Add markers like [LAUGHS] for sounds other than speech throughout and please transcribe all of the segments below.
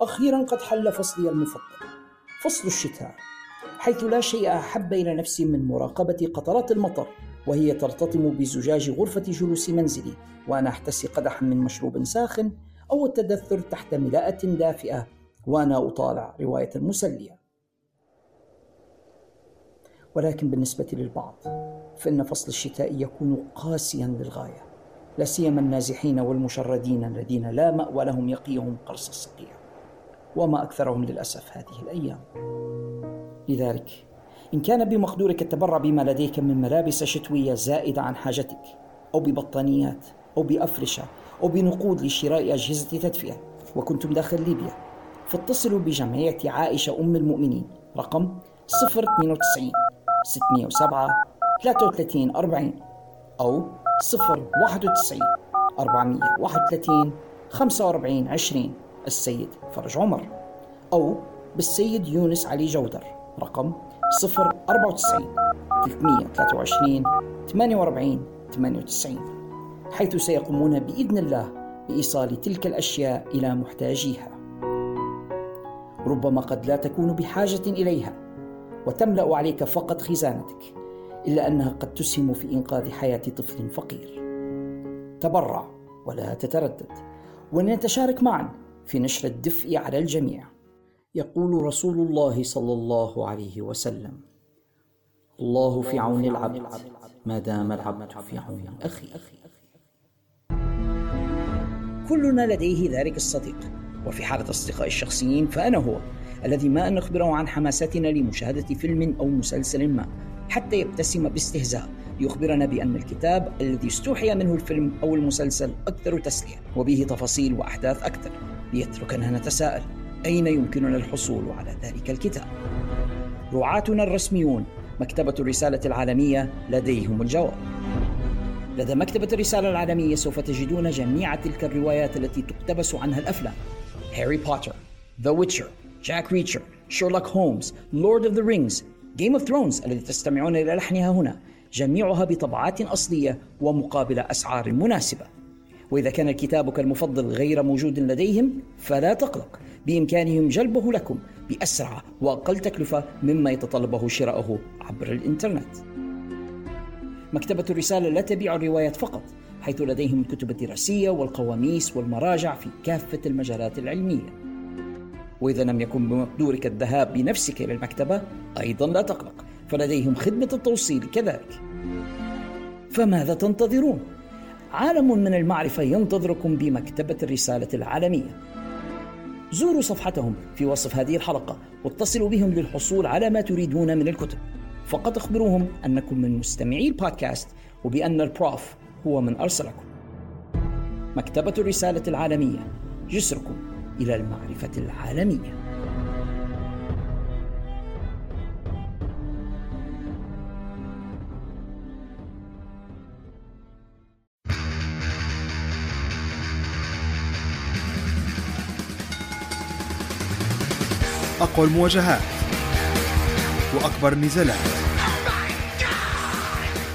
أخيرا قد حل فصلي المفضل فصل الشتاء حيث لا شيء أحب إلى نفسي من مراقبة قطرات المطر وهي ترتطم بزجاج غرفة جلوس منزلي وأنا أحتسي قدحا من مشروب ساخن أو التدثر تحت ملاءة دافئة وأنا أطالع رواية مسلية. ولكن بالنسبة للبعض فإن فصل الشتاء يكون قاسيا للغاية. لا سيما النازحين والمشردين الذين لا مأوى لهم يقيهم قرص الصقيع. وما أكثرهم للأسف هذه الأيام. لذلك إن كان بمقدورك التبرع بما لديك من ملابس شتوية زائدة عن حاجتك أو ببطانيات أو بأفرشة أو بنقود لشراء أجهزة تدفئة وكنتم داخل ليبيا فاتصلوا بجمعية عائشة أم المؤمنين رقم 092 607 33 40 أو 091 431 45 20 السيد فرج عمر. أو بالسيد يونس علي جودر. رقم 094 323 48 98 حيث سيقومون بإذن الله بإيصال تلك الأشياء إلى محتاجيها. ربما قد لا تكون بحاجة إليها وتملأ عليك فقط خزانتك. إلا أنها قد تسهم في إنقاذ حياة طفل فقير. تبرع ولا تتردد ولنتشارك معا في نشر الدفء على الجميع. يقول رسول الله صلى الله عليه وسلم الله في عون العبد ما دام العبد في عون أخيه. كلنا لديه ذلك الصديق وفي حالة أصدقائي الشخصيين فأنا هو الذي ما أن نخبره عن حماستنا لمشاهدة فيلم أو مسلسل ما. حتى يبتسم باستهزاء ليخبرنا بأن الكتاب الذي استوحي منه الفيلم أو المسلسل أكثر تسلية وبه تفاصيل وأحداث أكثر ليتركنا نتساءل أين يمكننا الحصول على ذلك الكتاب؟ رعاتنا الرسميون مكتبة الرسالة العالمية لديهم الجواب. لدى مكتبة الرسالة العالمية سوف تجدون جميع تلك الروايات التي تقتبس عنها الأفلام: هاري بوتر، The Witcher، جاك ريتشر، شيرلوك هولمز، Lord of the Rings، Game of Thrones التي تستمعون إلى لحنها هنا، جميعها بطبعات أصلية ومقابل أسعار مناسبة. وإذا كان كتابك المفضل غير موجود لديهم فلا تقلق. بإمكانهم جلبه لكم بأسرع وأقل تكلفة مما يتطلبه شراؤه عبر الإنترنت. مكتبة الرسالة لا تبيع الروايات فقط حيث لديهم الكتب الدراسية والقواميس والمراجع في كافة المجالات العلمية. وإذا لم يكن بمقدورك الذهاب بنفسك إلى المكتبة أيضا لا تقلق فلديهم خدمة التوصيل كذلك. فماذا تنتظرون؟ عالم من المعرفة ينتظركم بمكتبة الرسالة العالمية. زوروا صفحتهم في وصف هذه الحلقة واتصلوا بهم للحصول على ما تريدون من الكتب. فقط اخبروهم أنكم من مستمعي البودكاست وبأن البروف هو من أرسلكم. مكتبة الرسالة العالمية جسركم. إلى المعرفة العالمية. أقوى المواجهات وأكبر النزالات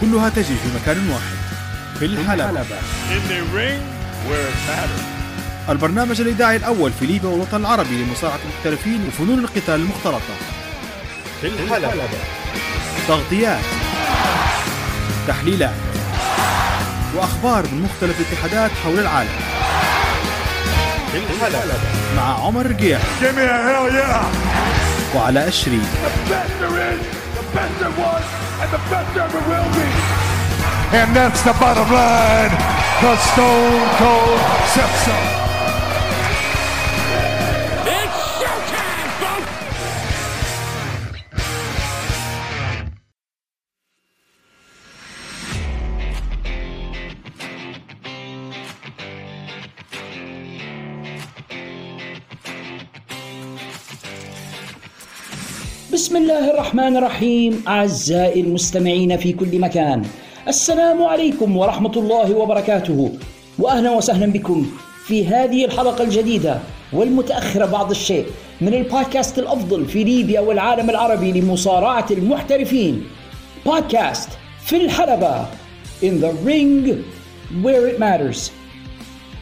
كلها تجري في مكان واحد في الحلبة. البرنامج الإذاعي الأول في ليبيا والوطن العربي لمصارعة المحترفين وفنون القتال المختلطة. في الحلبة. تغطيات تحليلات وأخبار من مختلف الاتحادات حول العالم. في الحلبة. مع عمر رقيح وعلى أشري And that's the bottom line. The Stone Cold Sepsis. بسم الله الرحمن الرحيم. أعزائي المستمعين في كل مكان السلام عليكم ورحمة الله وبركاته. وأهلا وسهلا بكم في هذه الحلقة الجديدة والمتأخرة بعض الشيء من البودكاست الأفضل في ليبيا والعالم العربي لمصارعة المحترفين. بودكاست في الحلبة In the ring where it matters.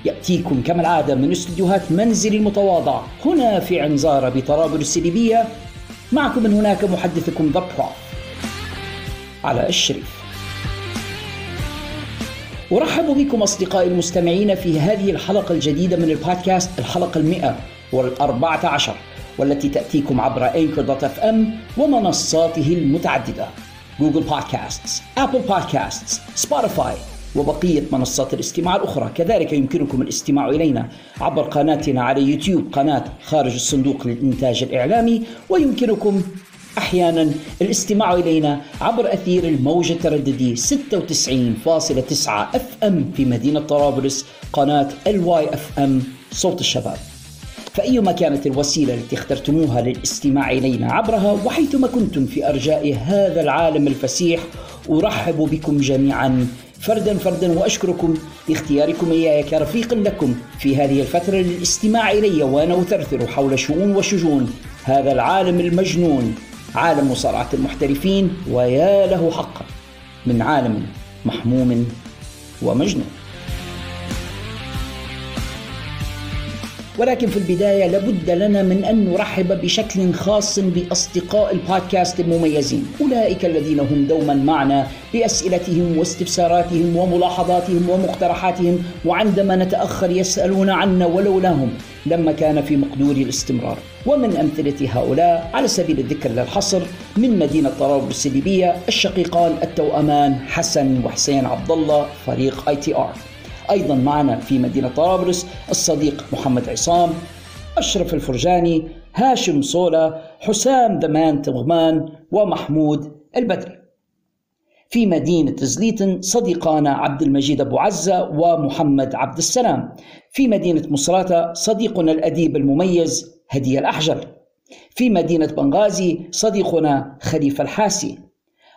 يأتيكم كما العادة من استديوهات منزلي المتواضع هنا في عنزارة بطرابلس الليبية معكم من هناك محدثكم ذا على الشريف. أرحب بكم أصدقائي المستمعين في هذه الحلقة الجديدة من البودكاست الحلقة المئة والأربعة عشر والتي تأتيكم عبر Anchor dot FM ومنصاته المتعددة Google Podcast Apple Podcast Spotify وبقية منصات الاستماع الأخرى. كذلك يمكنكم الاستماع إلينا عبر قناتنا على يوتيوب قناة خارج الصندوق للإنتاج الإعلامي ويمكنكم أحيانا الاستماع إلينا عبر أثير الموجة التردد 96.9 FM في مدينة طرابلس قناة الواي FM صوت الشباب. فأيما كانت الوسيلة التي اخترتموها للاستماع إلينا عبرها وحيثما كنتم في أرجاء هذا العالم الفسيح أرحب بكم جميعا فردا فردا وأشكركم لاختياركم اياي كرفيق لكم في هذه الفترة للاستماع إلي وأنا أثرثر حول شؤون وشجون هذا العالم المجنون عالم مصارعه المحترفين ويا له حقا من عالم محموم ومجنون. ولكن في البداية لابد لنا من أن نرحب بشكل خاص بأصدقاء البودكاست المميزين. أولئك الذين هم دوما معنا بأسئلتهم واستفساراتهم وملاحظاتهم ومقترحاتهم وعندما نتأخر يسألون عنا ولولاهم لما كان في مقدوري الاستمرار. ومن أمثلة هؤلاء على سبيل الذكر لا الحصر من مدينة طرابلس الليبية الشقيقان التوأمان حسن وحسين عبد الله فريق اي تي ار أيضا معنا في مدينة طرابلس الصديق محمد عصام أشرف الفرجاني هاشم صولة حسام دمان تغمان ومحمود البدري. في مدينة زليتن صديقانا عبد المجيد أبو عزة ومحمد عبد السلام. في مدينة مصراتة صديقنا الأديب المميز هدية الأحجر. في مدينة بنغازي صديقنا خليفة الحاسي.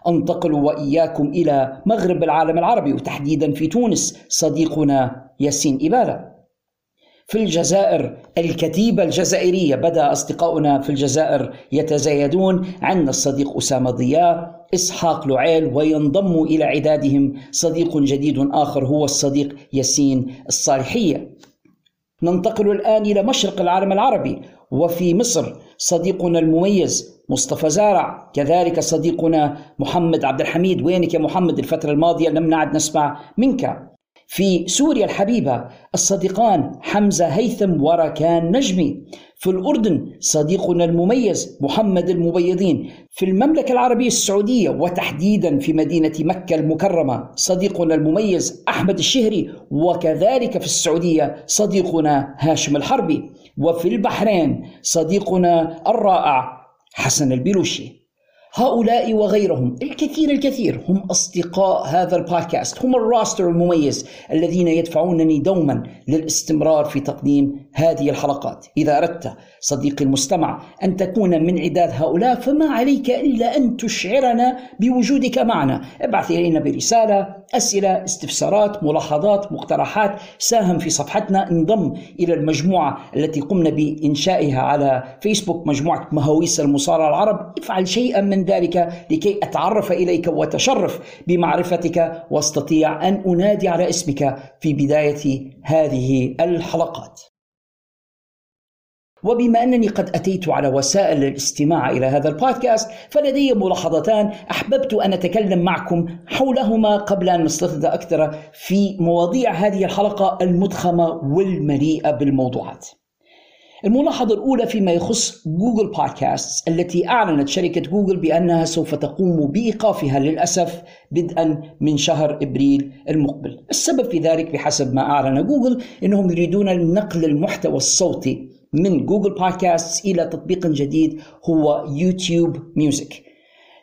أنتقل وإياكم إلى مغرب العالم العربي وتحديدا في تونس صديقنا ياسين إبالة في الجزائر الكتيبة الجزائرية بدأ أصدقاؤنا في الجزائر يتزايدون عندنا الصديق أسامة ضياء إسحاق لعيل وينضم إلى عدادهم صديق جديد آخر هو الصديق ياسين الصالحية. ننتقل الآن إلى مشرق العالم العربي وفي مصر صديقنا المميز مصطفى زارع كذلك صديقنا محمد عبد الحميد. وينك يا محمد الفترة الماضية؟ لم نعد نسمع منك. في سوريا الحبيبة الصديقان حمزة هيثم وركان نجمي. في الأردن صديقنا المميز محمد المبيضين. في المملكة العربية السعودية وتحديدا في مدينة مكة المكرمة صديقنا المميز أحمد الشهري. وكذلك في السعودية صديقنا هاشم الحربي. وفي البحرين صديقنا الرائع حسن البلوشي. هؤلاء وغيرهم الكثير الكثير هم أصدقاء هذا البودكاست هم الراستر المميز الذين يدفعونني دوما للاستمرار في تقديم هذه الحلقات. إذا أردت صديقي المستمع أن تكون من عداد هؤلاء فما عليك إلا أن تشعرنا بوجودك معنا. ابعث إلينا برسالة أسئلة استفسارات ملاحظات مقترحات. ساهم في صفحتنا. انضم إلى المجموعة التي قمنا بإنشائها على فيسبوك مجموعة مهاويس المصارعة العرب. افعل شيئا من ذلك لكي أتعرف إليك وأتشرف بمعرفتك وأستطيع أن أنادي على اسمك في بداية هذه الحلقات. وبما أنني قد أتيت على وسائل الاستماع إلى هذا البودكاست فلدي ملاحظتان أحببت أن أتكلم معكم حولهما قبل أن نستفيد أكثر في مواضيع هذه الحلقة المضخمة والمليئة بالموضوعات. الملاحظة الأولى فيما يخص Google Podcast التي أعلنت شركة جوجل بأنها سوف تقوم بإيقافها للأسف بدءا من شهر إبريل المقبل. السبب في ذلك بحسب ما أعلن جوجل أنهم يريدون نقل المحتوى الصوتي من Google Podcast إلى تطبيق جديد هو YouTube Music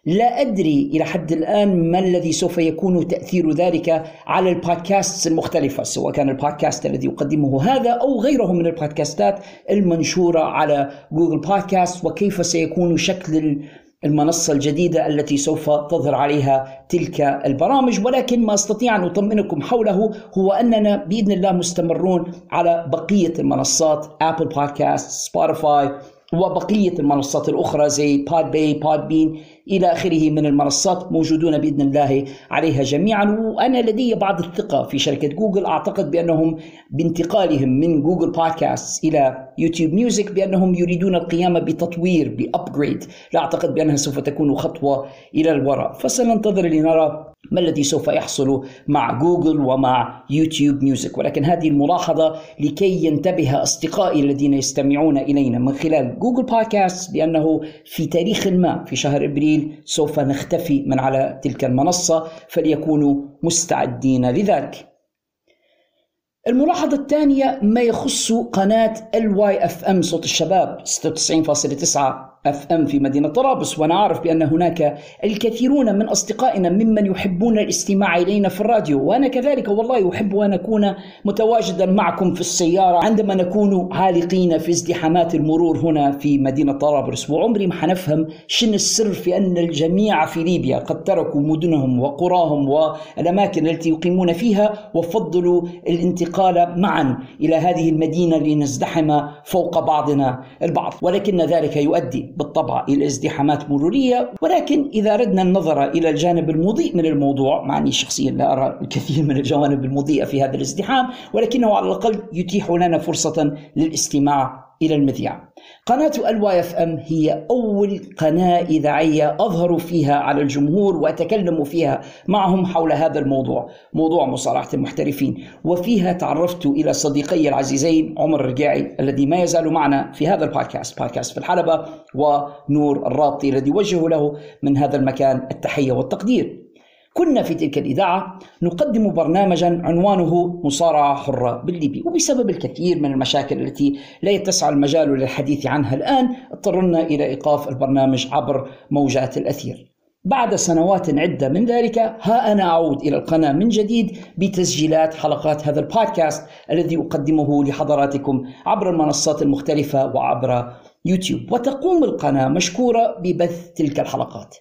لا أدري إلى حد الآن ما الذي سوف يكون تأثير ذلك على البودكاست المختلفة سواء كان البودكاست الذي يقدمه هذا أو غيره من البودكاستات المنشورة على Google Podcast وكيف سيكون شكل المنصة الجديدة التي سوف تظهر عليها تلك البرامج ولكن ما أستطيع أن أطمئنكم حوله هو أننا بإذن الله مستمرون على بقية المنصات Apple Podcast Spotify وبقية المنصات الأخرى زي Podbay Podbean إلى آخره من المنصات موجودون بإذن الله عليها جميعا. وأنا لدي بعض الثقة في شركة جوجل. أعتقد بأنهم بانتقالهم من Google Podcast إلى YouTube Music بأنهم يريدون القيام بتطوير ب upgrade لا أعتقد بأنها سوف تكون خطوة إلى الوراء. فسننتظر لنرى ما الذي سوف يحصل مع جوجل ومع YouTube Music. ولكن هذه الملاحظة لكي ينتبه أصدقائي الذين يستمعون إلينا من خلال Google Podcast بأنه في تاريخ ما في شهر إبريل سوف نختفي من على تلك المنصة فليكونوا مستعدين لذلك. الملاحظة الثانية ما يخص قناة ال YFM صوت الشباب 96.9 FM في مدينة طرابلس وأنا عارف بأن هناك الكثيرون من أصدقائنا ممن يحبون الاستماع إلينا في الراديو وأنا كذلك والله أحب أن أكون متواجدا معكم في السيارة عندما نكون عالقين في ازدحامات المرور هنا في مدينة طرابلس. وعمري ما حنفهم شن السر في أن الجميع في ليبيا قد تركوا مدنهم وقراهم والأماكن التي يقيمون فيها وفضلوا الانتقال معا إلى هذه المدينة لنزدحم فوق بعضنا البعض ولكن ذلك يؤدي بالطبع إلى ازدحامات مرورية ولكن إذا أردنا النظر إلى الجانب المضيء من الموضوع مع أني شخصيا لا أرى الكثير من الجوانب المضيئة في هذا الازدحام ولكنه على الأقل يتيح لنا فرصة للاستماع إلى المذياع قناة ال YFM هي أول قناة إذاعية أظهر فيها على الجمهور وأتكلم فيها معهم حول هذا الموضوع موضوع مصارعة المحترفين. وفيها تعرفت إلى صديقي العزيزين عمر الرقاعي الذي ما يزال معنا في هذا البودكاست بودكاست في الحلبة ونور الرابطي الذي وجه له من هذا المكان التحية والتقدير. كنا في تلك الإذاعة نقدم برنامجا عنوانه مصارعة حرة بالليبي وبسبب الكثير من المشاكل التي لا يتسع المجال للحديث عنها الآن اضطررنا إلى إيقاف البرنامج عبر موجات الأثير. بعد سنوات عدة من ذلك ها أنا أعود إلى القناة من جديد بتسجيلات حلقات هذا البودكاست الذي أقدمه لحضراتكم عبر المنصات المختلفة وعبر يوتيوب. وتقوم القناة مشكورة ببث تلك الحلقات.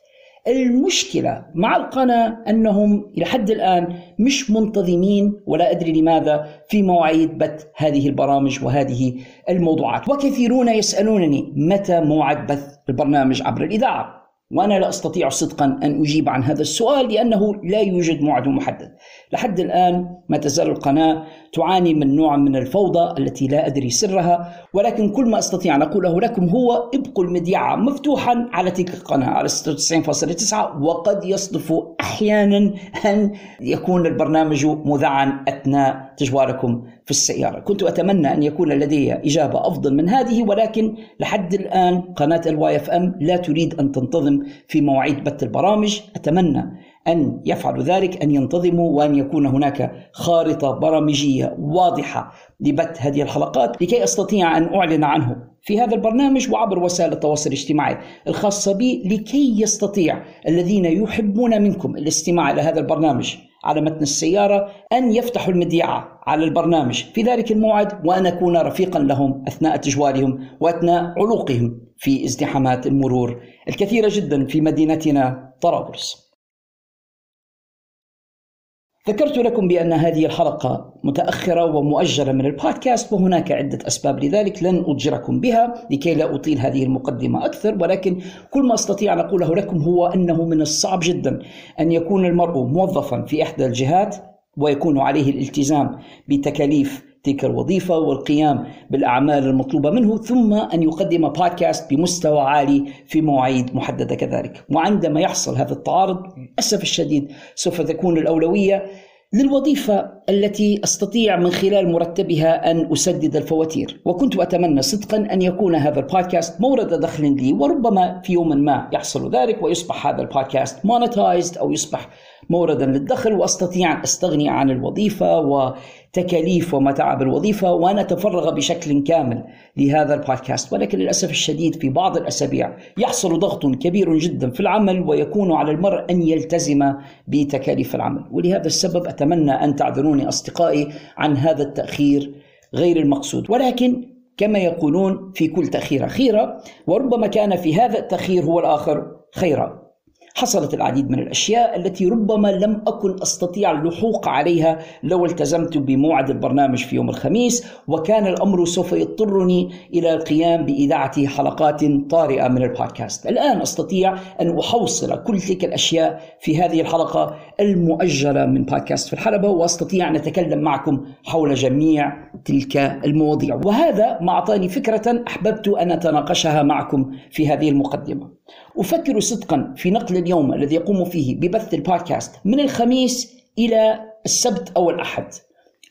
المشكلة مع القناة أنهم إلى حد الآن مش منتظمين ولا أدري لماذا في مواعيد بث هذه البرامج وهذه الموضوعات. وكثيرون يسألونني متى موعد بث البرنامج عبر الإذاعة؟ وأنا لا أستطيع صدقا أن أجيب عن هذا السؤال لأنه لا يوجد موعد محدد. لحد الآن ما تزال القناة تعاني من نوع من الفوضى التي لا أدري سرها ولكن كل ما أستطيع أن أقوله لكم هو ابقوا المذياع مفتوحا على تلك القناة على 96.9 وقد يصدف أحيانا أن يكون البرنامج مذاعا أثناء تجوالكم في السيارة. كنت أتمنى أن يكون لدي إجابة أفضل من هذه ولكن لحد الآن قناة ال YFM لا تريد أن تنتظم في مواعيد بث البرامج. أتمنى أن يفعلوا ذلك أن ينتظموا وأن يكون هناك خارطة برامجية واضحة لبث هذه الحلقات لكي أستطيع أن أعلن عنه في هذا البرنامج وعبر وسائل التواصل الاجتماعي الخاصة بي لكي يستطيع الذين يحبون منكم الاستماع إلى هذا البرنامج. على متن السيارة أن يفتحوا المذياع على البرنامج. في ذلك الموعد وأن أكون رفيقا لهم أثناء تجوالهم وأثناء علوقهم في ازدحامات المرور الكثيرة جدا في مدينتنا طرابلس. ذكرت لكم بأن هذه الحلقة متأخرة ومؤجلة من البودكاست وهناك عدة أسباب لذلك لن أجركم بها لكي لا أطيل هذه المقدمة أكثر ولكن كل ما أستطيع أن أقوله لكم هو أنه من الصعب جدا أن يكون المرء موظفا في إحدى الجهات ويكون عليه الالتزام بتكاليف تلك الوظيفة والقيام بالأعمال المطلوبة منه ثم أن يقدم بودكاست بمستوى عالي في مواعيد محددة كذلك. وعندما يحصل هذا التعارض للأسف الشديد سوف تكون الأولوية للوظيفة التي أستطيع من خلال مرتبها أن أسدد الفواتير، وكنت أتمنى صدقا أن يكون هذا البودكاست مورد دخل لي وربما في يوم ما يحصل ذلك ويصبح هذا البودكاست monetized أو يصبح موردا للدخل. وأستطيع أن أستغني عن الوظيفة وتكاليف ومتاعب الوظيفة وأن أتفرغ بشكل كامل لهذا البودكاست. ولكن للأسف الشديد في بعض الأسابيع يحصل ضغط كبير جدا في العمل ويكون على المرء أن يلتزم بتكاليف العمل. ولهذا السبب أتمنى أن تعذروني أصدقائي عن هذا التأخير غير المقصود. ولكن كما يقولون في كل تأخير خيرة وربما كان في هذا التأخير هو الآخر خيرا. حصلت العديد من الأشياء التي ربما لم أكن أستطيع اللحوق عليها لو التزمت بموعد البرنامج في يوم الخميس وكان الأمر سوف يضطرني إلى القيام بإذاعة حلقات طارئة من البودكاست. الآن أستطيع أن أحوصل كل تلك الأشياء في هذه الحلقة المؤجلة من بودكاست في الحلبة وأستطيع أن أتكلم معكم حول جميع تلك المواضيع وهذا ما أعطاني فكرة أحببت أن أتناقشها معكم في هذه المقدمة. أفكر صدقا في نقل اليوم الذي يقوم فيه ببث البودكاست من الخميس إلى السبت أو الأحد.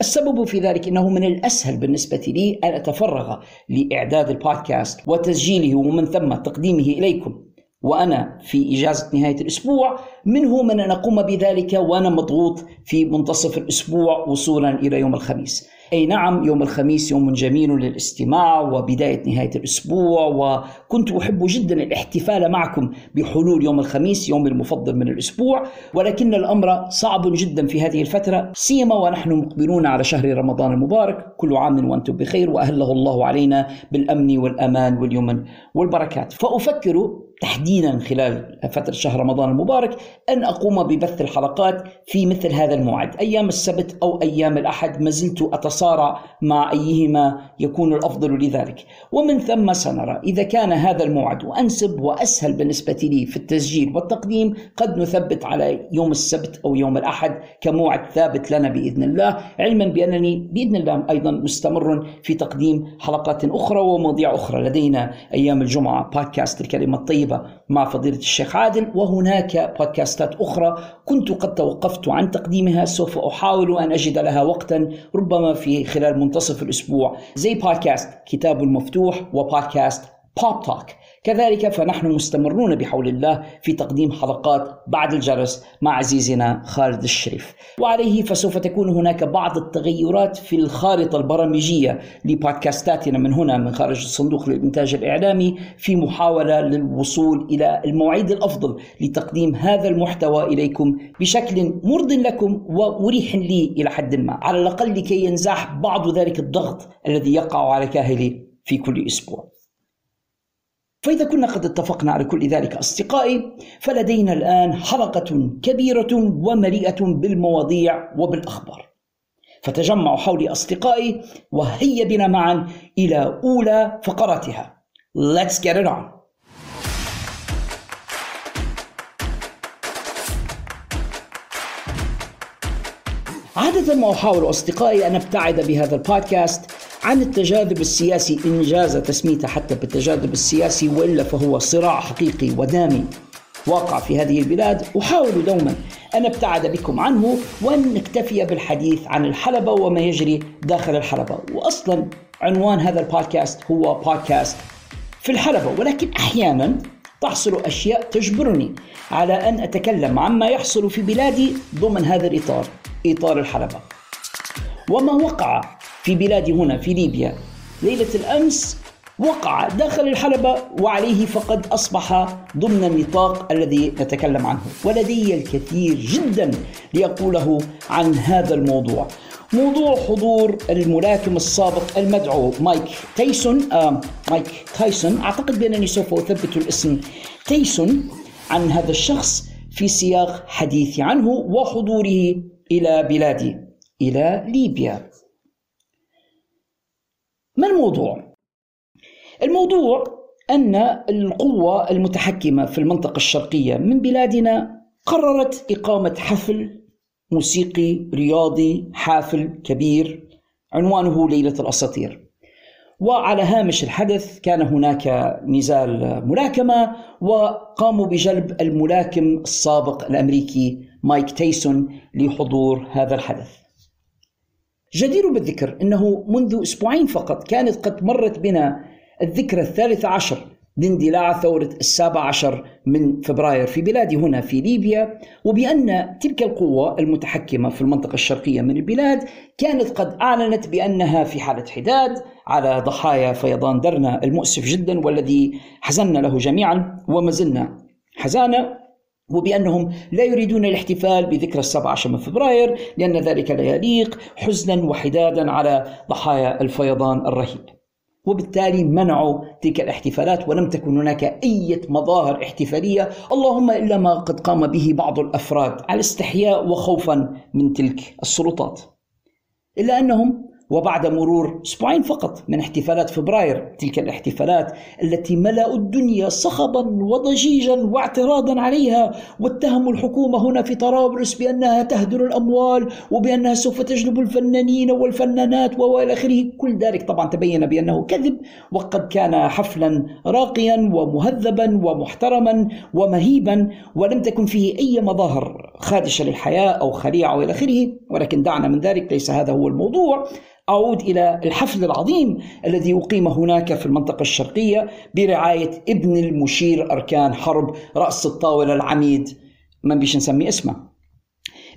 السبب في ذلك إنه من الأسهل بالنسبة لي أن أتفرغ لإعداد البودكاست وتسجيله ومن ثم تقديمه إليكم وأنا في إجازة نهاية الأسبوع منه من أن أقوم بذلك وأنا مضغوط في منتصف الأسبوع وصولا إلى يوم الخميس. أي نعم يوم الخميس يوم جميل للاستماع وبداية نهاية الأسبوع وكنت أحب جدا الاحتفال معكم بحلول يوم الخميس يومي المفضل من الأسبوع. ولكن الأمر صعب جدا في هذه الفترة سيما ونحن مقبلون على شهر رمضان المبارك. كل عام وأنتم بخير وأهله الله علينا بالأمن والأمان واليمن والبركات. فأفكر تحديدا خلال فترة شهر رمضان المبارك أن أقوم ببث الحلقات في مثل هذا الموعد. أيام السبت أو أيام الأحد ما زلت أتصارع مع أيهما يكون الأفضل لذلك. ومن ثم سنرى إذا كان هذا الموعد أنسب وأسهل بالنسبة لي في التسجيل والتقديم قد نثبت على يوم السبت أو يوم الأحد كموعد ثابت لنا بإذن الله علما بأنني بإذن الله أيضا مستمر في تقديم حلقات أخرى ومواضيع أخرى لدينا أيام الجمعة بودكاست الكلمة الطيبة. طيبة مع فضيلة الشيخ عادل وهناك بودكاستات أخرى كنت قد توقفت عن تقديمها سوف أحاول أن أجد لها وقتا ربما في خلال منتصف الأسبوع. زي بودكاست كتاب المفتوح وبودكاست بوب توك كذلك فنحن مستمرون بحول الله في تقديم حلقات بعد الجرس مع عزيزنا خالد الشريف. وعليه فسوف تكون هناك بعض التغيرات في الخارطة البرامجية لبودكاستاتنا من هنا من خارج الصندوق للإنتاج الإعلامي في محاولة للوصول إلى المواعيد الأفضل لتقديم هذا المحتوى إليكم بشكل مرض لكم ومريح لي إلى حد ما على الأقل لكي ينزاح بعض ذلك الضغط الذي يقع على كاهلي في كل أسبوع. فإذا كنا قد اتفقنا على كل ذلك أصدقائي فلدينا الآن حلقة كبيرة ومليئة بالمواضيع وبالأخبار. فتجمعوا حولي أصدقائي وهيا بنا معا إلى أولى فقراتها. Let's get it on. عادة ما أحاول أصدقائي أن أبتعد بهذا البودكاست عن التجاذب السياسي إن جاز تسميته حتى بالتجاذب السياسي وإلا فهو صراع حقيقي ودامي واقع في هذه البلاد. أحاول دوما أن أبتعد بكم عنه وأن نكتفي بالحديث عن الحلبة وما يجري داخل الحلبة. وأصلا عنوان هذا البودكاست هو بودكاست في الحلبة ولكن أحيانا تحصل أشياء تجبرني على أن أتكلم عما يحصل في بلادي ضمن هذا الإطار إطار الحلبة. وما وقع في بلادي هنا في ليبيا. ليلة الأمس وقع داخل الحلبة وعليه فقد أصبح ضمن النطاق الذي نتكلم عنه. ولدي الكثير جدا لأقوله عن هذا الموضوع. موضوع حضور الملاكم السابق المدعو مايك تايسون آه مايك تايسون. أعتقد بأنني سوف أثبت الاسم تايسون عن هذا الشخص في سياق حديثي عنه وحضوره إلى بلادي إلى ليبيا. ما الموضوع؟ الموضوع أن القوة المتحكمة في المنطقة الشرقية من بلادنا قررت إقامة حفل موسيقي رياضي حافل كبير عنوانه ليلة الأساطير وعلى هامش الحدث كان هناك نزال ملاكمة وقاموا بجلب الملاكم السابق الأمريكي مايك تايسون لحضور هذا الحدث جدير بالذكر أنه منذ أسبوعين فقط كانت قد مرت بنا الذكرى الثالثة عشر لاندلاع ثورة السابع عشر من فبراير في بلادي هنا في ليبيا وبأن تلك القوة المتحكمة في المنطقة الشرقية من البلاد كانت قد أعلنت بأنها في حالة حداد على ضحايا فيضان درنا المؤسف جدا والذي حزنا له جميعا وما زلنا حزانة. وبأنهم لا يريدون الاحتفال بذكرى السبع عشر من فبراير لأن ذلك لا يليق حزنا وحدادا على ضحايا الفيضان الرهيب. وبالتالي منعوا تلك الاحتفالات ولم تكن هناك أي مظاهر احتفالية اللهم إلا ما قد قام به بعض الأفراد على استحياء وخوفا من تلك السلطات. إلا أنهم وبعد مرور أسبوعين فقط من احتفالات فبراير تلك الاحتفالات التي ملأوا الدنيا صخبا وضجيجا واعتراضا عليها واتهموا الحكومة هنا في طرابلس بأنها تهدر الأموال وبأنها سوف تجلب الفنانين والفنانات وإلى آخره. كل ذلك طبعا تبين بأنه كذب وقد كان حفلا راقيا ومهذبا ومحترما ومهيبا ولم تكن فيه أي مظاهر خادشة للحياة أو خليعة وإلى آخره. ولكن دعنا من ذلك ليس هذا هو الموضوع. أعود إلى الحفل العظيم الذي أقيم هناك في المنطقة الشرقية برعاية ابن المشير أركان حرب رأس الطاولة العميد ما بيش نسمي اسمه.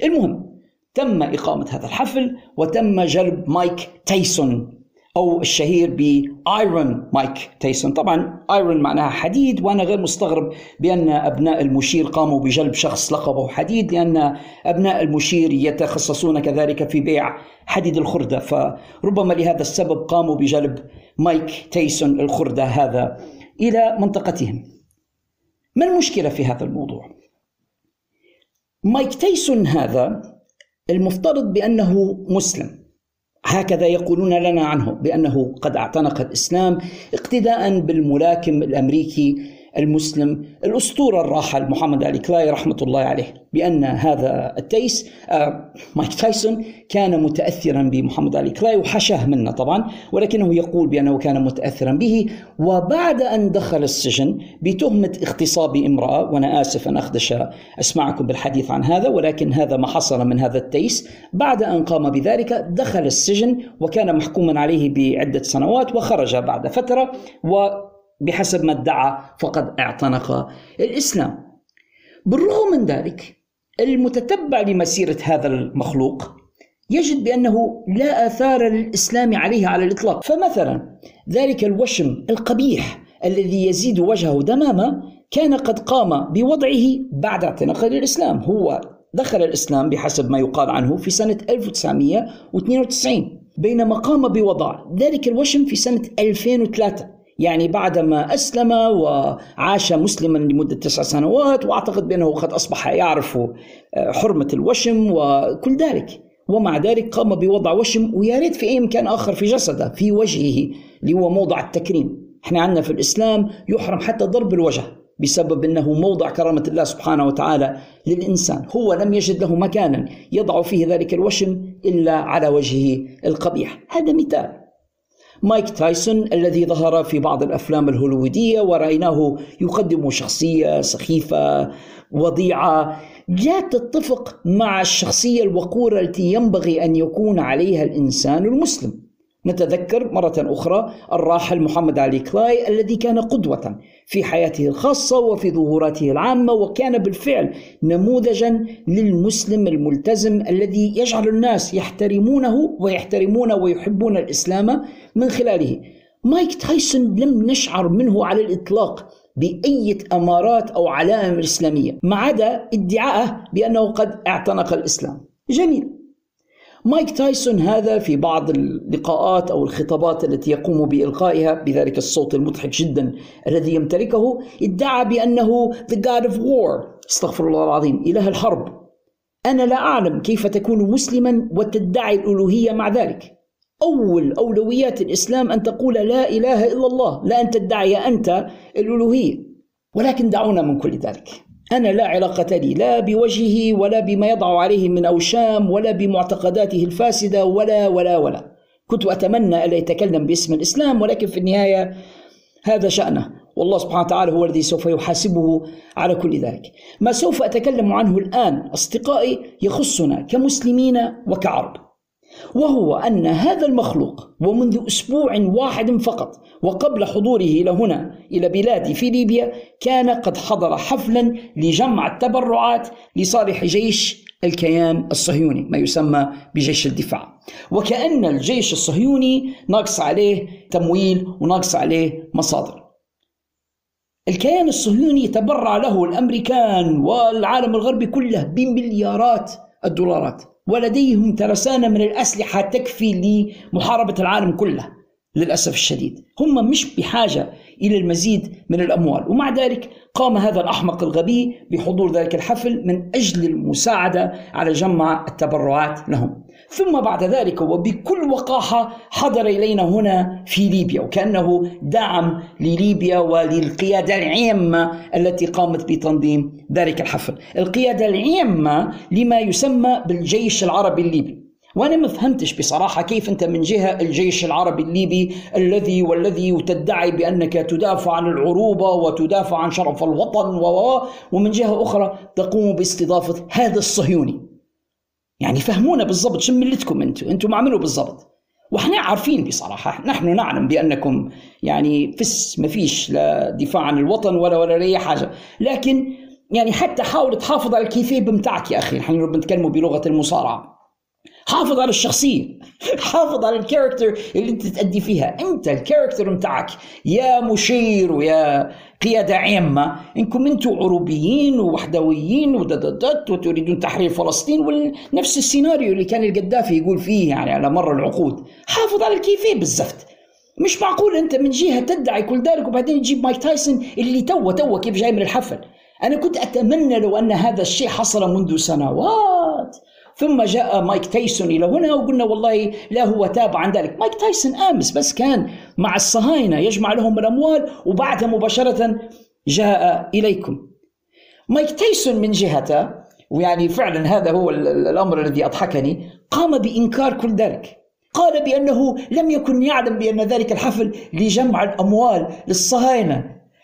المهم تم إقامة هذا الحفل وتم جلب مايك تايسون. أو الشهير ب Iron مايك تايسون طبعا Iron معناها حديد وأنا غير مستغرب بأن أبناء المشير قاموا بجلب شخص لقبه حديد لأن أبناء المشير يتخصصون كذلك في بيع حديد الخردة. فربما لهذا السبب قاموا بجلب مايك تايسون الخردة هذا إلى منطقتهم. ما المشكلة في هذا الموضوع؟ مايك تايسون هذا المفترض بأنه مسلم. هكذا يقولون لنا عنه بأنه قد اعتنق الإسلام اقتداء بالملاكم الأمريكي المسلم الأسطورة الراحل محمد علي كلاي رحمة الله عليه بأن هذا التيس آه مايك تايسون كان متأثرا بمحمد علي كلاي وحاشاه منا طبعا ولكنه يقول بأنه كان متأثرا به وبعد أن دخل السجن بتهمة اغتصاب امرأة وأنا آسف أن أخدش أسماعكم بالحديث عن هذا ولكن هذا ما حصل من هذا التيس. بعد أن قام بذلك دخل السجن وكان محكوما عليه بعدة سنوات وخرج بعد فترة و بحسب ما ادعى فقد اعتنق الإسلام. بالرغم من ذلك المتتبع لمسيرة هذا المخلوق يجد بأنه لا آثار للإسلام عليه على الإطلاق، فمثلا ذلك الوشم القبيح الذي يزيد وجهه دمامه كان قد قام بوضعه بعد اعتناقه للاسلام، هو دخل الإسلام بحسب ما يقال عنه في سنة 1992 بينما قام بوضع ذلك الوشم في سنة 2003 يعني بعدما أسلم وعاش مسلما لمدة تسع سنوات وأعتقد بأنه قد أصبح يعرف آه، حرمة الوشم وكل ذلك. ومع ذلك قام بوضع وشم ويا ريت في أي مكان آخر في جسده في وجهه اللي هو موضع التكريم. إحنا عندنا في الإسلام يحرم حتى ضرب الوجه بسبب أنه موضع كرامة الله سبحانه وتعالى للإنسان، هو لم يجد له مكانا يضع فيه ذلك الوشم إلا على وجهه القبيح، هذا مثال. مايك تايسون الذي ظهر في بعض الأفلام الهوليوودية ورأيناه يقدم شخصية سخيفة وضيعة. لا تتفق مع الشخصية الوقورة التي ينبغي أن يكون عليها الإنسان المسلم. نتذكر مرة أخرى الراحل محمد علي كلاي الذي كان قدوة في حياته الخاصة وفي ظهوراته العامة وكان بالفعل نموذجا للمسلم الملتزم الذي يجعل الناس يحترمونه ويحترمون ويحبون الإسلام من خلاله. مايك تايسون لم نشعر منه على الإطلاق بأية أمارات أو علائم إسلامية ما عدا ادعاءه بأنه قد اعتنق الإسلام. جميل. مايك تايسون هذا في بعض اللقاءات أو الخطابات التي يقوم بإلقائها بذلك الصوت المضحك جدا الذي يمتلكه ادعى بأنه the god of war. استغفر الله العظيم إله الحرب. أنا لا أعلم كيف تكون مسلما وتدعي الألوهية مع ذلك. أول أولويات الإسلام أن تقول لا إله إلا الله لا أن تدعي أنت الألوهية. ولكن دعونا من كل ذلك. أنا لا علاقة لي لا بوجهه ولا بما يضع عليه من أوشام ولا بمعتقداته الفاسدة ولا ولا ولا. كنت أتمنى ألا يتكلم باسم الإسلام ولكن في النهاية هذا شأنه. والله سبحانه وتعالى هو الذي سوف يحاسبه على كل ذلك. ما سوف أتكلم عنه الآن أصدقائي يخصنا كمسلمين وكعرب. وهو أن هذا المخلوق ومنذ أسبوع واحد فقط وقبل حضوره إلى هنا إلى بلادي في ليبيا كان قد حضر حفلا لجمع التبرعات لصالح جيش الكيان الصهيوني ما يسمى بجيش الدفاع. وكأن الجيش الصهيوني ناقص عليه تمويل وناقص عليه مصادر. الكيان الصهيوني تبرع له الأمريكان والعالم الغربي كله بمليارات الدولارات. ولديهم ترسانة من الأسلحة تكفي لمحاربة العالم كله للأسف الشديد. هم مش بحاجة إلى المزيد من الأموال. ومع ذلك قام هذا الأحمق الغبي بحضور ذلك الحفل من أجل المساعدة على جمع التبرعات لهم. ثم بعد ذلك وبكل وقاحة حضر إلينا هنا في ليبيا وكأنه دعم لليبيا وللقيادة العامة التي قامت بتنظيم ذلك الحفل القيادة العامة لما يسمى بالجيش العربي الليبي وأنا ما فهمتش بصراحة كيف أنت من جهة الجيش العربي الليبي الذي والذي تدعي بأنك تدافع عن العروبة وتدافع عن شرف الوطن و ومن جهة أخرى تقوم باستضافة هذا الصهيوني. يعني فهمونا بالضبط شو ملتكم أنتم؟ أنتم عملوا بالضبط. وإحنا عارفين بصراحة نحن نعلم بأنكم يعني فس ما فيش لا دفاع عن الوطن ولا ولا اي حاجة، لكن يعني حتى حاول تحافظ على الكيفية بتاعك يا أخي، نحن بنتكلموا بلغة المصارعة. حافظ على الشخصية [LAUGHS] حافظ على ال character اللي انت تأدي فيها انت ال character متاعك يا مشير ويا قيادة عامة. إنكم أنتم عروبيين ووحدويين ودددت وتريدون تحرير فلسطين ونفس السيناريو اللي كان القذافي يقول فيه يعني على مر العقود. حافظ على الكيفية بالزبط. مش معقول أنت من جهة تدعي كل ذلك وبعدين تجيب مايك تايسون اللي تو تو كيف جاي من الحفل. أنا كنت أتمنى لو أن هذا الشيء حصل منذ سنوات. ثم جاء مايك تايسون إلى هنا وقلنا والله لا هو تاب عن ذلك. مايك تايسون آمس بس كان مع الصهاينة يجمع لهم الأموال وبعدها مباشرة جاء إليكم. مايك تايسون من جهته ويعني فعلا هذا هو الأمر الذي أضحكني قام بإنكار كل ذلك. قال بأنه لم يكن يعلم بأن ذلك الحفل لجمع الأموال للصهاينة.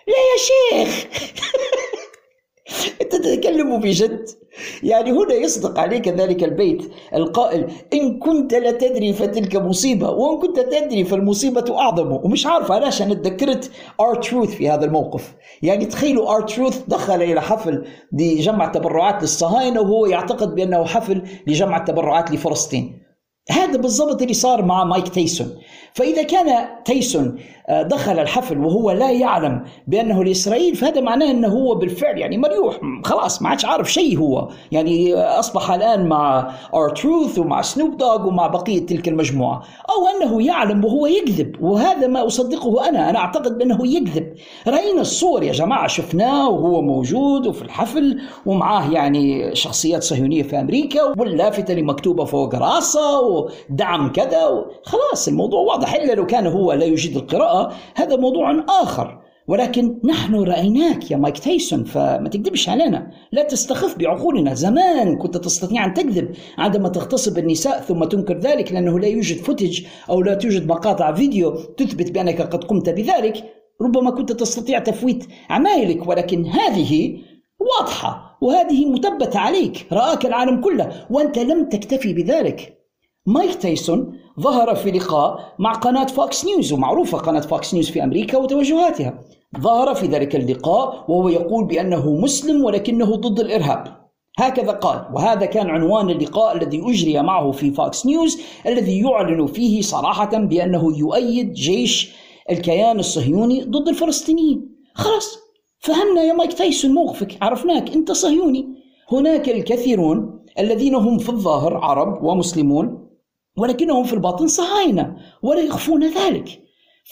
لا يا شيخ! [LAUGHS] أنت تتكلم بجد؟ يعني هنا يصدق عليك ذلك البيت القائل إن كنت لا تدري فتلك مصيبة وإن كنت تدري فالمصيبة أعظم. ومش عارف علاش أنا تذكرت R-Truth في هذا الموقف. يعني تخيلوا R-Truth دخل إلى حفل لجمع تبرعات للصهاينة وهو يعتقد بأنه حفل لجمع تبرعات لفلسطين. هذا بالضبط اللي صار مع مايك تايسون فإذا كان تايسون آه، دخل الحفل وهو لا يعلم بأنه لإسرائيل فهذا معناه أنه هو بالفعل يعني مريوح خلاص ما عادش عارف شيء هو. يعني أصبح الآن مع ار تروث ومع سنوب دوغ ومع بقية تلك المجموعة. أو أنه يعلم وهو يكذب وهذا ما أصدقه أنا. أنا أعتقد بأنه يكذب. رأينا الصور يا جماعة شفناه وهو موجود وفي الحفل ومعاه يعني شخصيات صهيونية في أمريكا واللافتة اللي مكتوبة فوق راسه ودعم كذا خلاص الموضوع واضح. إلا لو كان هو لا يجيد القراءة هذا موضوع آخر. ولكن نحن رأيناك يا مايك تايسون فما تكذبش علينا. لا تستخف بعقولنا. زمان كنت تستطيع أن تكذب عندما تغتصب النساء ثم تنكر ذلك لأنه لا يوجد footage أو لا توجد مقاطع فيديو تثبت بأنك قد قمت بذلك. ربما كنت تستطيع تفويت عمايلك ولكن هذه واضحة وهذه مثبتة عليك رآك العالم كله وأنت لم تكتفي بذلك. مايك تايسون ظهر في لقاء مع قناة فوكس نيوز ومعروفة قناة فوكس نيوز في أمريكا وتوجهاتها. ظهر في ذلك اللقاء وهو يقول بأنه مسلم ولكنه ضد الإرهاب. هكذا قال وهذا كان عنوان اللقاء الذي أجري معه في فوكس نيوز الذي يعلن فيه صراحة بأنه يؤيد جيش الكيان الصهيوني ضد الفلسطينيين. خلاص فهمنا يا مايك تايسون موقفك عرفناك أنت صهيوني. هناك الكثيرون الذين هم في الظاهر عرب ومسلمون ولكنهم في الباطن صهاينة ولا يخفون ذلك.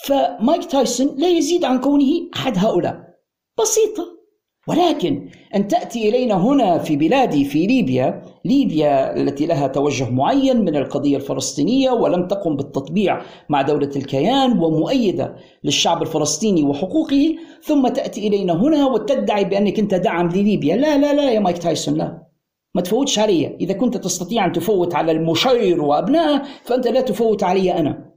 فمايك تايسون لا يزيد عن كونه أحد هؤلاء. بسيطة. ولكن أن تأتي إلينا هنا في بلادي في ليبيا ليبيا التي لها توجه معين من القضية الفلسطينية ولم تقم بالتطبيع مع دولة الكيان ومؤيدة للشعب الفلسطيني وحقوقه ثم تأتي إلينا هنا وتدعي بأنك أنت دعم لليبيا. لا لا لا يا مايك تايسون لا. ما تفوتش علي. إذا كنت تستطيع أن تفوت على المشير وأبنائه فأنت لا تفوت علي أنا.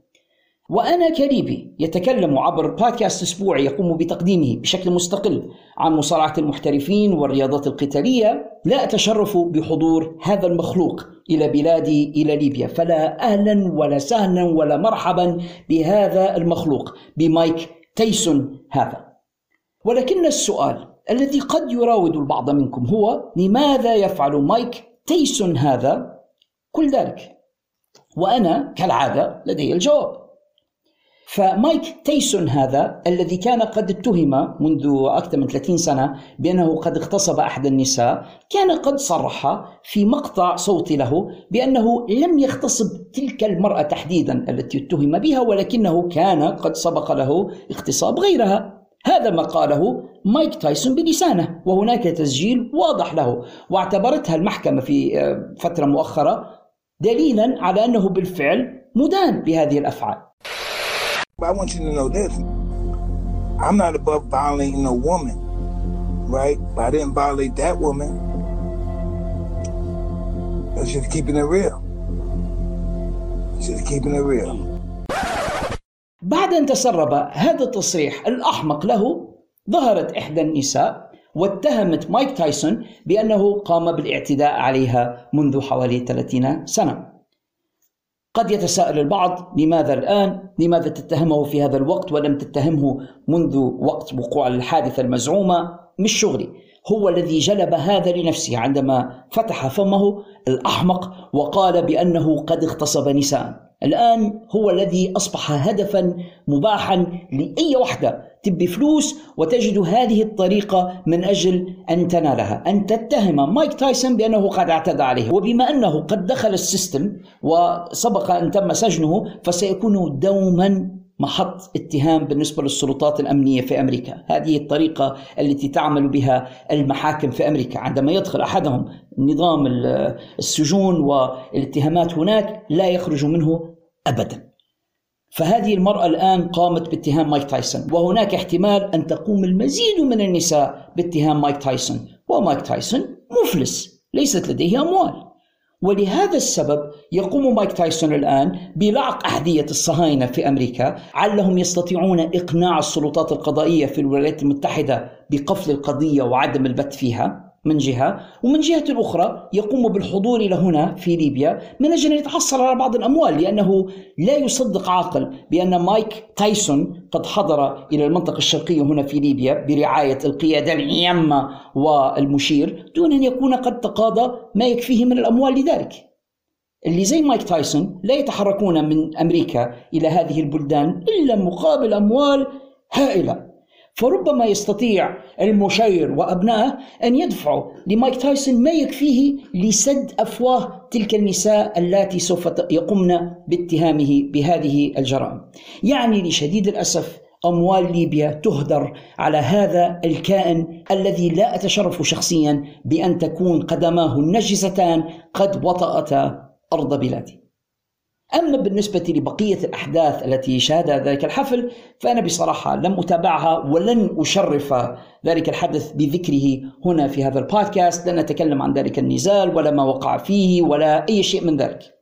وأنا كليبي يتكلم عبر بودكاست أسبوعي يقوم بتقديمه بشكل مستقل عن مصارعة المحترفين والرياضات القتالية. لا أتشرف بحضور هذا المخلوق إلى بلادي إلى ليبيا. فلا أهلا ولا سهلا ولا مرحبا بهذا المخلوق بمايك تايسون هذا. ولكن السؤال الذي قد يراود البعض منكم هو لماذا يفعل مايك تايسون هذا؟ كل ذلك. وأنا كالعادة لدي الجواب. فمايك تيسون هذا الذي كان قد اتهم منذ أكثر من 30 سنة بأنه قد اغتصب أحد النساء كان قد صرح في مقطع صوتي له بأنه لم يغتصب تلك المرأة تحديدا التي اتهم بها ولكنه كان قد سبق له اغتصاب غيرها. هذا ما قاله مايك تايسون بلسانه وهناك تسجيل واضح له واعتبرتها المحكمة في آه، فترة مؤخرة دليلا على أنه بالفعل مدان بهذه الأفعال. I want you to know this. I'm not above violating a woman, right? But I didn't violate that woman. That's just keeping it real. Just keeping it real. بعد أن تسرب هذا التصريح الأحمق له ظهرت إحدى النساء واتهمت مايك تايسون بأنه قام بالاعتداء عليها منذ حوالي 30 سنة قد يتساءل البعض لماذا الآن؟ لماذا تتهمه في هذا الوقت ولم تتهمه منذ وقت وقوع الحادثة المزعومة؟ مش شغلي هو الذي جلب هذا لنفسه عندما فتح فمه الأحمق وقال بأنه قد اغتصب نساء الآن هو الذي أصبح هدفا مباحا لأي وحدة تبي فلوس وتجد هذه الطريقة من أجل أن تنالها. أن تتهم مايك تايسون بأنه قد اعتدى عليه. وبما أنه قد دخل ال system وسبق أن تم سجنه فسيكون دوما محط اتهام بالنسبة للسلطات الأمنية في أمريكا. هذه الطريقة التي تعمل بها المحاكم في أمريكا. عندما يدخل أحدهم نظام السجون والاتهامات هناك لا يخرج منه أبدا. فهذه المرأة الآن قامت باتهام مايك تايسون وهناك احتمال أن تقوم المزيد من النساء باتهام مايك تايسون ومايك تايسون مفلس ليست لديه أموال. ولهذا السبب يقوم مايك تايسون الآن بلعق أحذية الصهاينة في أمريكا علهم يستطيعون إقناع السلطات القضائية في الولايات المتحدة بقفل القضية وعدم البت فيها. من جهة ومن جهة أخرى يقوم بالحضور إلى هنا في ليبيا من أجل أن يتحصل على بعض الأموال لأنه لا يصدق عاقل بأن مايك تايسون قد حضر إلى المنطقة الشرقية هنا في ليبيا برعاية القيادة العامة والمشير دون أن يكون قد تقاضى ما يكفيه من الأموال لذلك. اللي زي مايك تايسون لا يتحركون من أمريكا إلى هذه البلدان إلا مقابل أموال هائلة. فربما يستطيع المشير وأبنائه أن يدفعوا لمايك تايسون ما يكفيه لسد أفواه تلك النساء اللاتي سوف يقمن باتهامه بهذه الجرائم. يعني لشديد الأسف أموال ليبيا تهدر على هذا الكائن الذي لا أتشرف شخصيا بأن تكون قدماه النجستان قد وطأتا أرض بلادي أما بالنسبة لبقية الأحداث التي شهدها ذلك الحفل فأنا بصراحة لم أتابعها ولن أشرف ذلك الحدث بذكره هنا في هذا البودكاست. لن أتكلم عن ذلك النزال ولا ما وقع فيه ولا أي شيء من ذلك.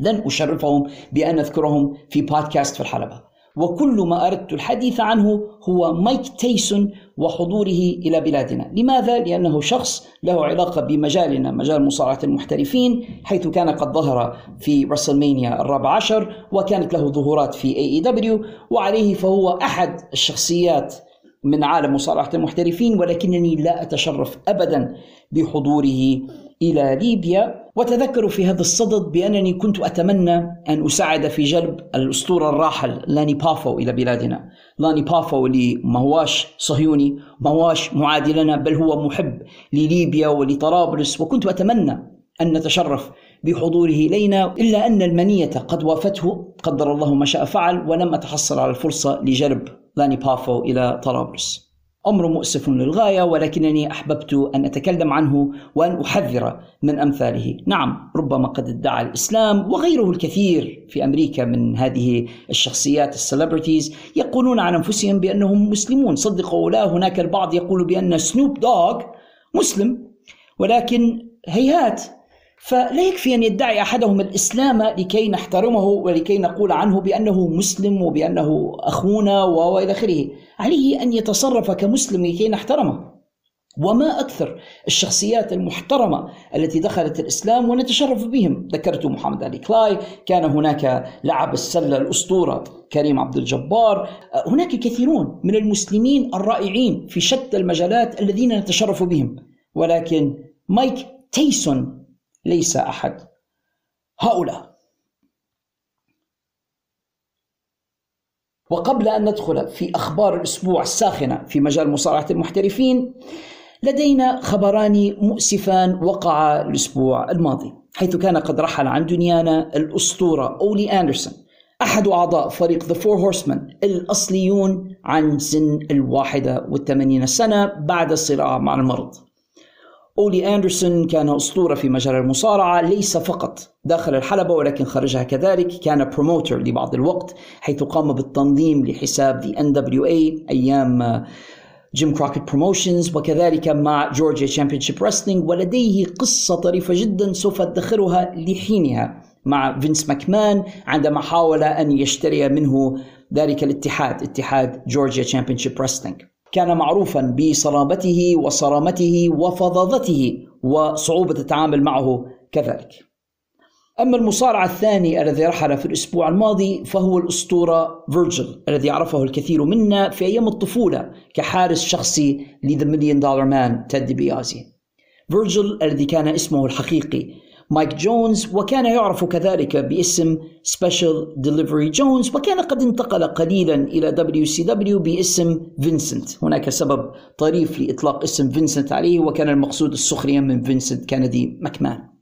لن أشرفهم بأن أذكرهم في بودكاست في الحلبة. وكل ما أردت الحديث عنه هو مايك تايسون وحضوره إلى بلادنا لماذا؟ لأنه شخص له علاقة بمجالنا مجال مصارعة المحترفين حيث كان قد ظهر في WrestleMania الرابع عشر وكانت له ظهورات في AEW وعليه فهو أحد الشخصيات من عالم مصارعة المحترفين ولكنني لا أتشرف أبدا بحضوره إلى ليبيا وتذكروا في هذا الصدد بأنني كنت أتمنى أن أساعد في جلب الأسطورة الراحل لاني بافو إلى بلادنا. لاني بافو اللي ما هواش صهيوني ما هواش معادي لنا بل هو محب لليبيا ولطرابلس وكنت أتمنى أن نتشرف بحضوره إلينا إلا أن المنية قد وافته قدر الله ما شاء فعل ولم أتحصل على الفرصة لجلب لاني بافو إلى طرابلس. أمر مؤسف للغاية ولكنني أحببت أن أتكلم عنه وأن أحذر من أمثاله، نعم ربما قد ادعى الإسلام وغيره الكثير في أمريكا من هذه الشخصيات ال celebrities يقولون عن أنفسهم بأنهم مسلمون، صدقوا أو لا هناك البعض يقول بأن سنوب دوج مسلم ولكن هيهات فلا يكفي أن يدعي أحدهم الإسلام لكي نحترمه ولكي نقول عنه بأنه مسلم وبأنه أخونا وإلى آخره، عليه أن يتصرف كمسلم لكي نحترمه. وما أكثر الشخصيات المحترمة التي دخلت الإسلام ونتشرف بهم، ذكرت محمد علي كلاي، كان هناك لاعب السلة الأسطورة كريم عبد الجبار، هناك كثيرون من المسلمين الرائعين في شتى المجالات الذين نتشرف بهم، ولكن مايك تايسون ليس أحد. هؤلاء. وقبل أن ندخل في أخبار الأسبوع الساخنة في مجال مصارعة المحترفين لدينا خبران مؤسفان وقعا الأسبوع الماضي حيث كان قد رحل عن دنيانا الأسطورة أولي أندرسون أحد أعضاء فريق The Four Horsemen الأصليون عن سن الواحدة والثمانين سنة بعد الصراع مع المرض. أولي أندرسون كان أسطورة في مجال المصارعة ليس فقط. داخل الحلبة ولكن خارجها كذلك كان بروموتر لبعض الوقت حيث قام بالتنظيم لحساب The NWA أيام Jim Crockett Promotions وكذلك مع Georgia Championship Wrestling ولديه قصة طريفة جدا سوف أدخرها لحينها مع فينس ماكمان عندما حاول أن يشتري منه ذلك الاتحاد اتحاد Georgia Championship Wrestling كان معروفا بصلابته وصرامته وفظاظته وصعوبة التعامل معه كذلك. أما المصارع الثاني الذي رحل في الأسبوع الماضي فهو الأسطورة فيرجل الذي عرفه الكثير منا في أيام الطفولة كحارس شخصي ل The Million Dollar Man تيد ديبياسي. فيرجل الذي كان اسمه الحقيقي مايك جونز وكان يعرف كذلك باسم Special Delivery جونز وكان قد انتقل قليلا إلى WCW باسم فينسنت هناك سبب طريف لإطلاق اسم فينسنت عليه وكان المقصود السخرية من فينسنت كندي ماكمان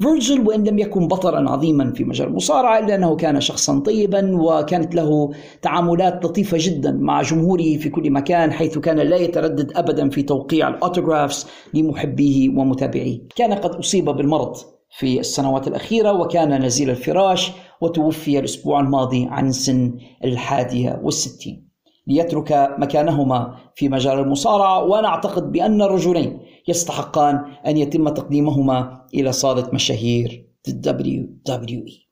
فيرجل وإن لم يكن بطلا عظيما في مجال المصارعة إلا أنه كان شخصا طيبا وكانت له تعاملات لطيفة جدا مع جمهوره في كل مكان حيث كان لا يتردد أبدا في توقيع الأوتوغرافز لمحبيه ومتابعيه. كان قد أصيب بالمرض في السنوات الأخيرة وكان نزيل الفراش وتوفي الأسبوع الماضي عن سن الحادية والستين. ليترك مكانهما في مجال المصارعة وأنا أعتقد بأن الرجلين يستحقان أن يتم تقديمهما إلى صالة مشاهير WWE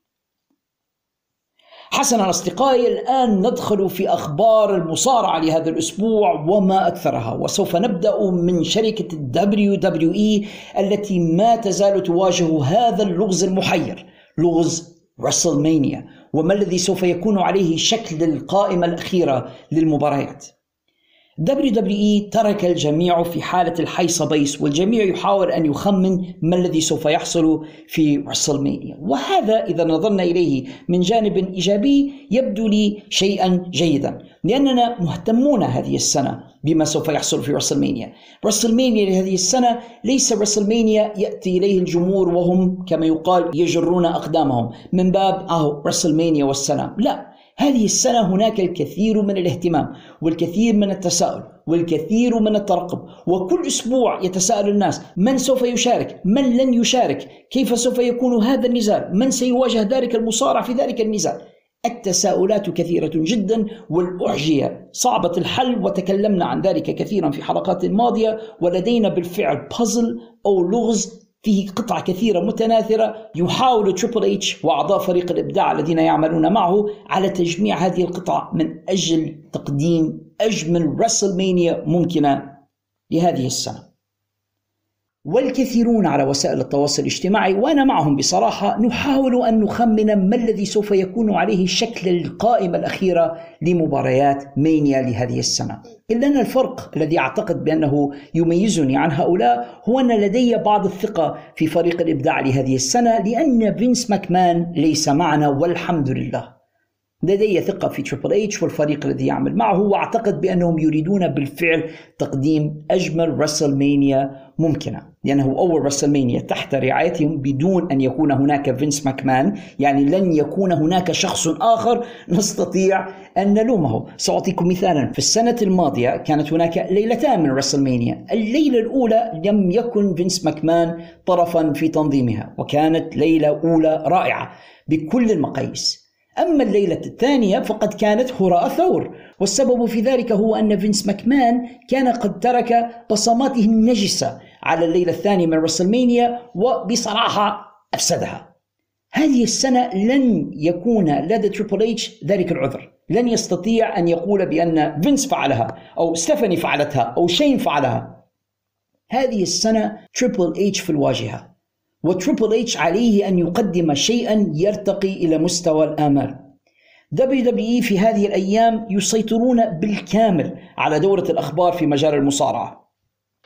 حسنا أصدقائي الآن ندخل في أخبار المصارعة لهذا الأسبوع وما أكثرها وسوف نبدأ من شركة WWE التي ما تزال تواجه هذا اللغز المحير لغز رسلمانيا وما الذي سوف يكون عليه شكل القائمة الأخيرة للمباريات؟ WWE ترك الجميع في حالة الحيصة بيس والجميع يحاول أن يخمن ما الذي سوف يحصل في رسلمانيا وهذا إذا نظرنا إليه من جانب إيجابي يبدو لي شيئا جيدا لأننا مهتمون هذه السنة بما سوف يحصل في رسلمانيا رسلمانيا لهذه السنة ليس رسلمانيا يأتي إليه الجمهور وهم كما يقال يجرون أقدامهم من باب أهو رسلمانيا والسلام. لا هذه السنة هناك الكثير من الاهتمام والكثير من التساؤل والكثير من الترقب وكل أسبوع يتساءل الناس من سوف يشارك؟ من لن يشارك؟ كيف سوف يكون هذا النزال؟ من سيواجه ذلك المصارع في ذلك النزال؟ التساؤلات كثيرة جدا والأحجية صعبة الحل وتكلمنا عن ذلك كثيرا في حلقات ماضية ولدينا بالفعل بازل أو لغز فيه قطع كثيرة متناثرة يحاول Triple H وأعضاء فريق الإبداع الذين يعملون معه على تجميع هذه القطع من أجل تقديم أجمل WrestleMania ممكنة لهذه السنة. والكثيرون على وسائل التواصل الاجتماعي وأنا معهم بصراحة نحاول أن نخمن ما الذي سوف يكون عليه شكل القائمه الاخيره لمباريات Mania لهذه السنة. إلا أن الفرق الذي أعتقد بأنه يميزني عن هؤلاء هو أن لدي بعض الثقة في فريق الإبداع لهذه السنة لأن فينس ماكمان ليس معنا والحمد لله. لدي ثقة في Triple H والفريق الذي يعمل معه وأعتقد بأنهم يريدون بالفعل تقديم أجمل WrestleMania ممكنة لأنه أول WrestleMania تحت رعايتهم بدون أن يكون هناك فينس ماكمان يعني لن يكون هناك شخص آخر نستطيع أن نلومه. سأعطيكم مثالا في السنة الماضية كانت هناك ليلتان من WrestleMania الليلة الأولى لم يكن فينس ماكمان طرفا في تنظيمها وكانت ليلة أولى رائعة بكل المقاييس. أما الليلة الثانية فقد كانت هراء ثور والسبب في ذلك هو أن فينس ماكمان كان قد ترك بصماته النجسة على الليلة الثانية من WrestleMania وبصراحة أفسدها. هذه السنة لن يكون لدى Triple H ذلك العذر. لن يستطيع أن يقول بأن فينس فعلها أو ستيفاني فعلتها أو شين فعلها. هذه السنة Triple H في الواجهة. و Triple H عليه أن يقدم شيئا يرتقي إلى مستوى الآمال. WWE في هذه الأيام يسيطرون بالكامل على دورة الأخبار في مجال المصارعة.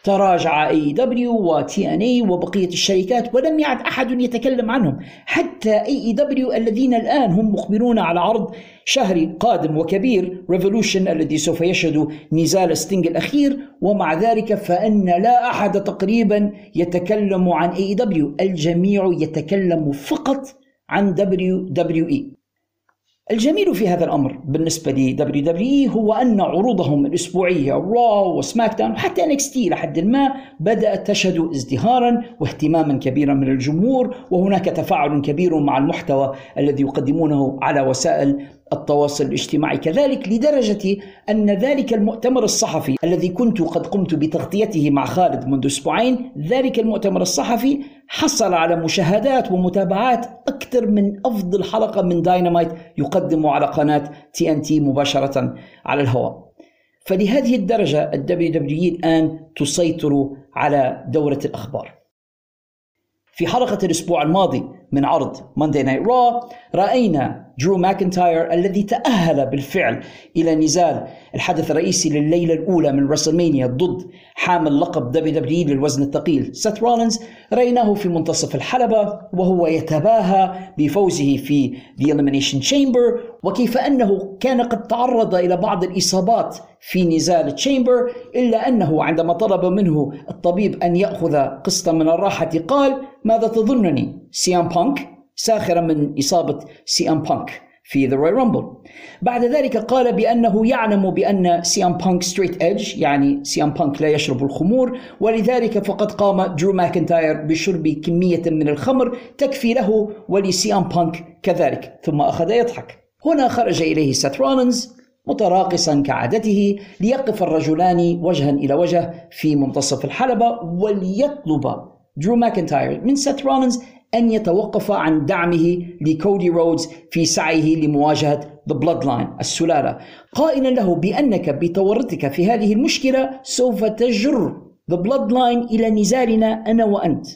تراجع AEW و TNA وبقية الشركات ولم يعد أحد يتكلم عنهم. حتى AEW الذين الآن هم مقبلون على عرض شهري قادم وكبير Revolution الذي سوف يشهد نزال ستينج الأخير. ومع ذلك فإن لا أحد تقريبا يتكلم عن AEW الجميع يتكلم فقط عن WWE الجميل في هذا الأمر بالنسبة ل WWE هو أن عروضهم الأسبوعية Raw و SmackDown وحتى NXT لحد ما بدأت تشهد ازدهارا واهتماما كبيرا من الجمهور وهناك تفاعل كبير مع المحتوى الذي يقدمونه على وسائل التواصل الاجتماعي. كذلك لدرجة أن ذلك المؤتمر الصحفي الذي كنت قد قمت بتغطيته مع خالد منذ أسبوعين ذلك المؤتمر الصحفي حصل على مشاهدات ومتابعات أكثر من أفضل حلقة من داينامايت يقدم على قناة TNT مباشرة على الهواء. فلهذه الدرجة ال WWE الآن تسيطر على دورة الأخبار. في حلقة الأسبوع الماضي من عرض Monday Night Raw رأينا درو ماكنتاير الذي تأهل بالفعل إلى نزال الحدث الرئيسي لليلة الأولى من WrestleMania ضد حامل لقب WWE للوزن الثقيل. سيث رولينز رأيناه في منتصف الحلبة وهو يتباهى بفوزه في The Elimination Chamber وكيف أنه كان قد تعرض إلى بعض الإصابات في نزال Chamber إلا أنه عندما طلب منه الطبيب أن يأخذ قسطا من الراحة قال ماذا تظنني CM Punk؟ ساخرا من إصابة CM Punk في The Royal Rumble بعد ذلك قال بأنه يعلم بأن CM Punk straight edge يعني CM Punk لا يشرب الخمور ولذلك فقد قام درو ماكنتاير بشرب كمية من الخمر تكفي له ول CM Punk كذلك ثم أخذ يضحك. هنا خرج إليه سيث رولينز متراقصا كعادته ليقف الرجلان وجها إلى وجه في منتصف الحلبة وليطلب درو ماكنتاير من سيث رولينز أن يتوقف عن دعمه لكودي رودز في سعيه لمواجهة The Bloodline السلالة. قائلا له بأنك بتورطك في هذه المشكلة سوف تجر The Bloodline إلى نزالنا أنا وأنت.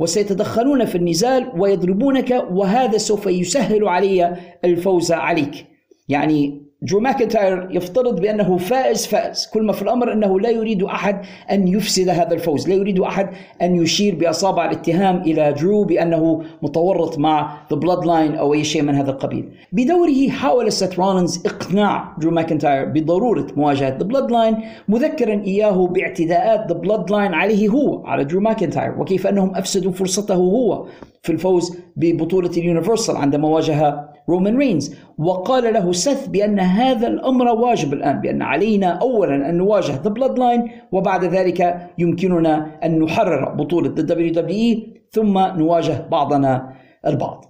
وسيتدخلون في النزال ويضربونك وهذا سوف يسهل علي الفوز عليك. يعني درو ماكنتاير يفترض بأنه فائز فائز. كل ما في الأمر أنه لا يريد أحد أن يفسد هذا الفوز لا يريد أحد أن يشير بأصابع الاتهام إلى درو بأنه متورط مع The Bloodline أو أي شيء من هذا القبيل. بدوره حاول سيث رولينز إقناع درو ماكنتاير بضرورة مواجهة The Bloodline مذكرا إياه باعتداءات The Bloodline عليه هو على درو ماكنتاير وكيف أنهم أفسدوا فرصته هو في الفوز ببطولة ال Universal عندما واجه رومان رينز وقال له سيث بأن هذا الأمر واجب الآن بأن علينا أولا أن نواجه The Bloodline وبعد ذلك يمكننا أن نحرر بطولة WWE ثم نواجه بعضنا البعض.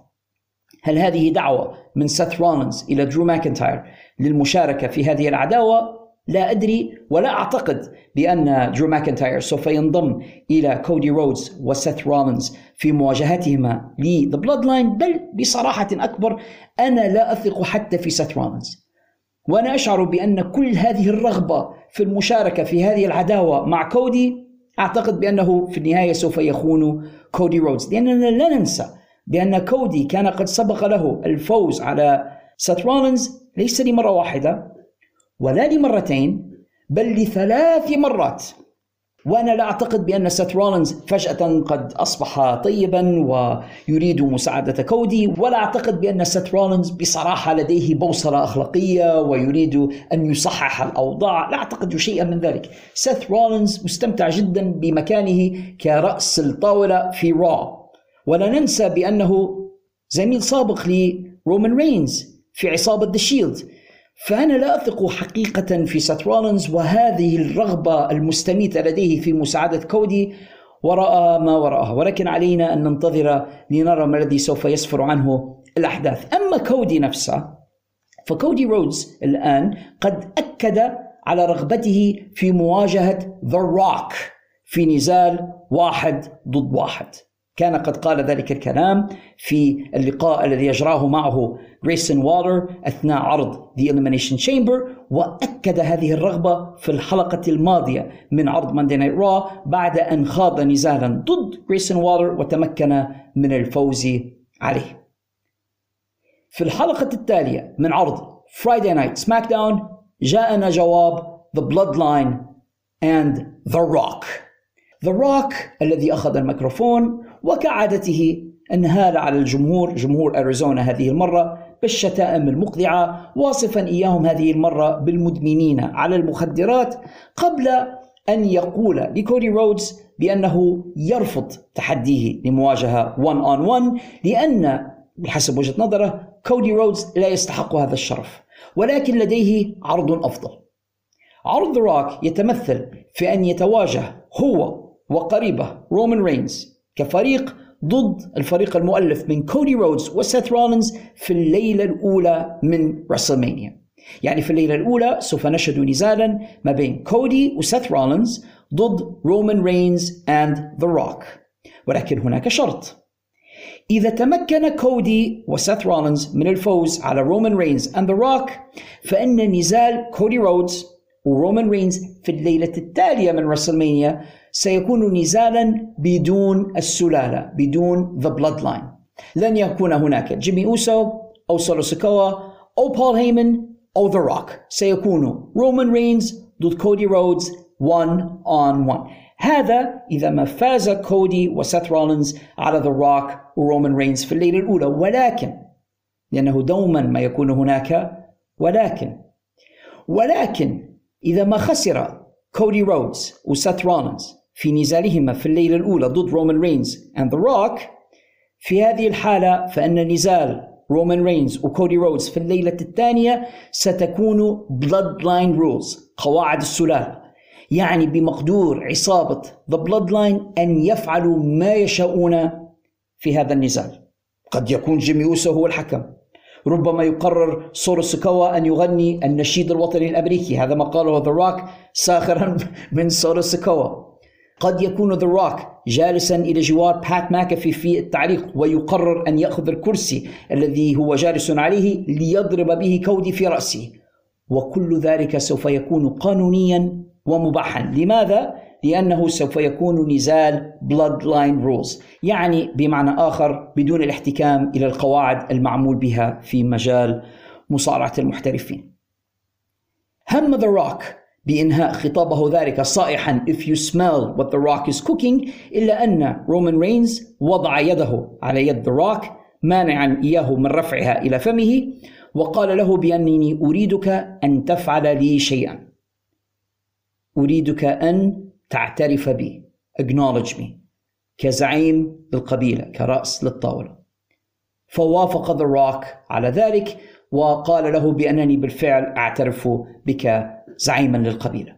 هل هذه دعوة من سيث رولينز إلى درو ماكنتاير للمشاركة في هذه العداوة؟ لا أدري ولا أعتقد بأن درو ماكنتاير سوف ينضم إلى كودي رودز وسيث رولينز في مواجهتهما ل The Bloodline بل بصراحة أكبر أنا لا أثق حتى في سيث رولينز وأنا أشعر بأن كل هذه الرغبة في المشاركة في هذه العداوة مع كودي أعتقد بأنه في النهاية سوف يخون كودي رودز لأننا لا ننسى بأن كودي كان قد سبق له الفوز على سيث رولينز ليس لمرة واحدة. ولا لمرتين بل لثلاث مرات. وأنا لا أعتقد بأن سيث رولينز فجأة قد أصبح طيبا ويريد مساعدة كودي ولا أعتقد بأن سيث رولينز بصراحة لديه بوصلة أخلاقية ويريد أن يصحح الأوضاع. لا أعتقد شيئا من ذلك. سيث رولينز مستمتع جدا بمكانه كرأس الطاولة في Raw. ولا ننسى بأنه زميل سابق لرومان رينز في عصابة The Shield فأنا لا أثق حقيقة في سيث رولينز وهذه الرغبة المستميتة لديه في مساعدة كودي وراءها ما وراءها ولكن علينا أن ننتظر لنرى ما الذي سوف يسفر عنه الأحداث. أما كودي نفسه فكودي رودز الآن قد أكد على رغبته في مواجهة The Rock في نزال واحد ضد واحد. كان قد قال ذلك الكلام في اللقاء الذي يجراه معه جريسون والر أثناء عرض The Elimination Chamber وأكد هذه الرغبة في الحلقة الماضية من عرض Monday Night Raw بعد أن خاض نزالا ضد جريسون والر وتمكن من الفوز عليه. في الحلقة التالية من عرض Friday Night SmackDown جاءنا جواب The Bloodline and The Rock. The Rock الذي أخذ الميكروفون وكعادته انهال على الجمهور جمهور أريزونا هذه المرة بالشتائم المقذعة واصفا إياهم هذه المرة بالمدمنين على المخدرات قبل أن يقول لكودي رودز بأنه يرفض تحديه لمواجهة 1 on 1 لأن بحسب وجهة نظره كودي رودز لا يستحق هذا الشرف ولكن لديه عرض أفضل. عرض روك يتمثل في أن يتواجه هو وقريبه رومان رينز كفريق ضد الفريق المؤلف من كودي رودز وسيث رولينز في الليلة الأولى من رسلمانيا يعني في الليلة الأولى سوف نشهد نزالا ما بين كودي وسيث رولينز ضد رومان رينز and ذا روك ولكن هناك شرط. إذا تمكن كودي وسيث رولينز من الفوز على رومان رينز and ذا روك فإن نزال كودي رودز ورومان رينز في الليلة التالية من رسلمانيا سيكون نزالا بدون السلالة بدون the bloodline. لن يكون هناك. جيمي أوسو أو سولو سيكوا أو بول هيمن أو ذا روك سيكون. رومان رينز ضد كودي رودز 1 on 1 هذا إذا ما فاز كودي وسيث رولينز على ذا روك ورومان رينز في الليلة الأولى. ولكن لأنه دوما ما يكون هناك ولكن ولكن إذا ما خسر كودي رودز وسيث رولينز في نزالهما في الليلة الأولى ضد رومان رينز and The Rock. في هذه الحالة فإن نزال رومان رينز وكودي رودز في الليلة الثانية ستكون Bloodline Rules قواعد السلالة. يعني بمقدور عصابة The Bloodline أن يفعلوا ما يشاءون في هذا النزال. قد يكون جيمي أوسو هو الحكم. ربما يقرر سولو سيكوا أن يغني النشيد الوطني الأمريكي. هذا ما قاله ذا روك ساخرا [LAUGHS] من سولو سيكوا قد يكون ذا روك جالسا إلى جوار بات ماكافي في التعليق ويقرر أن يأخذ الكرسي الذي هو جالس عليه ليضرب به كودي في رأسه. وكل ذلك سوف يكون قانونيا ومباحا. لماذا؟ لأنه سوف يكون نزال Bloodline Rules يعني بمعنى آخر بدون الاحتكام إلى القواعد المعمول بها في مجال مصارعة المحترفين. هم ذا روك بإنهاء خطابه ذلك صائحا If you smell what the rock is cooking إلا أن رومان رينز وضع يده على يد the rock مانعا إياه من رفعها إلى فمه وقال له بأنني أريدك أن تفعل لي شيئا. أريدك أن تعترف بي. Acknowledge me. كزعيم للقبيلة كرأس للطاولة. فوافق ذا روك على ذلك وقال له بأنني بالفعل أعترف بك زعيما للقبيلة.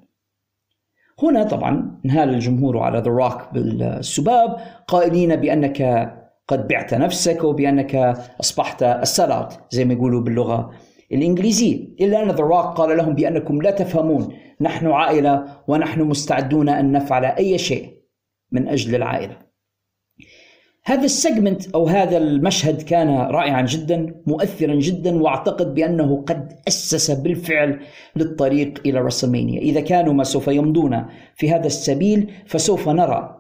هنا طبعا انهال الجمهور على ذا روك بالسباب قائلين بأنك قد بعت نفسك وبأنك أصبحت ال sellout زي ما يقولوا باللغة الإنجليزية. إلا أن ذا روك قال لهم بأنكم لا تفهمون نحن عائلة ونحن مستعدون أن نفعل أي شيء من أجل العائلة. هذا ال segment أو هذا المشهد كان رائعا جدا مؤثرا جدا وأعتقد بأنه قد أسس بالفعل للطريق إلى رسلمانيا إذا كانوا ما سوف يمضون في هذا السبيل فسوف نرى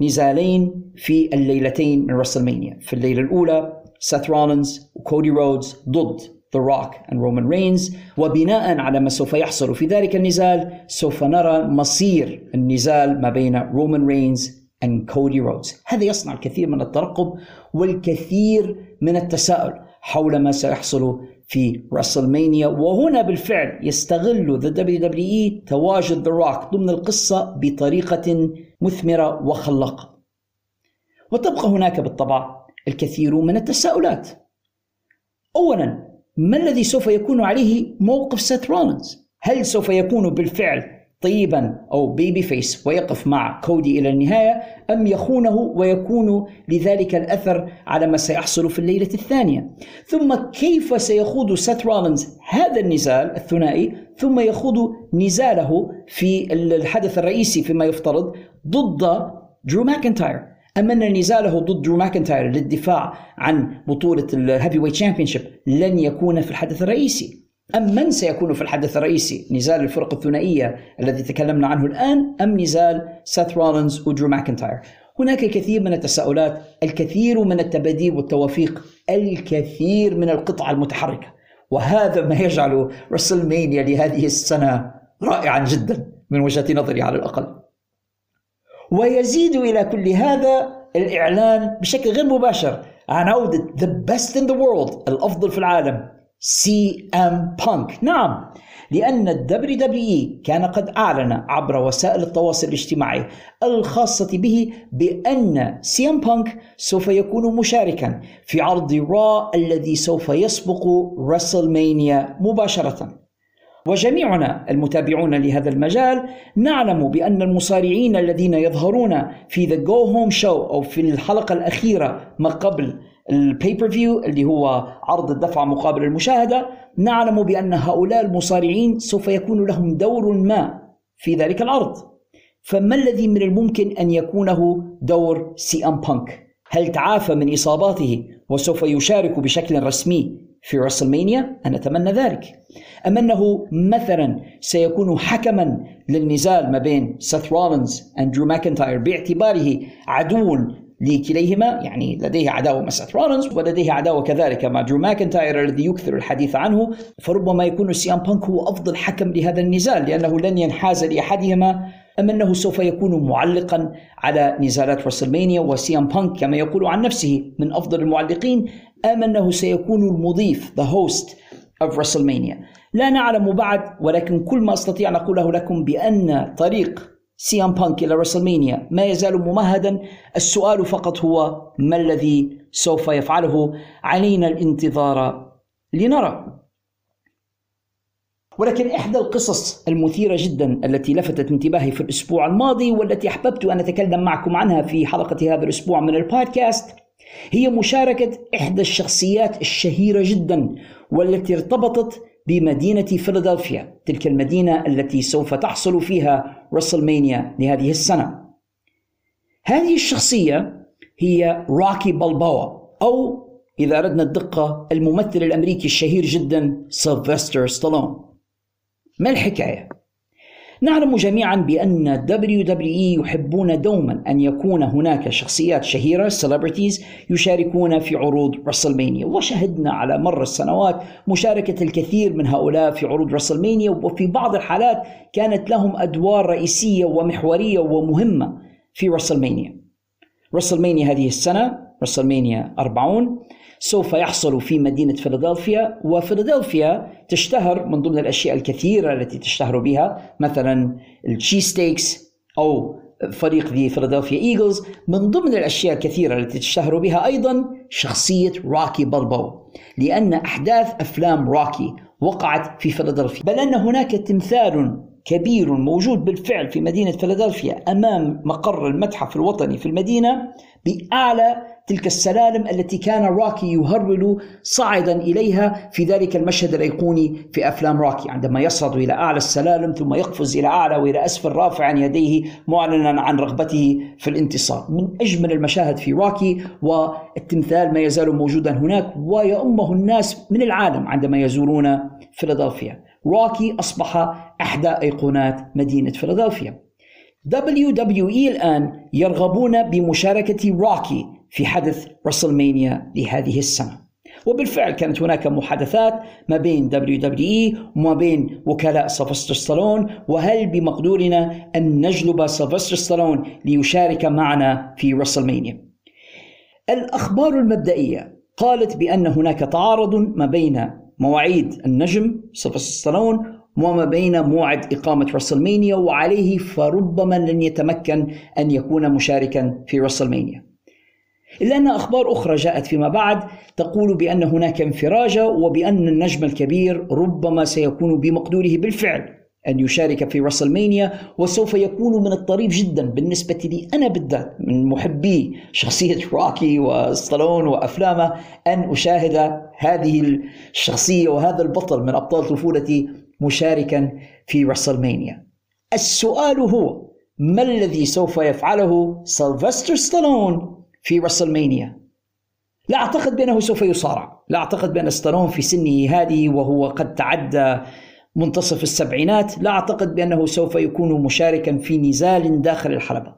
نزالين في الليلتين من رسلمانيا في الليلة الأولى سيث رولينز وكودي رودز ضد ذا روك and رومان رينز وبناء على ما سوف يحصل في ذلك النزال سوف نرى مصير النزال ما بين رومان رينز and Cody Rhodes. هذا يصنع الكثير من الترقب والكثير من التساؤل حول ما سيحصل في راسلمانيا. وهنا بالفعل يستغل ذا دبليو دبليو اي تواجد ذا روك ضمن القصة بطريقة مثمرة وخلاقة. وتبقى هناك بالطبع الكثير من التساؤلات. أولا ما الذي سوف يكون عليه موقف سيث رولينز؟ هل سوف يكون بالفعل طيبا أو babyface ويقف مع كودي إلى النهاية أم يخونه ويكون لذلك الأثر على ما سيحصل في الليلة الثانية. ثم كيف سيخوض سيث رولينز هذا النزال الثنائي؟ ثم يخوض نزاله في الحدث الرئيسي فيما يفترض ضد درو ماكنتاير. أما أن نزاله ضد درو ماكنتاير للدفاع عن بطولة ال heavyweight لن يكون في الحدث الرئيسي. أم من سيكون في الحدث الرئيسي؟ نزال الفرق الثنائية الذي تكلمنا عنه الآن أم نزال سيث رولينز ودرو ماكنتاير؟ هناك الكثير من التساؤلات الكثير من التباديل والتوافيق الكثير من القطع المتحركة. وهذا ما يجعل رسلمانيا لهذه السنة رائعا جدا من وجهة نظري على الأقل. ويزيد إلى كل هذا الإعلان بشكل غير مباشر عن عودة the best in the world الأفضل في العالم. سي ام بانك نعم لأن ال WWE كان قد أعلن عبر وسائل التواصل الاجتماعي الخاصة به بأن سي ام بانك سوف يكون مشاركا في عرض Raw الذي سوف يسبق رسلمانيا مباشرة. وجميعنا المتابعون لهذا المجال نعلم بأن المصارعين الذين يظهرون في the go-home show أو في الحلقة الأخيرة ما قبل ال pay-per-view اللي هو عرض الدفع مقابل المشاهدة نعلم بأن هؤلاء المصارعين سوف يكون لهم دور ما في ذلك العرض. فما الذي من الممكن أن يكونه دور سي أم بانك؟ هل تعافى من إصاباته وسوف يشارك بشكل رسمي في رسلمانيا؟ أنا أتمنى ذلك. أم أنه مثلا سيكون حكما للنزال ما بين سيث رولينز ودرو ماكنتاير باعتباره عدو لكليهما يعني لديه عداوة مع سيث رولينز ولديه عداوة كذلك مع درو ماكنتاير الذي يكثر الحديث عنه فربما يكون سي ام بانك هو أفضل حكم لهذا النزال لأنه لن ينحاز لأحدهما أم أنه سوف يكون معلقا على نزالات رسلمانيا وسي ام بانك كما يقول عن نفسه من أفضل المعلقين أم أنه سيكون المضيف the host of WrestleMania لا نعلم بعد ولكن كل ما أستطيع أن أقوله لكم بأن طريق سي ام بانك إلى رسلمانيا ما يزال ممهدا. السؤال فقط هو ما الذي سوف يفعله؟ علينا الانتظار لنرى. ولكن إحدى القصص المثيرة جدا التي لفتت انتباهي في الأسبوع الماضي والتي أحببت أن أتكلم معكم عنها في حلقة هذا الأسبوع من البودكاست هي مشاركة إحدى الشخصيات الشهيرة جدا والتي ارتبطت بمدينة فيلادلفيا تلك المدينة التي سوف تحصل فيها رسلمانيا لهذه السنة هذه الشخصية هي روكي بالبوا أو إذا أردنا الدقة الممثل الأمريكي الشهير جدا سيلفستر ستالون ما الحكاية؟ نعلم جميعا بأن WWE يحبون دوما أن يكون هناك شخصيات شهيرة celebrities يشاركون في عروض رسلمانيا وشهدنا على مر السنوات مشاركة الكثير من هؤلاء في عروض رسلمانيا وفي بعض الحالات كانت لهم أدوار رئيسية ومحورية ومهمة في رسلمانيا. رسلمانيا هذه السنة رسلمانيا 40 سوف يحصل في مدينة فيلادلفيا وفيلادلفيا تشتهر من ضمن الأشياء الكثيرة التي تشتهر بها مثلا ال cheesesteaks أو فريق the Philadelphia Eagles من ضمن الأشياء الكثيرة التي تشتهر بها أيضا شخصية روكي بالبوا لأن أحداث أفلام روكي وقعت في فيلادلفيا. بل أن هناك تمثال كبير موجود بالفعل في مدينة فيلادلفيا أمام مقر المتحف الوطني في المدينة بأعلى تلك السلالم التي كان روكي يهرول صاعدا إليها في ذلك المشهد الأيقوني في أفلام روكي عندما يصعد إلى أعلى السلالم ثم يقفز إلى أعلى وإلى أسفل رافعا يديه معلنا عن رغبته في الانتصار. من أجمل المشاهد في روكي والتمثال ما يزال موجودا هناك ويؤمه الناس من العالم عندما يزورون فيلادلفيا. روكي أصبح احدى أيقونات مدينة فيلادلفيا. WWE الآن يرغبون بمشاركة روكي في حدث رسلمانيا لهذه السنة. وبالفعل كانت هناك محادثات ما بين WWE وما بين وكلاء سيلفستر ستالون وهل بمقدورنا أن نجلب سيلفستر ستالون ليشارك معنا في رسلمانيا الأخبار المبدئية قالت بأن هناك تعارض ما بين مواعيد النجم سيلفستر ستالون وما بين موعد إقامة رسلمانيا وعليه فربما لن يتمكن أن يكون مشاركا في رسلمانيا إلا أن أخبار أخرى جاءت فيما بعد تقول بأن هناك انفراجة وبأن النجم الكبير ربما سيكون بمقدوره بالفعل أن يشارك في رسلمانيا وسوف يكون من الطريف جدا بالنسبة لي أنا بالذات من محبي شخصية روكي وستالون وأفلامه أن أشاهد هذه الشخصية وهذا البطل من أبطال طفولتي مشاركا في رسلمانيا السؤال هو ما الذي سوف يفعله سيلفستر ستالون؟ في رسلمانيا لا أعتقد بأنه سوف يصارع. لا أعتقد بأن ستالون في سنه هذه وهو قد تعدى منتصف السبعينات. لا أعتقد بأنه سوف يكون مشاركا في نزال داخل الحلبة.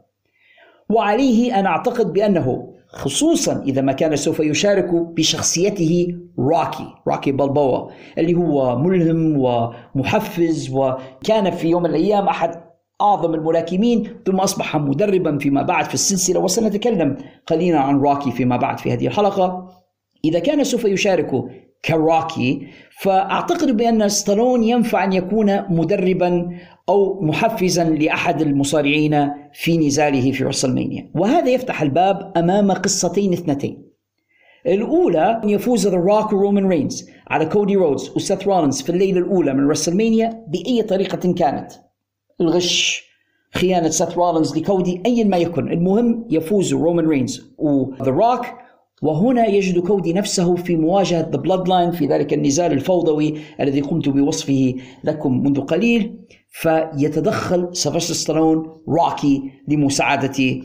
وعليه أنا أعتقد بأنه خصوصا إذا ما كان سوف يشارك بشخصيته روكي روكي بالبوا اللي هو ملهم ومحفز وكان في يوم من الأيام أحد أعظم الملاكمين ثم أصبح مدربا فيما بعد في السلسلة وسنتكلم قليلا عن روكي فيما بعد في هذه الحلقة. إذا كان سوف يشارك كروكي فأعتقد بأن ستالون ينفع أن يكون مدربا أو محفزا لأحد المصارعين في نزاله في رسلمانيا وهذا يفتح الباب أمام قصتين اثنتين. الأولى أن يفوز The Rock ورومان رينز على كودي رودز وسيث رولنز في الليلة الأولى من رسلمانيا بأي طريقة كانت. الغش خيانة سيث رولنز لكودي أيا ما يكن. المهم يفوز رومان رينز و The Rock وهنا يجد كودي نفسه في مواجهة The Bloodline في ذلك النزال الفوضوي الذي قمت بوصفه لكم منذ قليل. فيتدخل سيلفستر ستالون روكي لمساعدة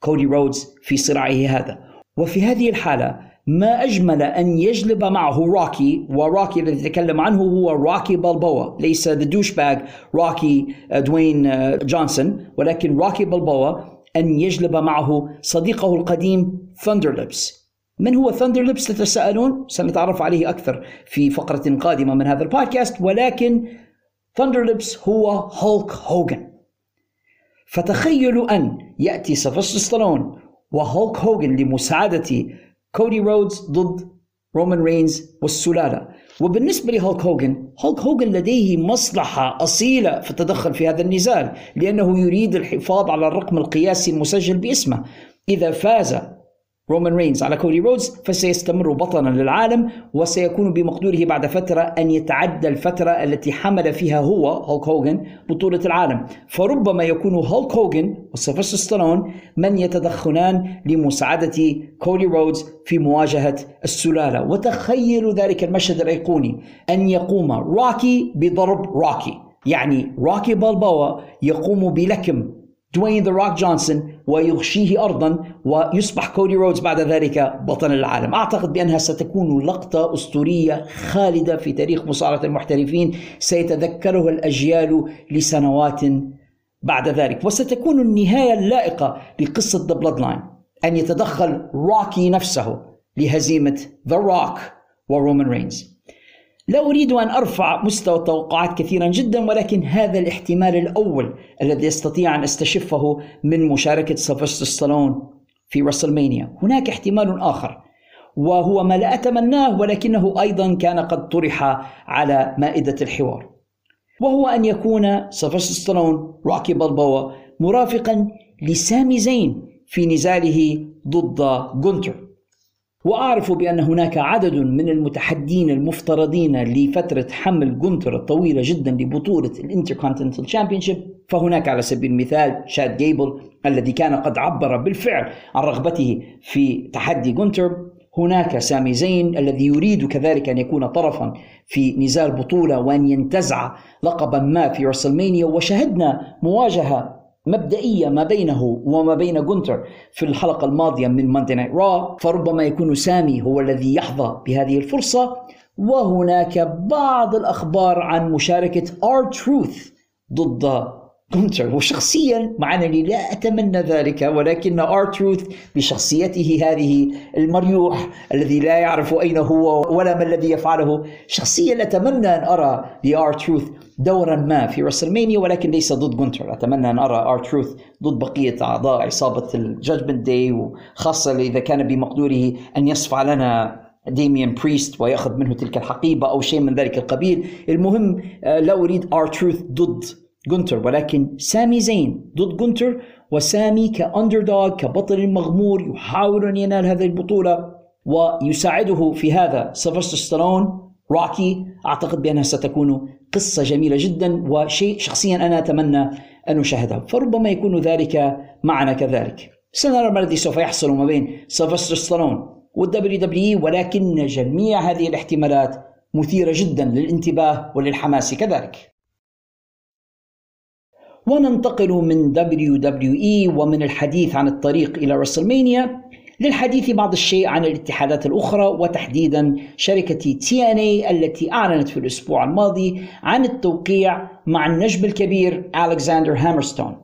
كودي رودز في صراعه هذا. وفي هذه الحالة ما أجمل أن يجلب معه روكي وروكي الذي أتكلم عنه هو روكي بالبوا. ليس the douchebag روكي دوين جونسون ولكن روكي بالبوا أن يجلب معه صديقه القديم Thunderlips من هو ثاندرليبس تتساءلون؟ سنتعرف عليه أكثر في فقرة قادمة من هذا البودكاست. ولكن ثاندرليبس هو هولك هوغن فتخيلوا أن يأتي سيلفستر ستالون وهولك هوغن لمساعدة كودي رودز ضد رومان رينز والسلالة. وبالنسبة لهولك هوغن هولك هوغن لديه مصلحة أصيلة في التدخل في هذا النزال لأنه يريد الحفاظ على الرقم القياسي المسجل باسمه. إذا فاز رومان رينز على كودي رودز فسيستمر بطلا للعالم وسيكون بمقدوره بعد فترة أن يتعدى الفترة التي حمل فيها هو هولك هوغن بطولة العالم. فربما يكون هولك هوغن وسيلفستر ستالون من يتدخلان لمساعدة كودي رودز في مواجهة السلالة. وتخيلوا ذلك المشهد الأيقوني أن يقوم روكي بضرب روكي يعني روكي بالبوا يقوم بلكم دوين ذا روك جونسون ويغشيه أرضا ويصبح كودي رودز بعد ذلك بطل العالم. أعتقد بأنها ستكون لقطة أسطورية خالدة في تاريخ مصارعة المحترفين. سيتذكرها الأجيال لسنوات بعد ذلك. وستكون النهاية اللائقة لقصة The Bloodline أن يتدخل روكي نفسه لهزيمة ذا روك ورومان رينز لا أريد أن أرفع مستوى التوقعات كثيرا جدا ولكن هذا الاحتمال الأول الذي أستطيع أن أستشفه من مشاركة سيلفستر ستالون في WrestleMania هناك احتمال آخر وهو ما لا أتمناه ولكنه أيضا كان قد طرح على مائدة الحوار وهو أن يكون سيلفستر ستالون روكي بالبوا مرافقا لسامي زين في نزاله ضد جونتر وأعرف بأن هناك عدد من المتحدين المفترضين لفترة حمل جونتر الطويلة جدا لبطولة ال Intercontinental Championship فهناك على سبيل المثال تشاد جيبل الذي كان قد عبر بالفعل عن رغبته في تحدي جونتر. هناك سامي زين الذي يريد كذلك أن يكون طرفا في نزال بطولة وأن ينتزع لقبا ما في WrestleMania وشهدنا مواجهة مبدئية ما بينه وما بين جونتر في الحلقة الماضية من Monday Night Raw فربما يكون سامي هو الذي يحظى بهذه الفرصة. وهناك بعض الأخبار عن مشاركة ار تروث ضد جونتر. وشخصيا مع أنني لا أتمنى ذلك ولكن ار تروث بشخصيته هذه المريوح الذي لا يعرف أين هو ولا ما الذي يفعله. شخصيا أتمنى أن أرى لار تروث دورا ما في WrestleMania ولكن ليس ضد جونتر. أتمنى أن أرى ار تروث ضد بقية أعضاء عصابه ال Judgment Day وخاصة إذا كان بمقدوره أن يصفع لنا ديميان بريست ويأخذ منه تلك الحقيبة أو شيء من ذلك القبيل. المهم آه، لا أريد ار تروث ضد جونتر ولكن سامي زين ضد جونتر وسامي ك underdog كبطل مغمور يحاول أن ينال هذه البطولة ويساعده في هذا. سيلفستر ستالون روكي أعتقد بأنها ستكون قصة جميلة جدا وشيء شخصيا أنا أتمنى أن أشاهده. فربما يكون ذلك معنا كذلك. سنرى ما الذي سوف يحصل ما بين سيلفستر ستالون وال WWE ولكن جميع هذه الاحتمالات مثيرة جدا للانتباه وللحماس كذلك. وننتقل من WWE ومن الحديث عن الطريق إلى WrestleMania. للحديث بعض الشيء عن الاتحادات الأخرى وتحديدا شركة TNA التي أعلنت في الأسبوع الماضي عن التوقيع مع النجم الكبير ألكسندر هامرستون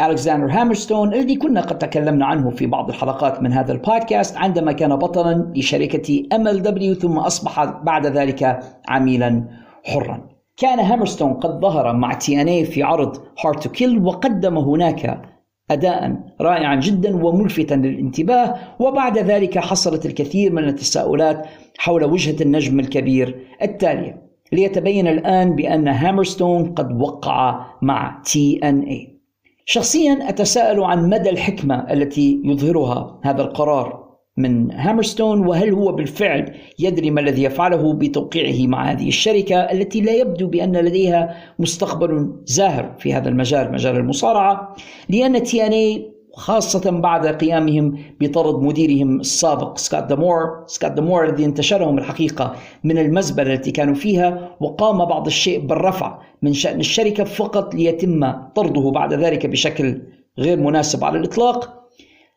ألكسندر هامرستون الذي كنا قد تكلمنا عنه في بعض الحلقات من هذا البودكاست عندما كان بطلا لشركة MLW ثم أصبح بعد ذلك عميلا حرا. كان هامرستون قد ظهر مع TNA في عرض Hard to Kill وقدم هناك أداء رائعا جدا وملفتا للانتباه وبعد ذلك حصلت الكثير من التساؤلات حول وجهة النجم الكبير التالية. ليتبين الآن بأن هامرستون قد وقع مع TNA شخصيا أتساءل عن مدى الحكمة التي يظهرها هذا القرار. من هامرستون وهل هو بالفعل يدري ما الذي يفعله بتوقيعه مع هذه الشركة التي لا يبدو بأن لديها مستقبل زاهر في هذا المجال مجال المصارعة لأن TNA خاصة بعد قيامهم بطرد مديرهم السابق سكوت دامور سكوت دامور الذي انتشلهم الحقيقة من المزبلة التي كانوا فيها وقام بعض الشيء بالرفع من شأن الشركة فقط ليتم طرده بعد ذلك بشكل غير مناسب على الإطلاق.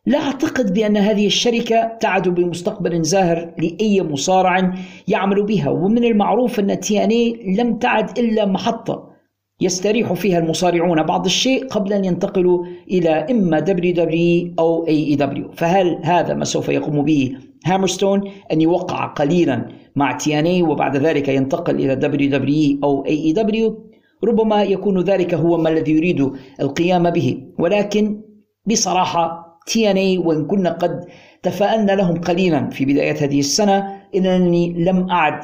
لا أعتقد بأن هذه الشركة تعد بمستقبل زاهر لأي مصارع يعمل بها ومن المعروف أن TNA لم تعد إلا محطة يستريح فيها المصارعون بعض الشيء قبل أن ينتقلوا إلى إما دبليو دبليو أو أي إي دبليو. فهل هذا ما سوف يقوم به هامرستون؟ أن يوقع قليلا مع TNA وبعد ذلك ينتقل إلى دبليو دبليو أو إي دبليو. ربما يكون ذلك هو ما الذي يريد القيام به ولكن بصراحة تي ان اي وإن كنا قد تفاءلنا لهم قليلا في بداية هذه السنة إلا أنني لم أعد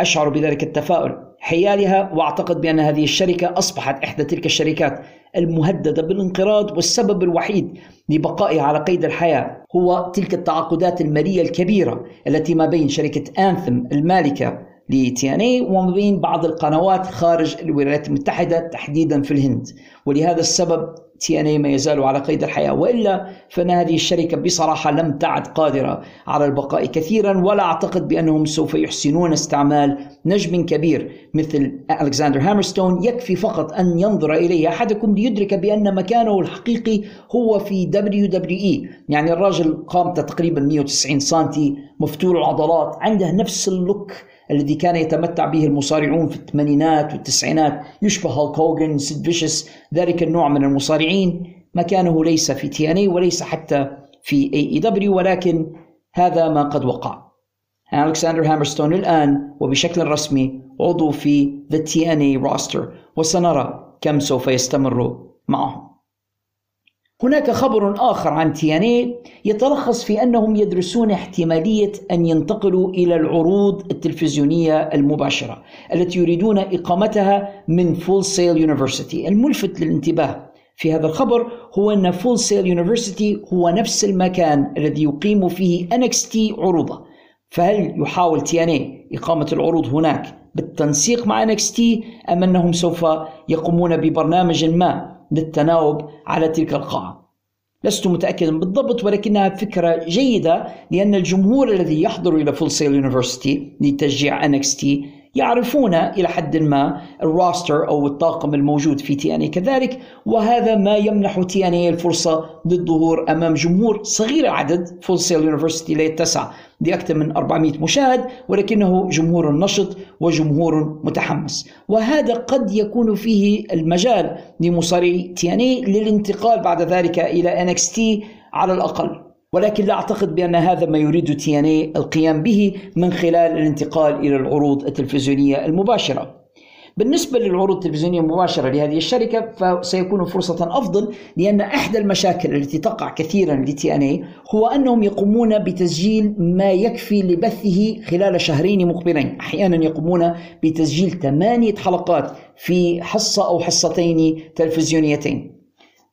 أشعر بذلك التفاؤل. حيالها وأعتقد بأن هذه الشركة أصبحت إحدى تلك الشركات المهددة بالانقراض والسبب الوحيد لبقائها على قيد الحياة هو تلك التعاقدات المالية الكبيرة التي ما بين شركة أنثم المالكة ل TNA وما بين بعض القنوات خارج الولايات المتحدة تحديدا في الهند. ولهذا السبب TNA ما يزال على قيد الحياة. وإلا فإن هذه الشركة بصراحة لم تعد قادرة على البقاء كثيرا ولا أعتقد بأنهم سوف يحسنون استعمال نجم كبير مثل ألكسندر هامرستون. يكفي فقط أن ينظر إليه أحدكم ليدرك بأن مكانه الحقيقي هو في WWE. يعني الراجل قامته تقريبا 190 سم مفتول العضلات عنده نفس ال look الذي كان يتمتع به المصارعون في الثمانينات والتسعينات. يشبه هالك هوجن سيد فيشوس ذلك النوع من المصارعين. مكانه ليس في TNA وليس حتى في AEW ولكن هذا ما قد وقع. ألكسندر هامرستون الآن وبشكل رسمي عضو في the TNA roster وسنرى كم سوف يستمر معهم. هناك خبر آخر عن TNA يتلخص في أنهم يدرسون احتمالية أن ينتقلوا إلى العروض التلفزيونية المباشرة التي يريدون إقامتها من Full Sail University الملفت للانتباه في هذا الخبر هو أن Full Sail University هو نفس المكان الذي يقيم فيه NXT عروضه. فهل يحاول TNA إقامة العروض هناك بالتنسيق مع NXT أم أنهم سوف يقومون ببرنامج ما للتناوب على تلك القاعة. لست متأكدا بالضبط ولكنها فكرة جيدة لأن الجمهور الذي يحضر إلى Full Sail University لتشجيع NXT يعرفون إلى حد ما ال roster أو الطاقم الموجود في TNA كذلك وهذا ما يمنح TNA الفرصة للظهور أمام جمهور صغير العدد Full Sail University لا يتسع لأكثر من 400 مشاهد ولكنه جمهور نشط وجمهور متحمس. وهذا قد يكون فيه المجال لمصارعي TNA للانتقال بعد ذلك إلى NXT على الأقل. ولكن لا أعتقد بأن هذا ما يريد تي إن اي القيام به من خلال الانتقال إلى العروض التلفزيونية المباشرة. بالنسبة للعروض التلفزيونية المباشرة لهذه الشركة فسيكون فرصة أفضل لأن إحدى المشاكل التي تقع كثيرا لتي إن اي هو أنهم يقومون بتسجيل ما يكفي لبثه خلال شهرين مقبلين أحيانا يقومون بتسجيل ثمانية حلقات في حصة أو حصتين تلفزيونيتين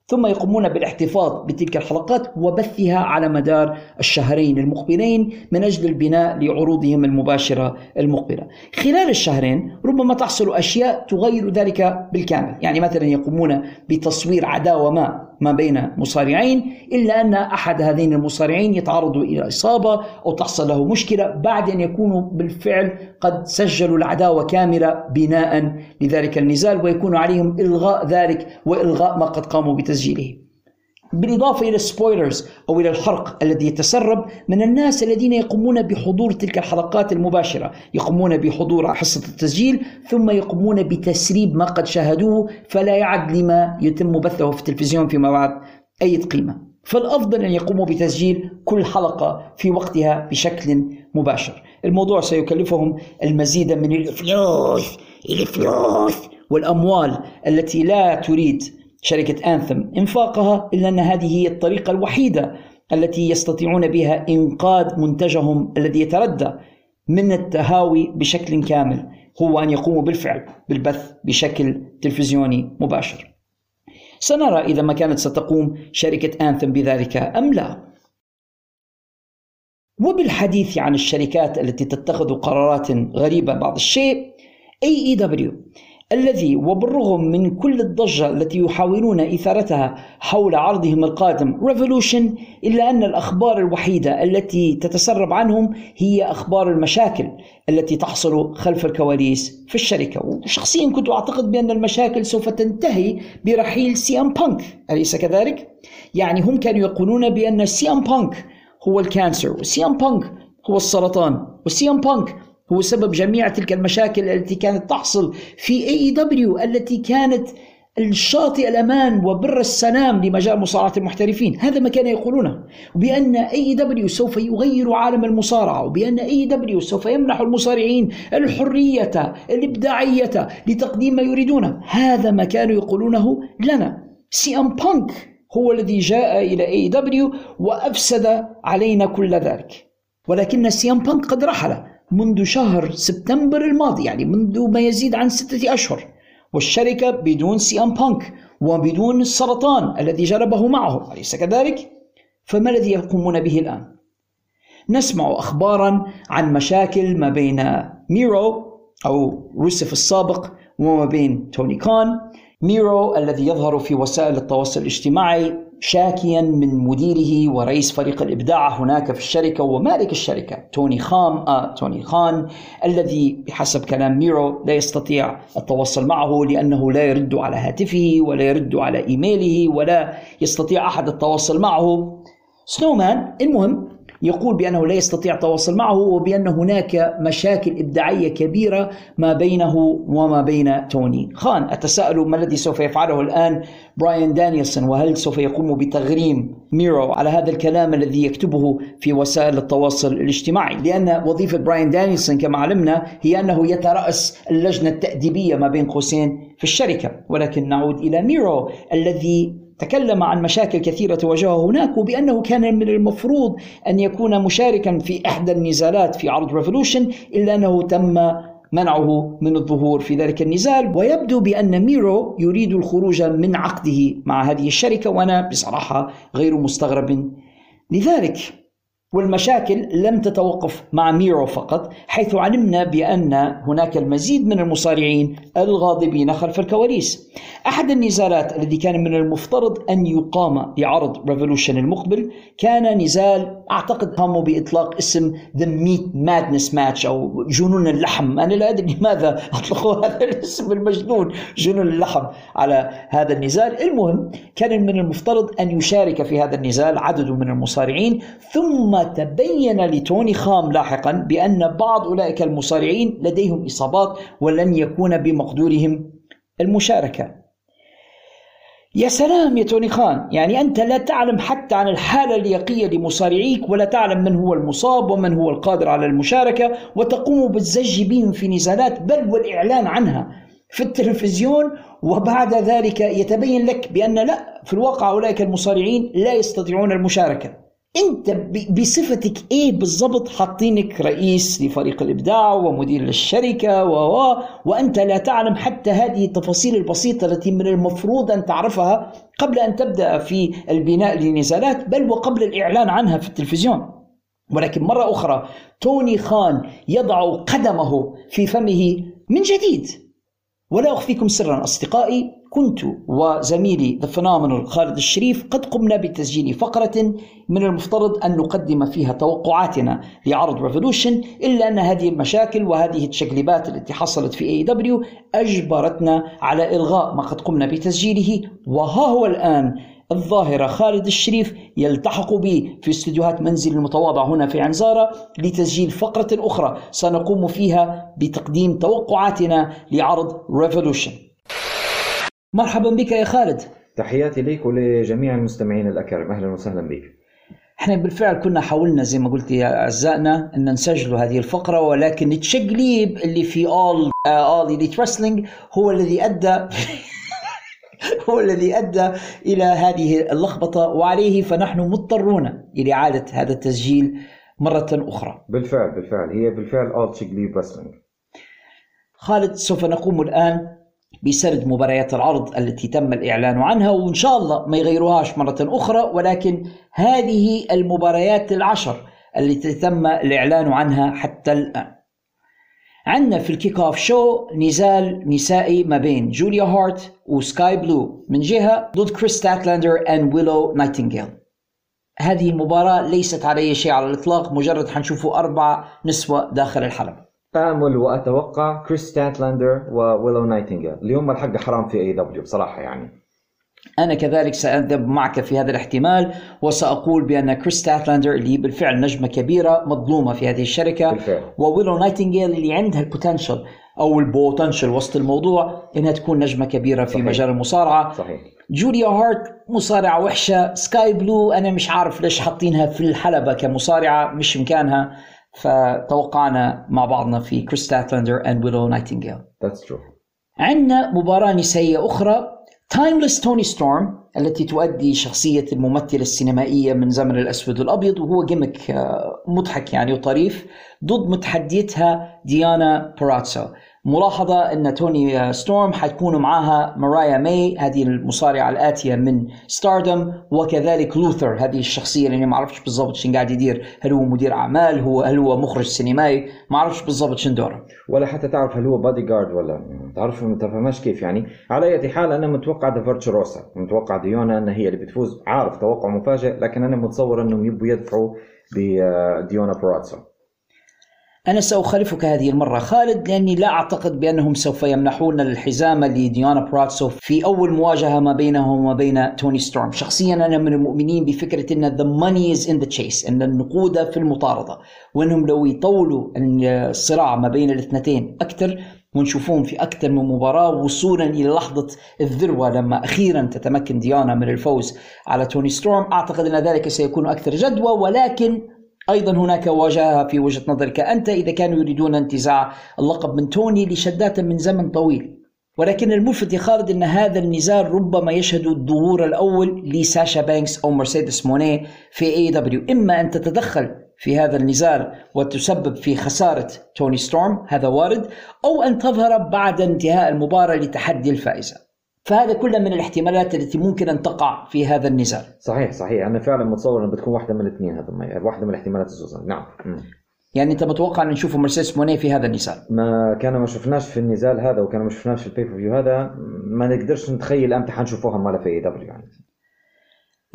ثم يقومون بالاحتفاظ بتلك الحلقات وبثها على مدار الشهرين المقبلين من أجل البناء لعروضهم المباشرة المقبلة. خلال الشهرين ربما تحصل أشياء تغير ذلك بالكامل، يعني مثلا يقومون بتصوير عداوة ما ما بين مصارعين إلا أن أحد هذين المصارعين يتعرض إلى إصابة أو تحصل له مشكلة بعد أن يكونوا بالفعل قد سجلوا العداوة كاملة بناء لذلك النزال ويكون عليهم إلغاء ذلك وإلغاء ما قد قاموا بتسجيله. بالإضافة إلى السبويلرز أو إلى الحرق الذي يتسرب من الناس الذين يقومون بحضور تلك الحلقات المباشرة. يقومون بحضور حصة التسجيل ثم يقومون بتسريب ما قد شاهدوه فلا يعد لما يتم بثه في التلفزيون فيما بعد أي قيمة. فالأفضل أن يقوموا بتسجيل كل حلقة في وقتها بشكل مباشر. الموضوع سيكلفهم المزيد من الفلوس الفلوس والأموال التي لا تريد شركة أنثم إنفاقها إلا أن هذه هي الطريقة الوحيدة التي يستطيعون بها إنقاذ منتجهم الذي يتردى من التهاوي بشكل كامل هو أن يقوموا بالفعل بالبث بشكل تلفزيوني مباشر. سنرى إذا ما كانت ستقوم شركة أنثم بذلك أم لا. وبالحديث عن الشركات التي تتخذ قرارات غريبة بعض الشيء AEW الذي وبالرغم من كل الضجة التي يحاولون إثارتها حول عرضهم القادم Revolution إلا أن الأخبار الوحيدة التي تتسرب عنهم هي أخبار المشاكل التي تحصل خلف الكواليس في الشركة وشخصيا كنت أعتقد بأن المشاكل سوف تنتهي برحيل سي أم بانك أليس كذلك؟ يعني هم كانوا يقولون بأن سي أم بانك هو ال cancer وسي أم بانك هو السرطان وسي أم بانك هو سبب جميع تلك المشاكل التي كانت تحصل في AEW التي كانت شاطئ الأمان وبر السلام لمجال مصارعة المحترفين، هذا ما كانوا يقولونه، وبأن AEW سوف يغير عالم المصارعة، وبأن AEW سوف يمنح المصارعين الحرية الإبداعية لتقديم ما يريدونه، هذا ما كانوا يقولونه لنا. سي ام بانك هو الذي جاء إلى AEW وأفسد علينا كل ذلك. ولكن سي ام بانك قد رحل منذ شهر سبتمبر الماضي يعني منذ ما يزيد عن ستة أشهر والشركة بدون سي أم بانك وبدون السرطان الذي جلبه معه أليس كذلك؟ فما الذي يقومون به الآن؟ نسمع أخبارا عن مشاكل ما بين ميرو أو روسف السابق وما بين توني خان ميرو الذي يظهر في وسائل التواصل الاجتماعي شاكيا من مديره ورئيس فريق الإبداع هناك في الشركة ومالك الشركة توني خام آه توني خان الذي بحسب كلام ميرو لا يستطيع التواصل معه لأنه لا يرد على هاتفه ولا يرد على إيميله ولا يستطيع أحد التواصل معه. سنومان المهم يقول بأنه لا يستطيع التواصل معه وبأن هناك مشاكل إبداعية كبيرة ما بينه وما بين توني خان. أتساءل ما الذي سوف يفعله الآن براين دانيلسون وهل سوف يقوم بتغريم ميرو على هذا الكلام الذي يكتبه في وسائل التواصل الاجتماعي؟ لأن وظيفة براين دانيلسون كما علمنا هي أنه يترأس اللجنة التأديبية ما بين قوسين في الشركة. ولكن نعود إلى ميرو الذي تكلم عن مشاكل كثيرة تواجهها هناك وبأنه كان من المفروض أن يكون مشاركا في إحدى النزالات في عرض Revolution إلا أنه تم منعه من الظهور في ذلك النزال. ويبدو بأن ميرو يريد الخروج من عقده مع هذه الشركة وأنا بصراحة غير مستغرب. لذلك والمشاكل لم تتوقف مع ميرو فقط حيث علمنا بأن هناك المزيد من المصارعين الغاضبين خلف الكواليس. أحد النزالات الذي كان من المفترض أن يقام لعرض Revolution المقبل كان نزال أعتقد قاموا بإطلاق اسم The Meat Madness Match أو جنون اللحم. أنا لا أدري [LAUGHS] لماذا أطلقوا هذا الاسم المجنون جنون اللحم على هذا النزال. المهم كان من المفترض أن يشارك في هذا النزال عدد من المصارعين ثم تبين لتوني خام لاحقا بأن بعض أولئك المصارعين لديهم إصابات ولن يكون بمقدورهم المشاركة. يا سلام يا توني خان يعني أنت لا تعلم حتى عن الحالة اليقية لمصارعيك ولا تعلم من هو المصاب ومن هو القادر على المشاركة وتقوم بالزج بهم في نزالات بل والإعلان عنها في التلفزيون وبعد ذلك يتبين لك بأن لا في الواقع أولئك المصارعين لا يستطيعون المشاركة. أنت بصفتك إيه بالضبط حاطينك رئيس لفريق الإبداع ومدير للشركة و وأنت لا تعلم حتى هذه التفاصيل البسيطة التي من المفروض أن تعرفها قبل أن تبدأ في البناء للنزالات بل وقبل الإعلان عنها في التلفزيون. ولكن مرة أخرى توني خان يضع قدمه في فمه من جديد. ولا أخفيكم سرا أصدقائي كنت وزميلي the phenomenal خالد الشريف قد قمنا بتسجيل فقرة من المفترض أن نقدم فيها توقعاتنا لعرض Revolution إلا أن هذه المشاكل وهذه التشقلبات التي حصلت في AEW أجبرتنا على إلغاء ما قد قمنا بتسجيله. وها هو الآن الظاهرة. خالد الشريف يلتحق بي في استديوهات منزلي المتواضع هنا في عنزارة لتسجيل فقرة أخرى سنقوم فيها بتقديم توقعاتنا لعرض Revolution مرحبا بك يا خالد. تحياتي لك ولجميع المستمعين الأكارم أهلا وسهلا بك. إحنا بالفعل كنا حاولنا زي ما قلت يا أعزائنا أن نسجل هذه الفقرة ولكن التشقليب اللي في All All Elite Wrestling هو الذي أدى [LAUGHS] هو الذي أدى إلى هذه اللخبطة وعليه فنحن مضطرون إلى اعاده هذا التسجيل مرة أخرى. بالفعل بالفعل. هي بالفعل wrestling خالد سوف نقوم الآن بسرد مباريات العرض التي تم الإعلان عنها وإن شاء الله ما يغيروهاش مرة أخرى ولكن هذه المباريات العشر التي تم الإعلان عنها حتى الآن. عندنا في ال kickoff show نزال نسائي ما بين جوليا هارت وسكاي بلو. من جهة ضد كريس ستاتلاندر and ويلو نايتنجيل هذه المباراة ليست على أي شيء على الإطلاق مجرد حنشوفوا أربع نسوة داخل الحلبة. امل وأتوقع كريس ستاتلاندر وويلو نايتنجل اللي هم الحق حرام في AEW بصراحة يعني. أنا كذلك سأذهب معك في هذا الاحتمال وسأقول بأن كريس ستاتلاندر اللي بالفعل نجمة كبيرة مظلومة في هذه الشركة بالفعل. وويلو نايتنجيل اللي عندها ال potential أو ال potential وسط الموضوع إنها تكون نجمة كبيرة في صحيح. مجال المصارعة. صحيح. جوليا هارت مصارعة وحشة. سكاي بلو أنا مش عارف ليش حاطينها في الحلبة كمصارعة مش مكانها فتوقعنا مع بعضنا في كريس ستاتلاندر and ويلو نايتنجيل. That's true عندنا مباراة نسائية أخرى. Timeless توني ستورم التي تؤدي شخصية الممثلة السينمائية من زمن الأسود والأبيض وهو gimmick آه، مضحك يعني وطريف ضد متحديتها ديانا باراتسو. ملاحظة أن توني ستورم حتكون معها مرايا ماي هذه المصارعة الآتية من ستاردم وكذلك لوثر هذه الشخصية اللي ما أعرفش بالضبط شن قاعد يدير هل هو مدير أعمال هو هل هو مخرج سينمائي؟ ما أعرفش بالضبط شن دوره. ولا حتى تعرف هل هو بادي جارد ولا تعرف ما تفهمش كيف يعني. على أي حال أنا متوقع The Virtuosa متوقع ديانا إن هي اللي بتفوز. عارف توقع مفاجئ لكن أنا متصور إنهم يبوا يدفعوا بديانا باراتسو أنا سأخالفك هذه المرة خالد لأني لا أعتقد بأنهم سوف يمنحون الحزام لديانا براتسو في أول مواجهة ما بينهم وما بين توني ستورم. شخصيا أنا من المؤمنين بفكرة أن the money is in the chase أن النقود في المطاردة وأنهم لو يطولوا الصراع ما بين الاثنتين أكثر ونشوفهم في أكثر من مباراة وصولا إلى لحظة الذروة لما أخيرا تتمكن ديانا من الفوز على توني ستورم. أعتقد أن ذلك سيكون أكثر جدوى ولكن أيضا هناك وجاهة في وجهة نظرك. أنت إذا كانوا يريدون انتزاع اللقب من توني لشدات من زمن طويل ولكن الملفت يا خالد أن هذا النزال ربما يشهد الظهور الأول لساشا بانكس أو مرسيدس موني في AEW إما أن تتدخل في هذا النزال وتسبب في خسارة توني ستورم هذا وارد أو أن تظهر بعد انتهاء المباراة لتحدي الفائزة. فهذا كله من الاحتمالات التي ممكن أن تقع في هذا النزال صحيح صحيح. أنا فعلا متصور انها بتكون واحدة من الاثنين هذا واحدة من الاحتمالات الزوزة. نعم. مم. يعني أنت متوقع أن نشوف مرسيدس موني في هذا النزال ما كان ما شفناش في النزال هذا وكان ما شفناش في ال pay-per-view هذا. ما نقدرش نتخيل أمتى حنشوفوها مالا في AEW يعني.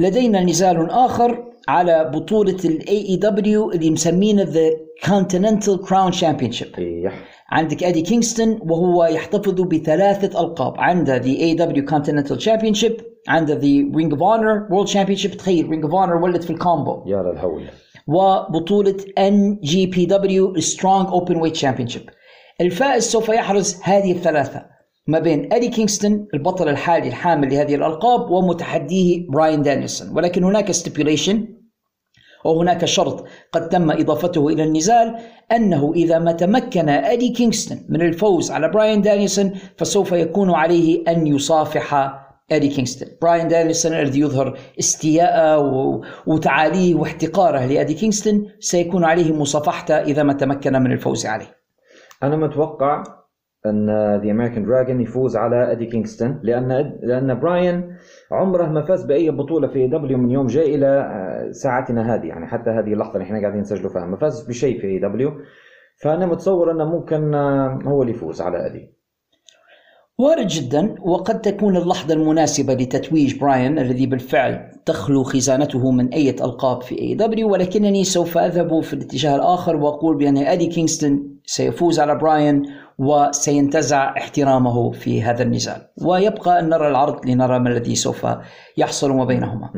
لدينا نزال آخر على بطولة ال AEW اللي مسمينه The Continental Crown Championship إيه. عندك ادي كينغستون وهو يحتفظ بثلاثة ألقاب عنده The AEW Continental Championship عنده The Ring of Honor World Championship تخيل Ring of Honor ولد في ال combo يا للهول وبطولة NJPW Strong Openweight Championship الفائز سوف يحرز هذه الثلاثة ما بين أدي كينغستون البطل الحالي الحامل لهذه الألقاب ومتحديه براين دانيلسون ولكن هناك stipulation أو هناك شرط قد تم إضافته إلى النزال أنه إذا ما تمكن أدي كينغستون من الفوز على براين دانيلسون فسوف يكون عليه أن يصافح أدي كينغستون براين دانيلسون الذي يظهر استياءه وتعاليه واحتقاره لأدي كينغستون سيكون عليه مصافحته إذا ما تمكن من الفوز عليه. أنا متوقع أن The American Dragon يفوز على ادي كينغستون لأن لأن براين عمره ما فاز بأي بطولة في AEW من يوم جاء إلى آه، ساعتنا هذه. يعني حتى هذه اللحظة اللي إحنا قاعدين نسجلوا فيها. ما فاز بشيء في AEW فأنا متصور أنه ممكن آه، هو اللي يفوز على ادي وارد جدا وقد تكون اللحظة المناسبة لتتويج براين الذي بالفعل تخلو خزانته من أي ألقاب في AEW ولكنني سوف أذهب في الاتجاه الآخر وأقول بأن أدي كينغستون سيفوز على براين وسينتزع احترامه في هذا النزال ويبقى أن نرى العرض لنرى ما الذي سوف يحصل ما بينهما.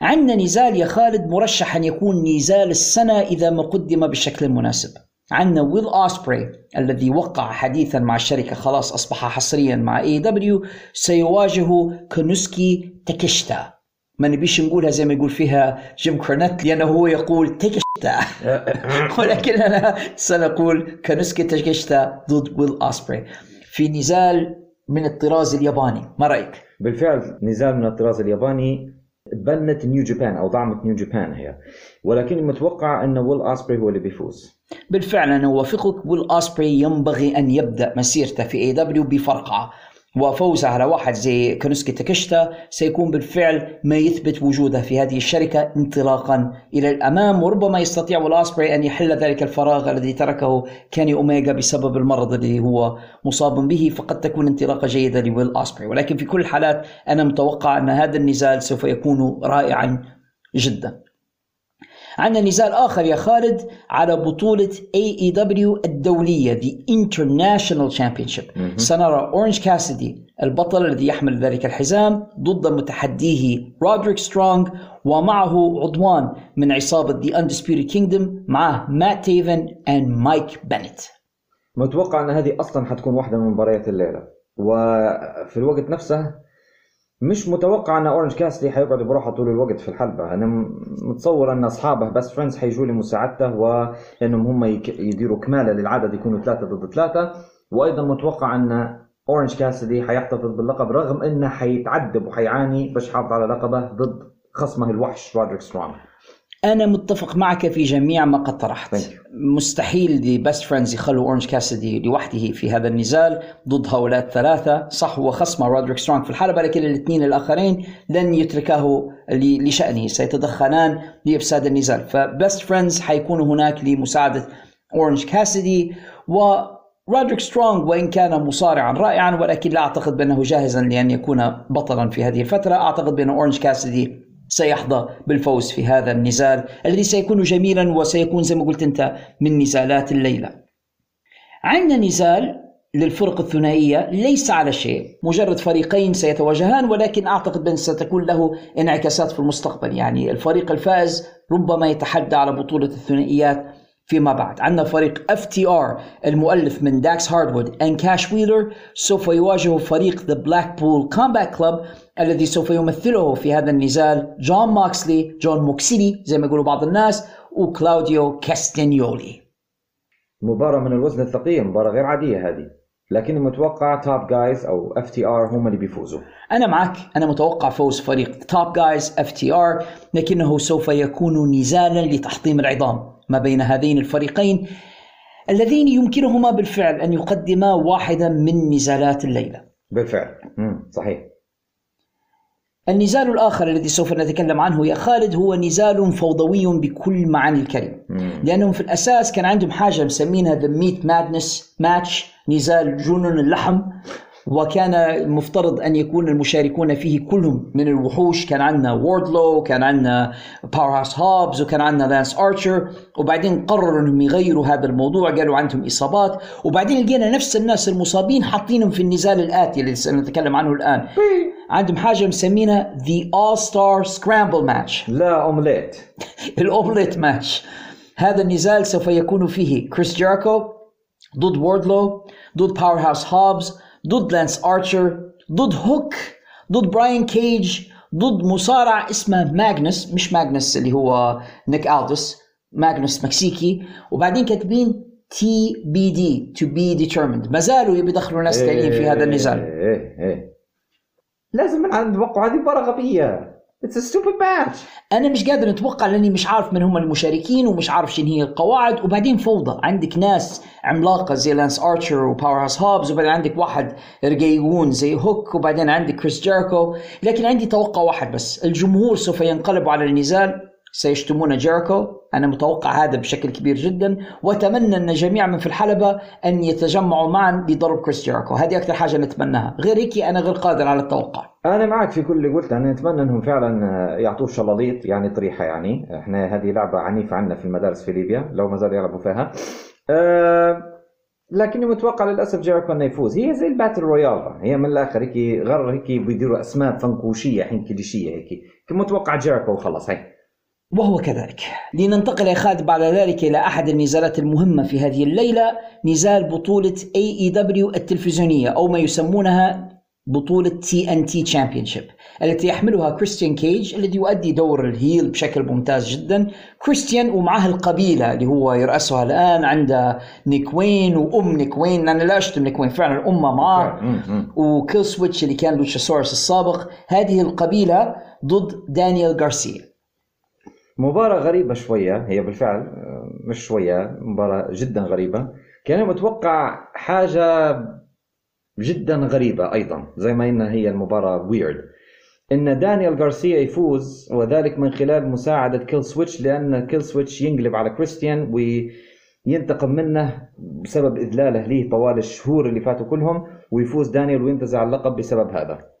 عندنا نزال يا خالد مرشح أن يكون نزال السنة إذا ما قدم بالشكل المناسب عندنا ويل أوسبري الذي وقع حديثا مع الشركة خلاص أصبح حصريا مع AEW سيواجه كونوسكي تاكيشتا. ما نبيش نقولها زي ما يقول فيها جيم كورنيت لأنه هو يقول [LAUGHS] ولكن أنا سنقول كانوسكي تكشتا ضد ويل اسبري في نزال من الطراز الياباني ما رأيك؟ بالفعل نزال من الطراز الياباني بنت New Japan أو دعمت New Japan هي. ولكني متوقع أن ويل اسبري هو اللي بيفوز. بالفعل أنا أوافقك. ويل اسبري ينبغي أن يبدأ مسيرته في AEW بفرقعه وفوزه على واحد زي كانوسكي تاكشتا سيكون بالفعل ما يثبت وجوده في هذه الشركة انطلاقا إلى الأمام وربما يستطيع ويل أسبري أن يحل ذلك الفراغ الذي تركه كيني أوميجا بسبب المرض الذي هو مصاب به فقد تكون انطلاقة جيدة لويل أسبري. ولكن في كل الحالات أنا متوقع أن هذا النزال سوف يكون رائعا جدا. عندنا نزال آخر يا خالد على بطولة AEW الدولية The International Championship. سنرى أورنج كاسدي البطل الذي يحمل ذلك الحزام ضد متحديه رودريك سترونغ ومعه عضوان من عصابة The Undisputed Kingdom معه مات تيفن and مايك بينيت متوقع أن هذه أصلا حتكون واحدة من مباريات الليلة. وفي الوقت نفسه مش متوقع أن اورنج كاسدي حيقعد بروحه طول الوقت في الحلبة. أنا متصور أن أصحابه Best Friends حيجوا لمساعدته ولانهم هم يديروا كمالة للعدد يكونوا ثلاثة ضد ثلاثة. وأيضا متوقع أن اورنج كاسدي حيحتفظ باللقب رغم أنه حيتعذب وحيعاني باش يحافظ على لقبه ضد خصمه الوحش رودريك سترونج أنا متفق معك في جميع ما قد طرحت. مستحيل The Best Friends يخلوا أورنج كاسدي لوحده في هذا النزال ضد هؤلاء الثلاثة. صح هو خصمه رودريك سترونغ في الحلبة لكن الاثنين الآخرين لن يتركاه لشأنه. سيتدخلان لإفساد النزال. ف Best Friends حيكونوا هناك لمساعدة أورنج كاسدي و رودريك سترونغ وإن كان مصارعا رائعا ولكن لا أعتقد بأنه جاهزا لأن يكون بطلا في هذه الفترة. أعتقد بأن أورنج كاسدي سيحظى بالفوز في هذا النزال الذي سيكون جميلا وسيكون زي ما قلت أنت من نزالات الليلة. عندنا نزال للفرق الثنائية ليس على شيء مجرد فريقين سيتواجهان ولكن أعتقد بأن ستكون له انعكاسات في المستقبل يعني الفريق الفائز ربما يتحدى على بطولة الثنائيات فيما بعد. عندنا فريق FTR المؤلف من داكس هاردوود and كاش ويلر سوف يواجه فريق The Blackpool Combat Club الذي سوف يمثله في هذا النزال جون ماكسلي جون موكسيلي زي ما يقولوا بعض الناس وكلاوديو كاستنيولي. مباراة من الوزن الثقيل مباراة غير عادية هذه لكني متوقع Top Guys أو FTR هم اللي بيفوزوا. أنا معك أنا متوقع فوز فريق Top Guys FTR لكنه سوف يكون نزالا لتحطيم العظام. ما بين هذين الفريقين اللذين يمكنهما بالفعل أن يقدما واحدا من نزالات الليلة. بالفعل صحيح. النزال الآخر الذي سوف نتكلم عنه يا خالد هو نزال فوضوي بكل معاني الكلمة. لأنهم في الأساس كان عندهم حاجة مسمينها The Meat Madness Match نزال جنون اللحم وكان المفترض أن يكون المشاركون فيه كلهم من الوحوش. كان عندنا ووردلو كان عندنا باور هاوس هوبز وكان عندنا لانس ارشر وبعدين قرروا إنهم يغيروا هذا الموضوع. قالوا عندهم إصابات. وبعدين لقينا نفس الناس المصابين حاطينهم في النزال الآتي اللي سنتكلم عنه الآن. عندهم حاجة مسمينها The All Star Scramble Match لا اومليت ال omelette match هذا النزال سوف يكون فيه كريس جيريكو ضد ووردلو ضد باور هاوس هوبز ضد لانس ارشر ضد هوك ضد براين كيج ضد مصارع اسمه ماجنس مش ماجنس اللي هو نيك ألدس ماجنس مكسيكي. وبعدين كاتبين TBD to be determined ما زالوا يبي يدخلوا ناس ثانيين في هذا النزال. إيه إيه لازم من عند هذه مباراة غبية. It's a stupid match. أنا مش قادر أتوقع لأني مش عارف من هم المشاركين ومش عارف شنو هي القواعد. وبعدين فوضى. عندك ناس عملاقة زي لانس ارشر وباور هاوس هوبز وبعدين عندك واحد رقيقون زي هوك وبعدين عندك كريس جيريكو لكن عندي توقع واحد بس. الجمهور سوف ينقلب على النزال. سيشتمون جيريكو أنا متوقع هذا بشكل كبير جدا. وأتمنى أن جميع من في الحلبة أن يتجمعوا معا لضرب كريس جيريكو هذه أكثر حاجة نتمناها. غير هيك أنا غير قادر على التوقع. أنا معك في كل اللي قلت. أنا نتمنى أنهم فعلا يعطوه شلاليط يعني طريحة يعني. إحنا هذه لعبة عنيفة عندنا في المدارس في ليبيا لو ما زالوا يلعبوا فيها. أه لكني متوقع للأسف جيريكو أنه يفوز. هي زي ال battle royal. هي من الآخر هيك غير هيك بيديروا أسماء فنكوشية حين كليشيه هيك. متوقع جيريكو وخلص هي وهو كذلك. لننتقل يا خالد بعد ذلك إلى أحد النزالات المهمة في هذه الليلة نزال بطولة AEW التلفزيونية أو ما يسمونها بطولة TNT Championship التي يحملها كريستيان كيج الذي يؤدي دور ال heel بشكل ممتاز جدا. كريستيان ومعه القبيلة اللي هو يرأسها الآن عند نيك وين وأم نيك وين أنا لا أشتم نيك وين فعلا أمه معاه وكيل سويتش اللي كان لوتشاسورس السابق. هذه القبيلة ضد دانيال غارسيا. مباراة غريبة شوية هي بالفعل مش شوية مباراة جدا غريبة. كان متوقع حاجة جدا غريبة أيضا زي ما إنها هي المباراة ويرد إن دانيال غارسيا يفوز وذلك من خلال مساعدة كيل سويتش لأن كيل سويتش ينقلب على كريستيان وينتقم منه بسبب إذلاله ليه طوال الشهور اللي فاتوا كلهم ويفوز دانيال وينتزع اللقب بسبب هذا.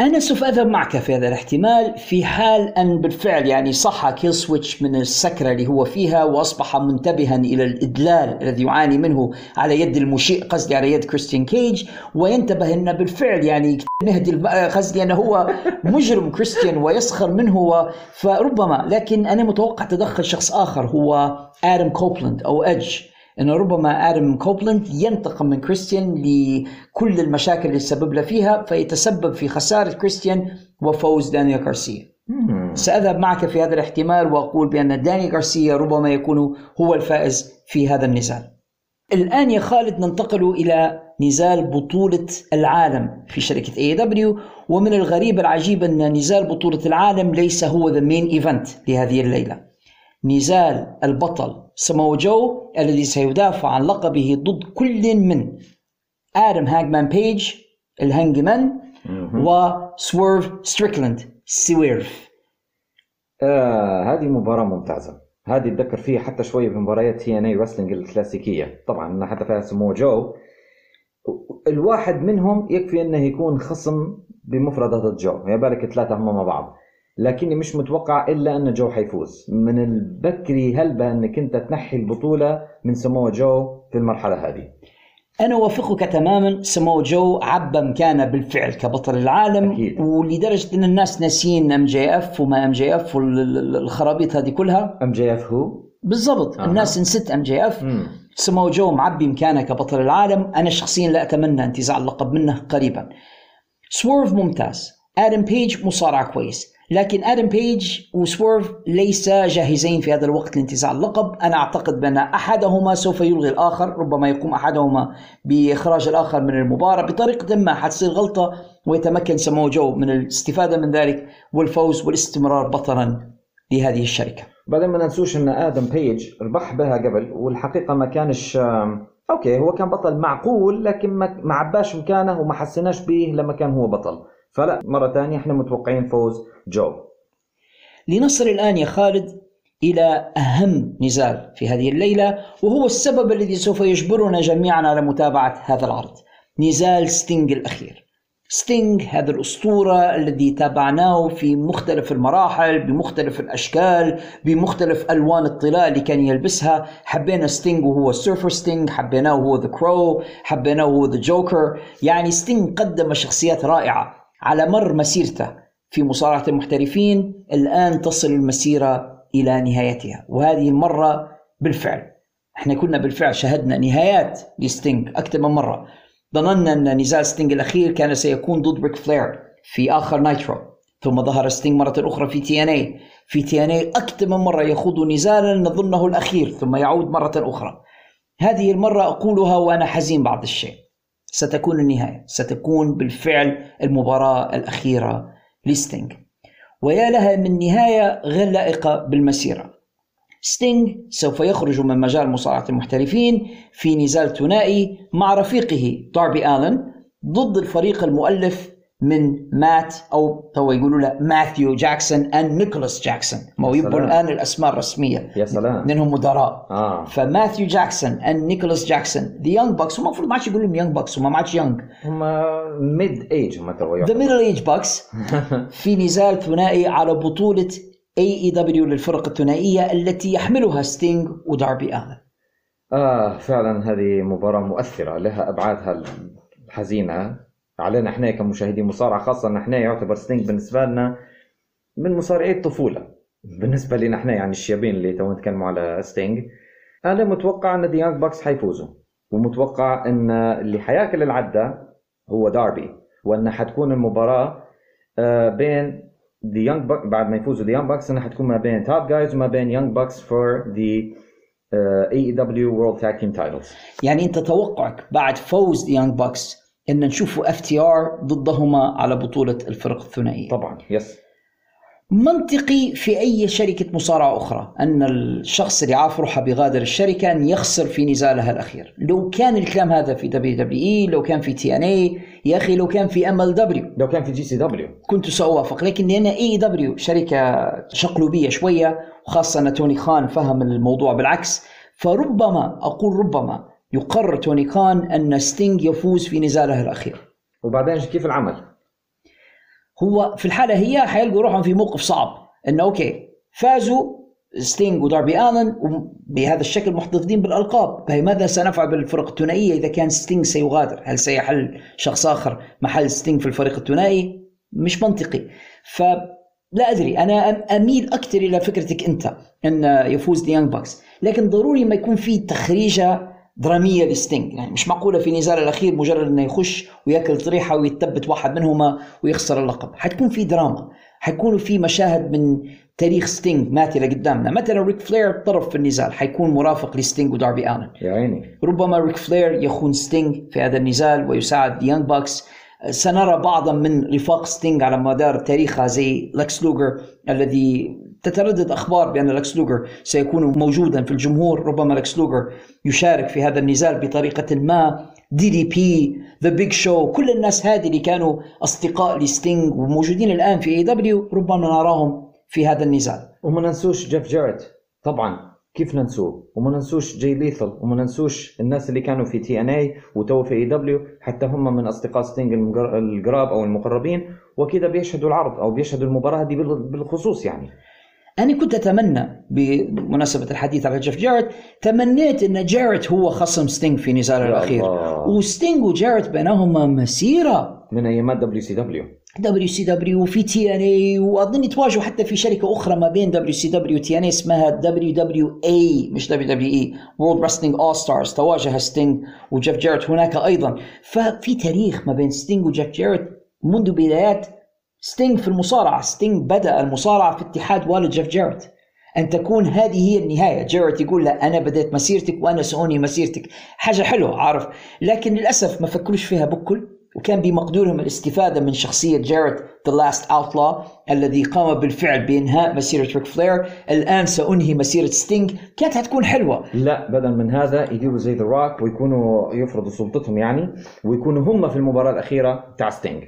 أنا سوف أذهب معك في هذا الاحتمال في حال أن بالفعل يعني صح كيل سويتش من السكرة اللي هو فيها وأصبح منتبها إلى الإذلال الذي يعاني منه على يد المسيحي قصدي على يد كريستيان كيج وينتبه أن بالفعل يعني مهدي قصدي أنه هو مجرم كريستيان ويسخر منه فربما لكن أنا متوقع تدخل شخص آخر هو آدم كوبلاند أو أدج انه ربما آدم كوبلاند ينتقم من كريستيان لكل المشاكل اللي سبب له فيها فيتسبب في خسارة كريستيان وفوز دانيال غارسيا. سأذهب معك في هذا الاحتمال وأقول بأن داني غارسيا ربما يكون هو الفائز في هذا النزال. الآن يا خالد ننتقل إلى نزال بطولة العالم في شركة AEW ومن الغريب العجيب أن نزال بطولة العالم ليس هو the main event لهذه الليلة. نزال البطل سمو جو الذي سيدافع عن لقبه ضد كل من آدم هانجمان بيج الهانجمان وسويرف ستريكلاند سويرف. آه هذه مباراة ممتازة. هذه اتذكر فيها حتى شوية بمباريات TNA Wrestling الكلاسيكية. طبعا حتى فيها سمو جو. الواحد منهم يكفي إنه يكون خصم بمفردة ضد جو. ما بالك ثلاثة هم مع بعض. لكني مش متوقع إلا أن جو حيفوز. من البكري هلبة أنك أنت تنحي البطولة من سمو جو في المرحلة هذه. أنا أوافقك تماما. سمو جو عبى مكانه بالفعل كبطل العالم أكيد. ولدرجة أن الناس ناسيين أم جي إف وما أم جي إف والخرابيط هذه كلها. MJF هو؟ بالضبط. آه. الناس نسيت MJF. سمو جو معبي مكانه كبطل العالم. أنا شخصيا لا أتمنى انتزاع اللقب منه قريبا. سويرف ممتاز. آدم بيج مصارع كويس. لكن آدم بيج وسويرف ليس جاهزين في هذا الوقت لانتزاع اللقب أنا أعتقد بأن أحدهما سوف يلغي الآخر ربما يقوم أحدهما بإخراج الآخر من المباراة بطريقة ما. حتصير غلطة ويتمكن سمو جو من الاستفادة من ذلك والفوز والاستمرار بطلا لهذه الشركة. بعدين ما ننسوش أن آدم بيج ربح بها قبل والحقيقة ما كانش okay هو كان بطل معقول لكن ما عباش مكانه وما حسناش به لما كان هو بطل. فلا مرة ثانية إحنا متوقعين فوز جو. لنصل الآن يا خالد إلى أهم نزال في هذه الليلة وهو السبب الذي سوف يجبرنا جميعا على متابعة هذا العرض نزال ستينج الأخير. ستينج هذا الأسطورة الذي تابعناه في مختلف المراحل بمختلف الأشكال بمختلف ألوان الطلاء اللي كان يلبسها. حبينا ستينج وهو surfer Sting حبيناه وهو the Crow حبيناه وهو the Joker يعني ستينج قدم شخصيات رائعة. على مر مسيرته في مصارعة المحترفين الآن تصل المسيرة إلى نهايتها وهذه المرة بالفعل. إحنا كنا بالفعل شهدنا نهايات لستينج أكثر من مرة. ظننا أن نزال ستينج الأخير كان سيكون ضد ريك فلير في آخر Nitro. ثم ظهر ستينج مرة أخرى في تي إن اي في تي إن اي أكثر من مرة يخوض نزالا نظنه الأخير ثم يعود مرة أخرى. هذه المرة أقولها وأنا حزين بعض الشيء. ستكون النهاية ستكون بالفعل المباراة الأخيرة لستينج ويا لها من نهاية غير لائقة بالمسيرة. ستينج سوف يخرج من مجال مصارعة المحترفين في نزال ثنائي مع رفيقه داربي آلن ضد الفريق المؤلف من مات أو تو يقولوا له ماثيو جاكسون and نيكولاس جاكسون. ما هو يبقوا الان الأسماء الرسمية. يا سلام. لأنهم مدراء. آه. فماثيو جاكسون and نيكولاس جاكسون. the Young Bucks هم المفروض ما عادش يقولوا لهم Young Bucks هم ما عادش young هم mid age هم تو the Middle Age Bucks في نزال ثنائي على بطولة AEW للفرق الثنائية التي يحملها ستينج وداربي آلن. آه فعلا هذه مباراة مؤثرة. لها أبعادها الحزينة. علينا إحنا كمشاهدين مصارعة خاصة إن إحنا يعتبر ستينج بالنسبة لنا من مصارعي الطفولة. بالنسبة لنا إحنا يعني الشيابين اللي تو نتكلموا على ستينج أنا متوقع إن the Young Bucks حيفوزوا ومتوقع إن اللي حياكل العدة هو داربي وإن حتكون المباراة آه، بين the Young Bucks بعد ما يفوزوا the Young Bucks انها حتكون ما بين Top Guys وما بين Young Bucks for the AEW World Tag Team Titles يعني أنت توقعك بعد فوز the Young Bucks إن نشوفوا FTR ضدهما على بطولة الفرق الثنائية. طبعا yes منطقي في أي شركة مصارعة أخرى أن الشخص اللي عارف روحه بيغادر الشركة أن يخسر في نزالها الأخير. لو كان الكلام هذا في WWE لو كان في TNA يا أخي لو كان في MLW لو كان في GCW كنت سأوافق لكن لأن AEW شركة شقلوبية شوية وخاصة أن توني خان فهم الموضوع بالعكس فربما أقول ربما يقرر توني خان أن ستينج يفوز في نزاله الأخير. وبعدين كيف العمل؟ هو في الحالة هي حيلقوا روحهم في موقف صعب أنه okay فازوا ستينج وداربي آلن بهذا الشكل محتفظين بالألقاب. فهي ماذا سنفعل بالفرق الثنائية إذا كان ستينج سيغادر؟ هل سيحل شخص آخر محل ستينج في الفريق الثنائي؟ مش منطقي. فلا أدري أنا أم- أميل أكثر إلى فكرتك أنت أن يفوز the Young Bucks. لكن ضروري ما يكون في تخريجة درامية لستينج يعني مش معقولة في نزال الأخير مجرد أنه يخش ويأكل طريحة ويتثبت واحد منهما ويخسر اللقب. حتكون في دراما. حيكونوا في مشاهد من تاريخ ستينج ماثلة قدامنا. مثلا ريك فلير طرف في النزال. حيكون مرافق لستينج وداربي آلن. يا عيني. ربما ريك فلير يخون ستينج في هذا النزال ويساعد Young Bucks سنرى بعضا من رفاق ستينج على مدار تاريخها زي لكس لوجر الذي تتردد أخبار بأن لكس لوجر سيكون موجودا في الجمهور ربما لكس لوجر يشارك في هذا النزال بطريقة ما. DDP the Big Show كل الناس هذه اللي كانوا أصدقاء لستينج وموجودين الآن في AEW ربما نراهم في هذا النزال. وما ننسوش جيف جاريت طبعا كيف ننسوه؟ وما ننسوش جاي ليثل وما ننسوش الناس اللي كانوا في تي ان اي وتو في اي دبليو حتى هم من أصدقاء ستينج القراب أو المقربين وكذا بيشهدوا العرض أو بيشهدوا المباراة دي بال- بالخصوص يعني. أنا كنت أتمنى بمناسبة الحديث على جيف جاريت تمنيت أن جاريت هو خصم ستينج في نزاله الأخير. الله. وستينج وجاريت بينهما مسيرة. من ايامات دبليو سي دبليو دبليو سي دبليو وفي تي ان اي وأظن تواجهوا حتى في شركة أخرى ما بين دبليو سي دبليو وتي ان اي اسمها دبليو دبليو اي مش دبليو دبليو اي وورلد رستلينج اول ستارز تواجه ستينج وجيف جاريت هناك أيضا. ففي تاريخ ما بين ستينج وجيف جاريت منذ بدايات ستينج في المصارعة. ستينج بدأ المصارعة في اتحاد والد جيف جاريت أن تكون هذه هي النهاية. جاريت يقول لا أنا بديت مسيرتك وأنا سأنهي مسيرتك. حاجة حلوة عارف. لكن للأسف ما فكروش فيها بكل. وكان بمقدورهم الاستفادة من شخصية جاريت the last outlaw الذي قام بالفعل بإنهاء مسيرة ريك فلير الآن سأنهي مسيرة ستينج كانت هتكون حلوة. لا بدل من هذا يديروا زي The Rock ويكونوا يفرضوا سلطتهم يعني ويكونوا هم في المباراة الأخيرة تاع ستينج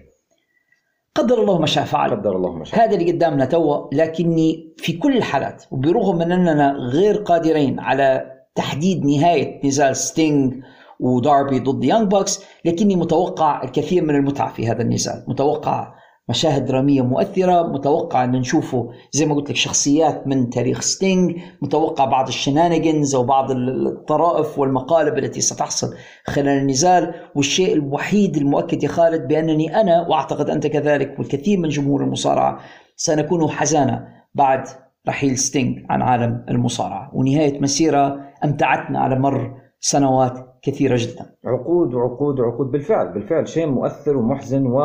قدر الله ما شاء فعل. قدر الله ما شاء. هذا اللي قدامنا توا لكني في كل الحالات وبرغم من أننا غير قادرين على تحديد نهاية نزال ستينج وداربي ضد Young Bucks لكني متوقع الكثير من المتعة في هذا النزال متوقع مشاهد درامية مؤثرة متوقع أن نشوفه زي ما قلت لك شخصيات من تاريخ ستينج متوقع بعض ال shenanigans أو بعض الطرائف والمقالب التي ستحصل خلال النزال. والشيء الوحيد المؤكد يا خالد بأنني أنا وأعتقد أنت كذلك والكثير من جمهور المصارعة سنكون حزانة بعد رحيل ستينج عن عالم المصارعة. ونهاية مسيرة أمتعتنا على مر سنوات كثيرة جدا. عقود وعقود وعقود بالفعل بالفعل شيء مؤثر ومحزن و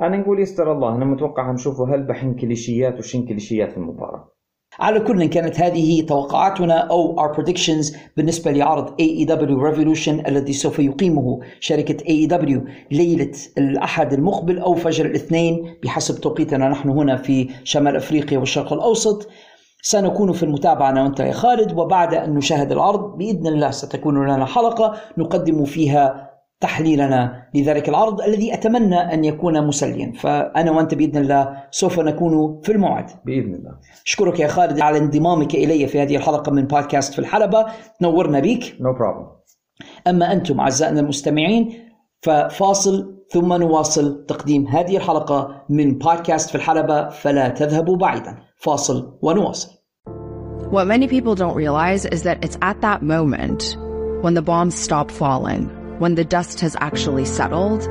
أنا نقول يستر الله أنا متوقع هنشوفه هلبحين كليشيات وشين كليشيات في المباراة. على كل كانت هذه توقعاتنا أو our predictions بالنسبة لعرض AEW Revolution الذي سوف يقيمه شركة AEW ليلة الأحد المقبل أو فجر الاثنين بحسب توقيتنا نحن هنا في شمال أفريقيا والشرق الأوسط. سنكون في المتابعة أنا وأنت يا خالد وبعد أن نشاهد العرض بإذن الله ستكون لنا حلقة نقدم فيها تحليلنا لذلك العرض الذي أتمنى أن يكون مسليا. فأنا وأنت بإذن الله سوف نكون في الموعد. بإذن الله. أشكرك يا خالد على انضمامك إلي في هذه الحلقة من بودكاست في الحلبة. نورنا بك نو no بروبلم أما أنتم أعزائنا المستمعين ففاصل ثم نواصل تقديم هذه الحلقة من بودكاست في الحلبة فلا تذهبوا بعيدا. فاصل ونواصل. What many people don't realize is that it's at that moment when the bombs stop falling, when the dust has actually settled,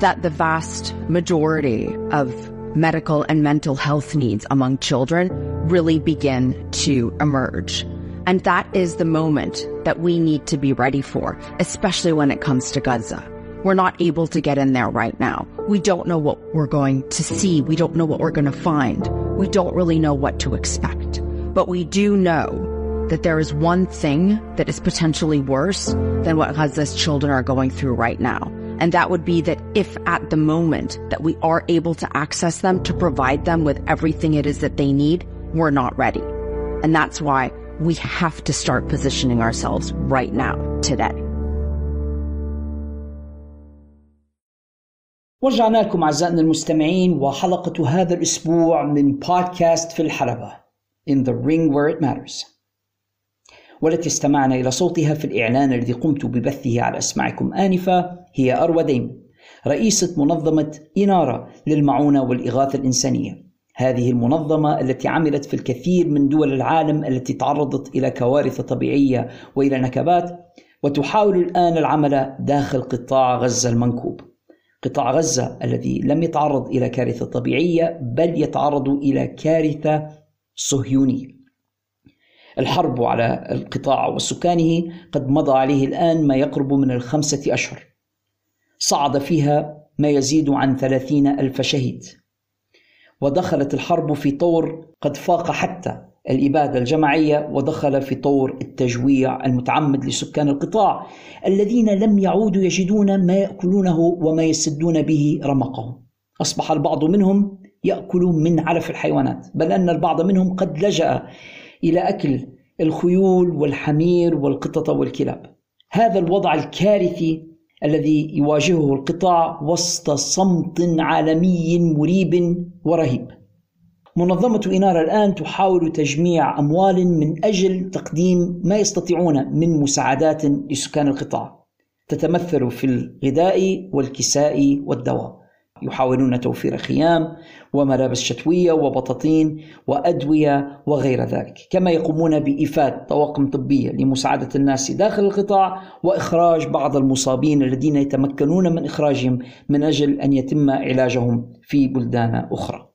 that the vast majority of medical and mental health needs among children really begin to emerge. And that is the moment that we need to be ready for, especially when it comes to Gaza. We're not able to get in there right now. We don't know what we're going to see. We don't know what we're going to find. We don't really know what to expect. But we do know that there is one thing that is potentially worse than what Gaza's children are going through right now. And that would be that if at the moment that we are able to access them to provide them with everything it is that they need, we're not ready. And that's why we have to start positioning ourselves right now, today. ورجعنا لكم أعزائنا المستمعين وحلقة هذا الأسبوع من بودكاست في الحلبة In the Ring Where It Matters والتي استمعنا إلى صوتها في الإعلان الذي قمت ببثه على أسماعكم آنفة هي أروى ديم رئيسة منظمة إنارة للمعونة والإغاثة الإنسانية. هذه المنظمة التي عملت في الكثير من دول العالم التي تعرضت إلى كوارث طبيعية وإلى نكبات وتحاول الآن العمل داخل قطاع غزة المنكوب. قطاع غزة الذي لم يتعرض إلى كارثة طبيعية بل يتعرض إلى كارثة صهيونية. الحرب على القطاع وسكانه قد مضى عليه الآن ما يقرب من الخمسة أشهر. صعد فيها ما يزيد عن ثلاثين ألف شهيد. ودخلت الحرب في طور قد فاق حتى الإبادة الجماعية ودخل في طور التجويع المتعمد لسكان القطاع الذين لم يعودوا يجدون ما يأكلونه وما يسدون به رمقهم. أصبح البعض منهم يأكل من علف الحيوانات بل أن البعض منهم قد لجأ إلى أكل الخيول والحمير والقطط والكلاب. هذا الوضع الكارثي الذي يواجهه القطاع وسط صمت عالمي مريب ورهيب. منظمة إنارة الآن تحاول تجميع أموال من أجل تقديم ما يستطيعون من مساعدات لسكان القطاع تتمثل في الغذاء والكساء والدواء. يحاولون توفير خيام وملابس شتوية وبطاطين وأدوية وغير ذلك، كما يقومون بإيفاد طواقم طبية لمساعدة الناس داخل القطاع وإخراج بعض المصابين الذين يتمكنون من إخراجهم من أجل أن يتم علاجهم في بلدان أخرى.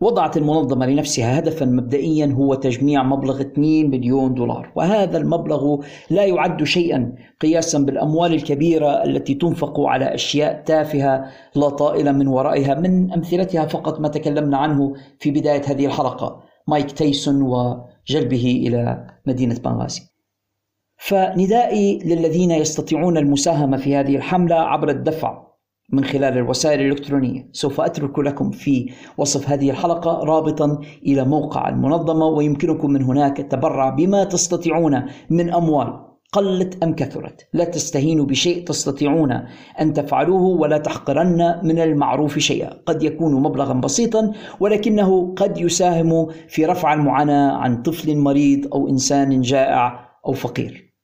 وضعت المنظمة لنفسها هدفا مبدئيا هو تجميع مبلغ 2 مليون دولار. وهذا المبلغ لا يعد شيئا قياسا بالأموال الكبيرة التي تنفق على أشياء تافهة لا طائل من ورائها من أمثلتها فقط ما تكلمنا عنه في بداية هذه الحلقة مايك تايسون وجلبه إلى مدينة بنغازي. فندائي للذين يستطيعون المساهمة في هذه الحملة عبر الدفع من خلال الوسائل الإلكترونية. سوف أترك لكم في وصف هذه الحلقة رابطا إلى موقع المنظمة ويمكنكم من هناك التبرع بما تستطيعون من أموال قلت أم كثرت. لا تستهينوا بشيء تستطيعون أن تفعلوه ولا تحقرن من المعروف شيئا. قد يكون مبلغا بسيطا ولكنه قد يساهم في رفع المعاناة عن طفل مريض أو إنسان جائع أو فقير.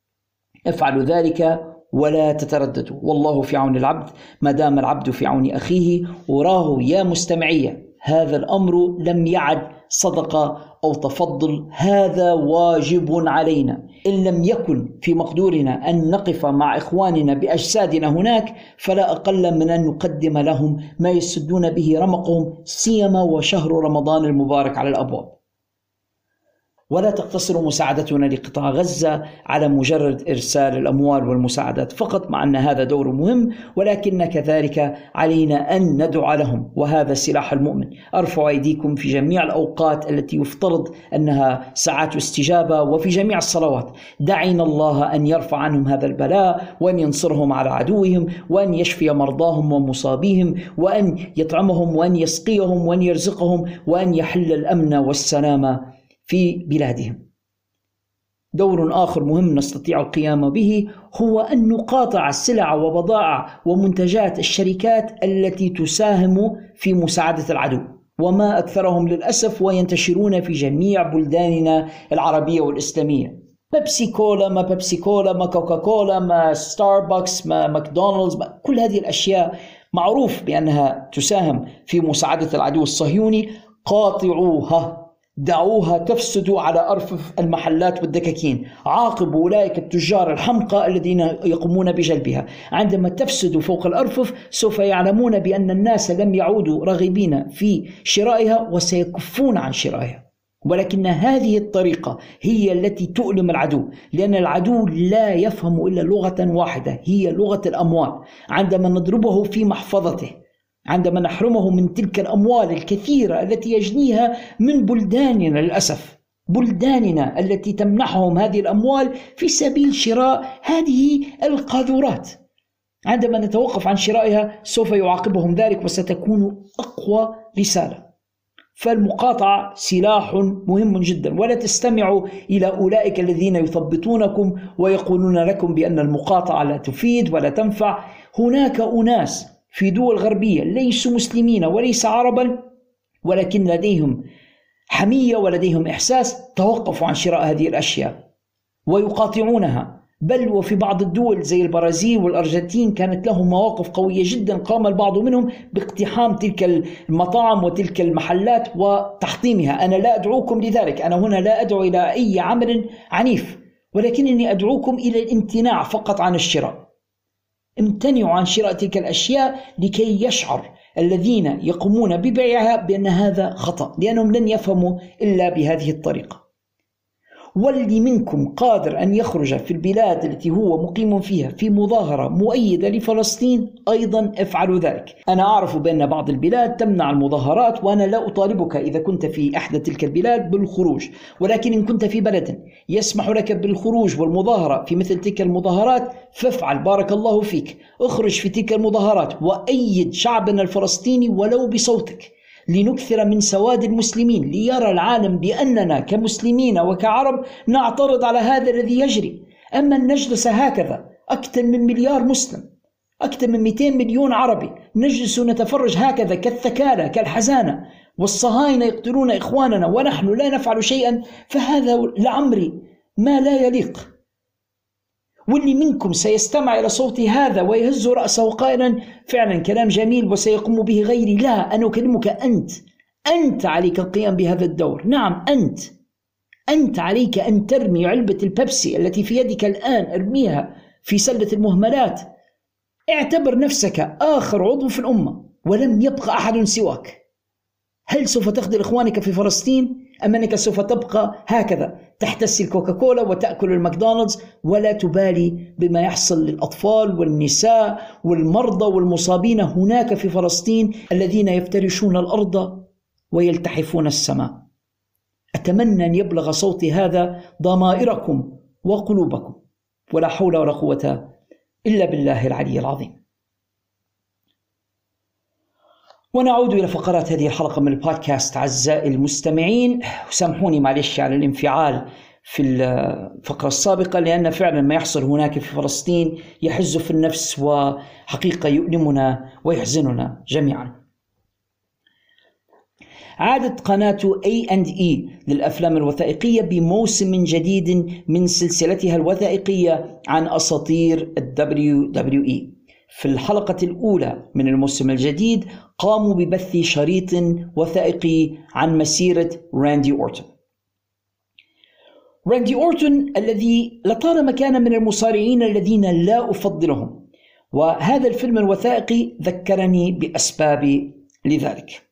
افعلوا ذلك ولا تترددوا والله في عون العبد ما دام العبد في عون أخيه وراه يا مستمعية هذا الأمر لم يعد صدقة أو تفضل هذا واجب علينا. إن لم يكن في مقدورنا أن نقف مع إخواننا بأجسادنا هناك فلا أقل من أن نقدم لهم ما يسدون به رمقهم سيما وشهر رمضان المبارك على الأبواب. ولا تقتصر مساعدتنا لقطاع غزة على مجرد إرسال الأموال والمساعدات. فقط مع أن هذا دور مهم ولكن كذلك علينا أن ندعو لهم. وهذا سلاح المؤمن. أرفع أيديكم في جميع الأوقات التي يفترض أنها ساعات استجابة وفي جميع الصلوات. دعينا الله أن يرفع عنهم هذا البلاء وأن ينصرهم على عدوهم وأن يشفي مرضاهم ومصابيهم وأن يطعمهم وأن يسقيهم وأن يرزقهم وأن يحل الأمن والسلام في بلادهم. دور آخر مهم نستطيع القيام به هو أن نقاطع السلع وبضائع ومنتجات الشركات التي تساهم في مساعدة العدو. وما أكثرهم للأسف وينتشرون في جميع بلداننا العربية والإسلامية بيبسي كولا ما بيبسي كولا ما كوكا كولا ما ستاربكس ما ماكدونالدز ما كل هذه الأشياء معروف بأنها تساهم في مساعدة العدو الصهيوني قاطعوها دعوها تفسد على أرفف المحلات والدكاكين. عاقبوا أولئك التجار الحمقى الذين يقومون بجلبها. عندما تفسد فوق الأرفف سوف يعلمون بأن الناس لم يعودوا راغبين في شرائها وسيكفون عن شرائها. ولكن هذه الطريقة هي التي تؤلم العدو لأن العدو لا يفهم إلا لغة واحدة هي لغة الأموال عندما نضربه في محفظته عندما نحرمه من تلك الأموال الكثيرة التي يجنيها من بلداننا للأسف. بلداننا التي تمنحهم هذه الأموال في سبيل شراء هذه القاذورات. عندما نتوقف عن شرائها سوف يعاقبهم ذلك وستكون أقوى رسالة. فالمقاطعة سلاح مهم جدا. ولا تستمعوا إلى أولئك الذين يثبطونكم ويقولون لكم بأن المقاطعة لا تفيد ولا تنفع. هناك أناس في دول غربية ليسوا مسلمين وليس عربا ولكن لديهم حمية ولديهم إحساس توقفوا عن شراء هذه الأشياء ويقاطعونها. بل وفي بعض الدول زي البرازيل والأرجنتين كانت لهم مواقف قوية جدا قام البعض منهم باقتحام تلك المطاعم وتلك المحلات وتحطيمها. أنا لا أدعوكم لذلك. أنا هنا لا أدعو إلى أي عمل عنيف ولكنني أدعوكم إلى الامتناع فقط عن الشراء. امتنعوا عن شراء تلك الأشياء لكي يشعر الذين يقومون ببيعها بأن هذا خطأ لأنهم لن يفهموا إلا بهذه الطريقة. واللي منكم قادر أن يخرج في البلاد التي هو مقيم فيها في مظاهرة مؤيدة لفلسطين أيضا افعلوا ذلك. أنا أعرف بأن بعض البلاد تمنع المظاهرات وأنا لا أطالبك إذا كنت في إحدى تلك البلاد بالخروج. ولكن إن كنت في بلد يسمح لك بالخروج والمظاهرة في مثل تلك المظاهرات فافعل. بارك الله فيك. اخرج في تلك المظاهرات وأيد شعبنا الفلسطيني ولو بصوتك. لنكثر من سواد المسلمين ليرى العالم بأننا كمسلمين وكعرب نعترض على هذا الذي يجري. أما أن نجلس هكذا أكثر من مليار مسلم أكثر من 200 مليون عربي نجلس نتفرج هكذا كالثكالة كالحزانة والصهاينة يقتلون إخواننا ونحن لا نفعل شيئا فهذا لعمري ما لا يليق. واللي منكم سيستمع إلى صوت هذا ويهز رأسه قائلا فعلا كلام جميل وسيقوم به غيري. لا أنا أكلمك أنت. أنت عليك القيام بهذا الدور. نعم أنت. أنت عليك أن ترمي علبة البيبسي التي في يدك الآن ارميها في سلة المهملات. اعتبر نفسك آخر عضو في الأمة ولم يبقى أحد سواك. هل سوف تخذل إخوانك في فلسطين؟ أم أنك سوف تبقى هكذا. تحتس الكوكاكولا وتأكل الماكدونالدز ولا تبالي بما يحصل للأطفال والنساء والمرضى والمصابين هناك في فلسطين الذين يفترشون الأرض ويلتحفون السماء. أتمنى أن يبلغ صوتي هذا ضمائركم وقلوبكم. ولا حول ولا قوة إلا بالله العلي العظيم. ونعود إلى فقرات هذه الحلقة من البودكاست أعزائي المستمعين. سامحوني معلش على الانفعال في الفقرة السابقة لأن فعلا ما يحصل هناك في فلسطين يحز في النفس وحقيقة يؤلمنا ويحزننا جميعا. عادت قناة A&E للأفلام الوثائقية بموسم جديد من سلسلتها الوثائقية عن أساطير ال WWE في الحلقة الأولى من الموسم الجديد قاموا ببث شريط وثائقي عن مسيرة راندي أورتون. راندي أورتون الذي لطالما كان من المصارعين الذين لا أفضلهم وهذا الفيلم الوثائقي ذكرني بأسباب لذلك.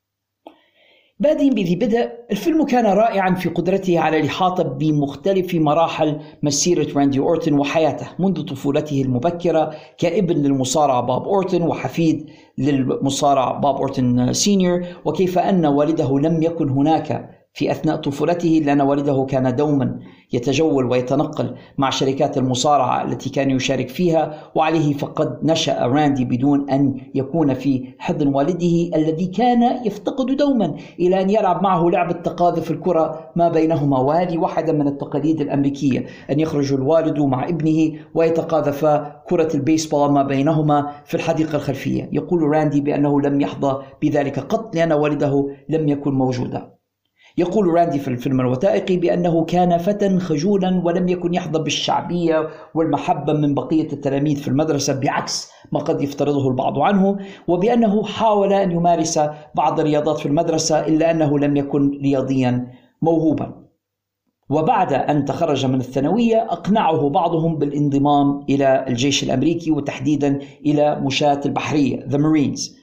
بادئ بذي بدء الفيلم كان رائعا في قدرته على الإحاطة بمختلف مراحل مسيرة راندي أورتون وحياته منذ طفولته المبكرة كابن للمصارع باب أورتون وحفيد للمصارع باب أورتون senior وكيف أن والده لم يكن هناك في أثناء طفولته لأن والده كان دوما يتجول ويتنقل مع شركات المصارعة التي كان يشارك فيها وعليه فقد نشأ راندي بدون أن يكون في حضن والده الذي كان يفتقد دوما إلى أن يلعب معه لعبه تقاذف الكرة ما بينهما. وهذه واحدة من التقاليد الأمريكية أن يخرج الوالد مع ابنه ويتقاذفا كرة البيسبول ما بينهما في الحديقة الخلفية. يقول راندي بأنه لم يحظى بذلك قط لأن والده لم يكن موجودا. يقول راندي في الفيلم الوثائقي بأنه كان فتى خجولا ولم يكن يحظى بالشعبية والمحبة من بقية التلاميذ في المدرسة بعكس ما قد يفترضه البعض عنه وبأنه حاول أن يمارس بعض الرياضات في المدرسة إلا أنه لم يكن رياضيا موهوبا. وبعد أن تخرج من الثانوية أقنعه بعضهم بالانضمام إلى الجيش الأمريكي وتحديدا إلى مشاة البحرية The Marines.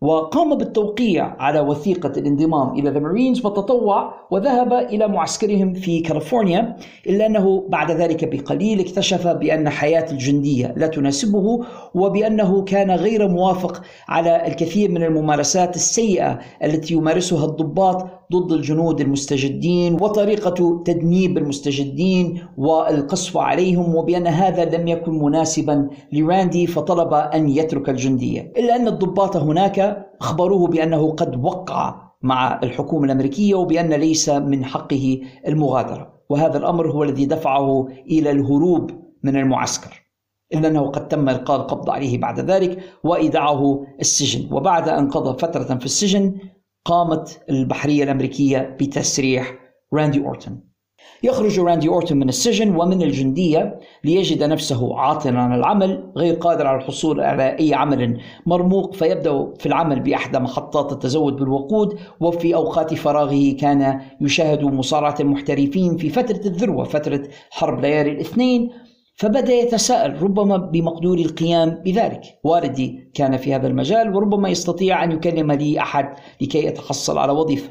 وقام بالتوقيع على وثيقة الانضمام إلى the Marines وتطوع وذهب إلى معسكرهم في كاليفورنيا إلا أنه بعد ذلك بقليل اكتشف بأن حياة الجندية لا تناسبه وبأنه كان غير موافق على الكثير من الممارسات السيئة التي يمارسها الضباط ضد الجنود المستجدين وطريقة تدنيب المستجدين والقصف عليهم وبأن هذا لم يكن مناسبا لراندي فطلب أن يترك الجندية. إلا أن الضباط هناك أخبروه بأنه قد وقع مع الحكومة الأمريكية وبأن ليس من حقه المغادرة. وهذا الأمر هو الذي دفعه إلى الهروب من المعسكر. إلا أنه قد تم إلقاء القبض عليه بعد ذلك وإيداعه السجن. وبعد أن قضى فترة في السجن قامت البحرية الأمريكية بتسريح راندي أورتون يخرج راندي أورتون من السجن ومن الجندية ليجد نفسه عاطلا عن العمل غير قادر على الحصول على أي عمل مرموق فيبدأ في العمل بإحدى محطات التزود بالوقود وفي أوقات فراغه كان يشاهد مصارعة المحترفين في فترة الذروة فترة حرب ليالي الاثنين فبدأ يتساءل ربما بمقدوري القيام بذلك. والدي كان في هذا المجال وربما يستطيع أن يكلم لي أحد لكي يتحصل على وظيفة.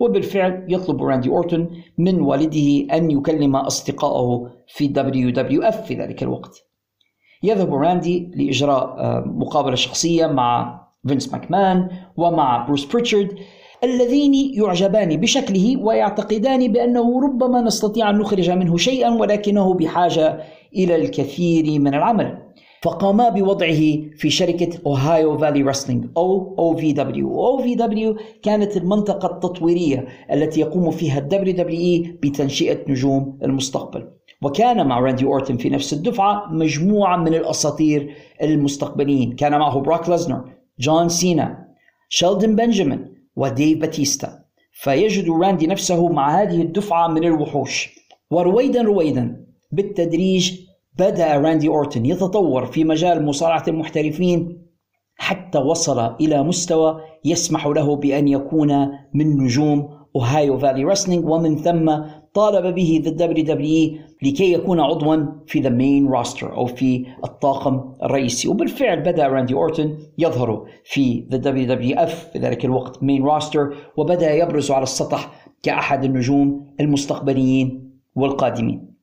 وبالفعل يطلب راندي أورتون من والده أن يكلم أصدقائه في WWF في ذلك الوقت. يذهب راندي لإجراء آه، مقابلة شخصية مع فينس ماكمان ومع بروس بريتشارد اللذين يعجبان بشكله ويعتقدان بأنه ربما نستطيع أن نخرج منه شيئا ولكنه بحاجة إلى الكثير من العمل. فقاما بوضعه في شركة أوهايو فالي رسلينج أو أو في دبليو أو في دبليو كانت المنطقة التطويرية التي يقوم فيها ال WWE بتنشئة نجوم المستقبل. وكان مع راندي أورتن في نفس الدفعة مجموعة من الأساطير المستقبليين. كان معه براك ليزنر جون سينا شيلدن بنجامين وديف باتيستا فيجد راندي نفسه مع هذه الدفعة من الوحوش. ورويدا رويدا بالتدريج بدأ راندي أورتن يتطور في مجال مصارعة المحترفين حتى وصل إلى مستوى يسمح له بأن يكون من نجوم Ohio Valley Wrestling ومن ثم طالب به ذا دبليو دبليو لكي يكون عضوا في the main roster أو في الطاقم الرئيسي. وبالفعل بدأ راندي أورتن يظهر في ذا دبليو دبليو إف في ذلك الوقت main roster وبدأ يبرز على السطح كأحد النجوم المستقبليين والقادمين.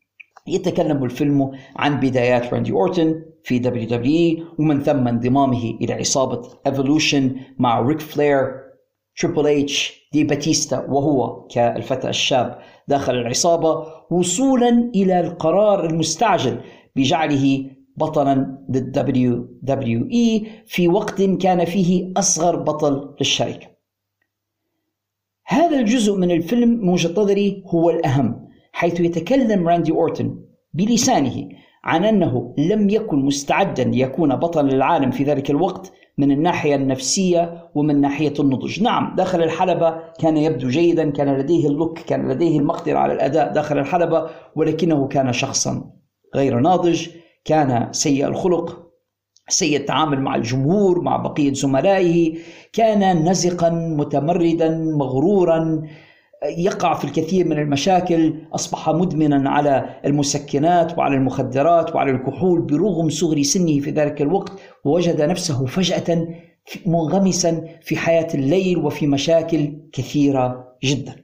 يتكلم الفيلم عن بدايات راندي أورتن في WWE ومن ثم انضمامه إلى عصابة Evolution مع ريك فلير Triple H ديف باتيستا وهو كالفتى الشاب. داخل العصابة وصولا إلى القرار المستعجل بجعله بطلا لل WWE في وقت كان فيه أصغر بطل للشركة. هذا الجزء من الفيلم من وجهة نظري هو الأهم. حيث يتكلم راندي أورتن بلسانه عن أنه لم يكن مستعدا ليكون بطلا للعالم في ذلك الوقت من الناحية النفسية ومن ناحية النضج. نعم داخل الحلبة كان يبدو جيدا كان لديه اللوك كان لديه المقدرة على الأداء داخل الحلبة ولكنه كان شخصا غير ناضج كان سيء الخلق سيء التعامل مع الجمهور مع بقية زملائه كان نزقا متمردا مغرورا يقع في الكثير من المشاكل أصبح مدمنا على المسكنات وعلى المخدرات وعلى الكحول برغم صغر سنه في ذلك الوقت ووجد نفسه فجأة منغمسا في حياة الليل وفي مشاكل كثيرة جدا.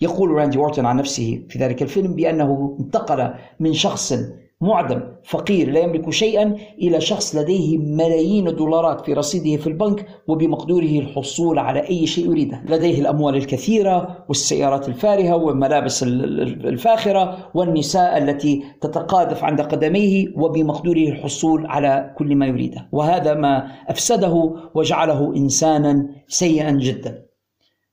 يقول راندي اورتون عن نفسه في ذلك الفيلم بأنه انتقل من شخص معدم فقير لا يملك شيئا إلى شخص لديه ملايين الدولارات في رصيده في البنك وبمقدوره الحصول على أي شيء يريده، لديه الأموال الكثيرة والسيارات الفارهة والملابس الفاخرة والنساء التي تتقاذف عند قدميه وبمقدوره الحصول على كل ما يريده، وهذا ما أفسده وجعله انسانا سيئا جدا.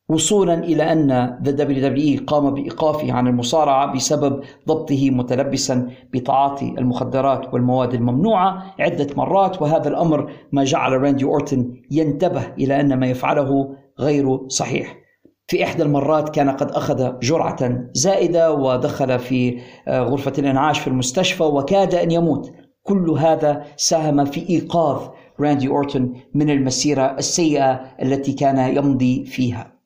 وصولا إلى أن ذا دبليو دبليو قام بإيقافه عن المصارعة بسبب ضبطه متلبسا بتعاطي المخدرات والمواد الممنوعة عدة مرات وهذا الأمر ما جعل راندي أورتن ينتبه إلى أن ما يفعله غير صحيح. في إحدى المرات كان قد أخذ جرعة زائدة ودخل في آه، غرفة الإنعاش في المستشفى وكاد أن يموت. كل هذا ساهم في إيقاظ راندي أورتن من المسيرة السيئة التي كان يمضي فيها.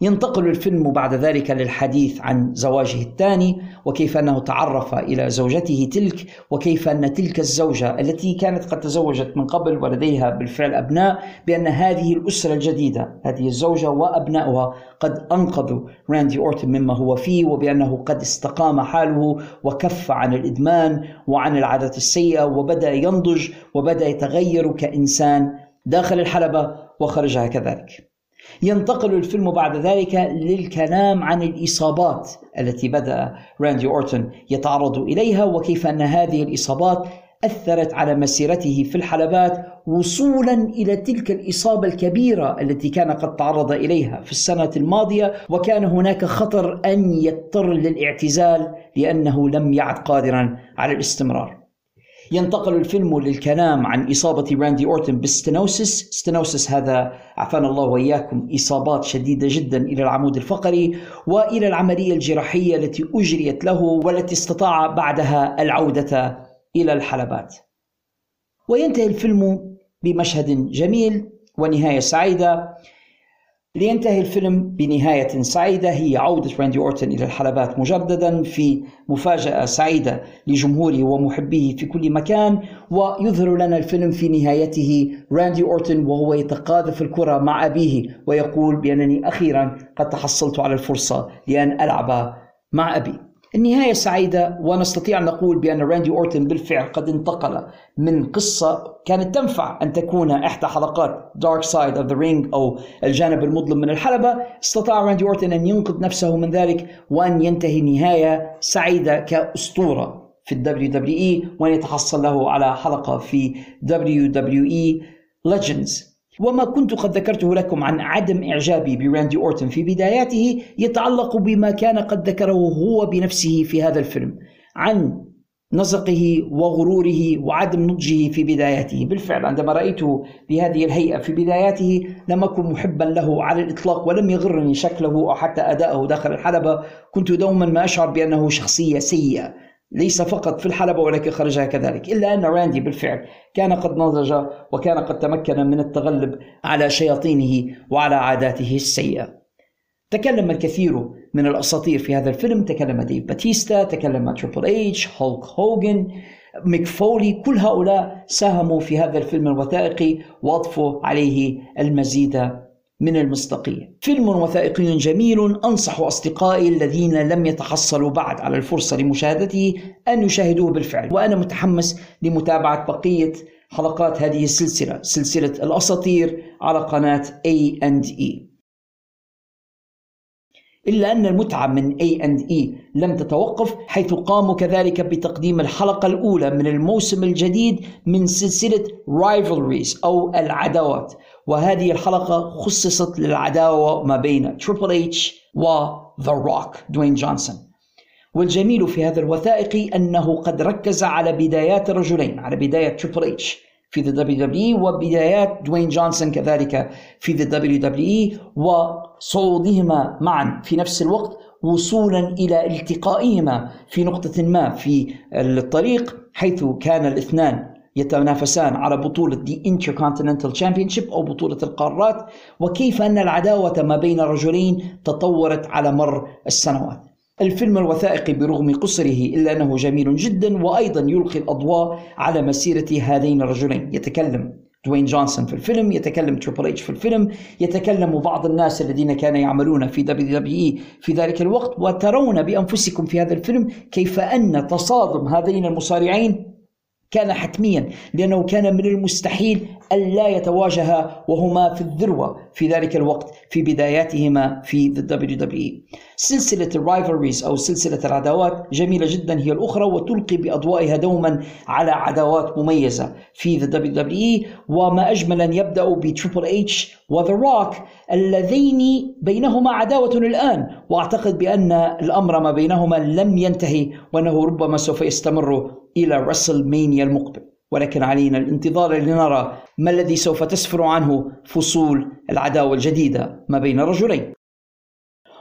ينتقل الفيلم بعد ذلك للحديث عن زواجه الثاني وكيف أنه تعرف إلى زوجته تلك وكيف أن تلك الزوجة التي كانت قد تزوجت من قبل ولديها بالفعل أبناء بأن هذه الأسرة الجديدة هذه الزوجة وأبنائها قد أنقذوا راندي أورتن مما هو فيه وبأنه قد استقام حاله وكف عن الإدمان وعن العادات السيئة وبدأ ينضج وبدأ يتغير كإنسان داخل الحلبة وخارجها كذلك. ينتقل الفيلم بعد ذلك للكلام عن الإصابات التي بدأ راندي أورتون يتعرض إليها وكيف أن هذه الإصابات أثرت على مسيرته في الحلبات وصولا إلى تلك الإصابة الكبيرة التي كان قد تعرض إليها في السنة الماضية. وكان هناك خطر أن يضطر للاعتزال لأنه لم يعد قادرا على الاستمرار. ينتقل الفيلم للكلام عن إصابة راندي أورتن بال stenosis stenosis هذا عافانا الله وإياكم إصابات شديدة جدا إلى العمود الفقري وإلى العملية الجراحية التي أجريت له والتي استطاع بعدها العودة إلى الحلبات. وينتهي الفيلم بمشهد جميل ونهاية سعيدة. لينتهي الفيلم بنهاية سعيدة. هي عودة راندي أورتن إلى الحلبات مجددا في مفاجأة سعيدة لجمهوره ومحبيه في كل مكان ويظهر لنا الفيلم في نهايته. راندي أورتن وهو يتقاذف الكرة مع أبيه ويقول بأنني أخيرا قد تحصلت على الفرصة لأن ألعب مع أبي. النهاية سعيدة ونستطيع أن نقول بأن راندي أورتن بالفعل قد انتقل من قصة كانت تنفع أن تكون إحدى حلقات Dark Side of the Ring أو الجانب المظلم من الحلبة. استطاع راندي أورتن أن ينقذ نفسه من ذلك وأن ينتهي نهاية سعيدة كأسطورة في ال WWE وأن يتحصل له على حلقة في WWE Legends وما كنت قد ذكرته لكم عن عدم إعجابي براندي أورتن. في بداياته يتعلق بما كان قد ذكره هو بنفسه في هذا الفيلم عن نزقه وغروره وعدم نضجه في بداياته. بالفعل عندما رأيته بهذه الهيئة في بداياته لم أكن محبا له على الإطلاق ولم يغرني شكله أو حتى أداءه داخل الحلبة. كنت دوما ما أشعر بأنه شخصية سيئة. ليس فقط في الحلبة ولكن خارجها كذلك. إلا أن راندي بالفعل كان قد نضج وكان قد تمكن من التغلب على شياطينه وعلى عاداته السيئة. تكلم الكثير من الأساطير في هذا الفيلم. تكلم ديف باتيستا تكلم Triple H هولك هوجن ميك فولي كل هؤلاء ساهموا في هذا الفيلم الوثائقي وأضفوا عليه المزيد من المصداقية. فيلم وثائقي جميل أنصح أصدقائي الذين لم يتحصلوا بعد على الفرصة لمشاهدته أن يشاهدوه بالفعل. وأنا متحمس لمتابعة بقية حلقات هذه السلسلة سلسلة الأساطير على قناة A&E إلا أن المتعة من A&E لم تتوقف حيث قاموا كذلك بتقديم الحلقة الأولى من الموسم الجديد من سلسلة Rivalries أو العداوات. وهذه الحلقة خصصت للعداوة ما بين Triple H و The Rock دوين جونسون والجميل في هذا الوثائقي أنه قد ركز على بدايات الرجلين على بداية Triple H في ذا دبليو دبليو وبدايات دوين جونسون كذلك في ذا دبليو دبليو وصعودهما معا في نفس الوقت وصولا إلى التقائهما في نقطة ما في الطريق حيث كان الاثنان يتنافسان على بطولة the Intercontinental Championship أو بطولة القارات وكيف أن العداوة ما بين الرجلين تطورت على مر السنوات. الفيلم الوثائقي برغم قصره إلا أنه جميل جدا وأيضا يلقي الأضواء على مسيرة هذين الرجلين. يتكلم دوين جونسون في الفيلم يتكلم Triple H في الفيلم يتكلم بعض الناس الذين كانوا يعملون في WWE في ذلك الوقت وترون بأنفسكم في هذا الفيلم كيف أن تصادم هذين المصارعين كان حتميا لأنه كان من المستحيل ألا يتواجها وهما في الذروة في ذلك الوقت في بداياتهما في the WWE سلسلة ال Rivalries أو سلسلة العداوات جميلة جدا هي الأخرى وتلقي بأضوائها دوما على عداوات مميزة في the WWE وما أجمل أن يبدأ ب Triple H و The Rock اللذين بينهما عداوة الآن. وأعتقد بأن الأمر ما بينهما لم ينتهي وأنه ربما سوف يستمر إلى WrestleMania المقبل. ولكن علينا الانتظار لنرى ما الذي سوف تسفر عنه فصول العداوة الجديدة ما بين الرجلين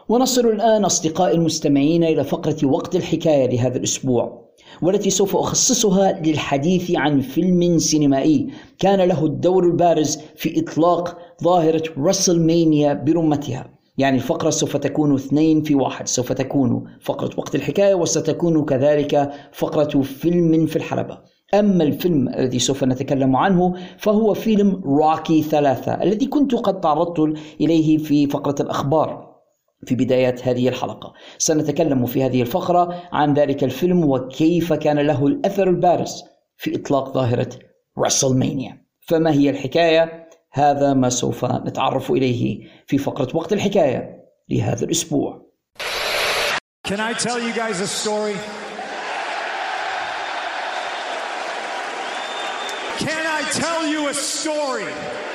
ونصل الآن أصدقائي المستمعين إلى فقرة وقت الحكاية لهذا الأسبوع والتي سوف أخصصها للحديث عن فيلم سينمائي كان له الدور البارز في إطلاق ظاهرة WrestleMania برمتها. يعني الفقرة سوف تكون اثنين في واحد سوف تكون فقرة وقت الحكاية وستكون كذلك فقرة فيلم في الحلبة. أما الفيلم الذي سوف نتكلم عنه فهو فيلم روكي ثلاثة الذي كنت قد تعرضت إليه في فقرة الأخبار في بداية هذه الحلقة سنتكلم في هذه الفقرة عن ذلك الفيلم وكيف كان له الأثر البارز في إطلاق ظاهرة رسلمانيا فما هي الحكاية؟ هذا ما سوف نتعرف إليه في فقرة وقت الحكاية لهذا الأسبوع Can I tell you guys a story? You a story?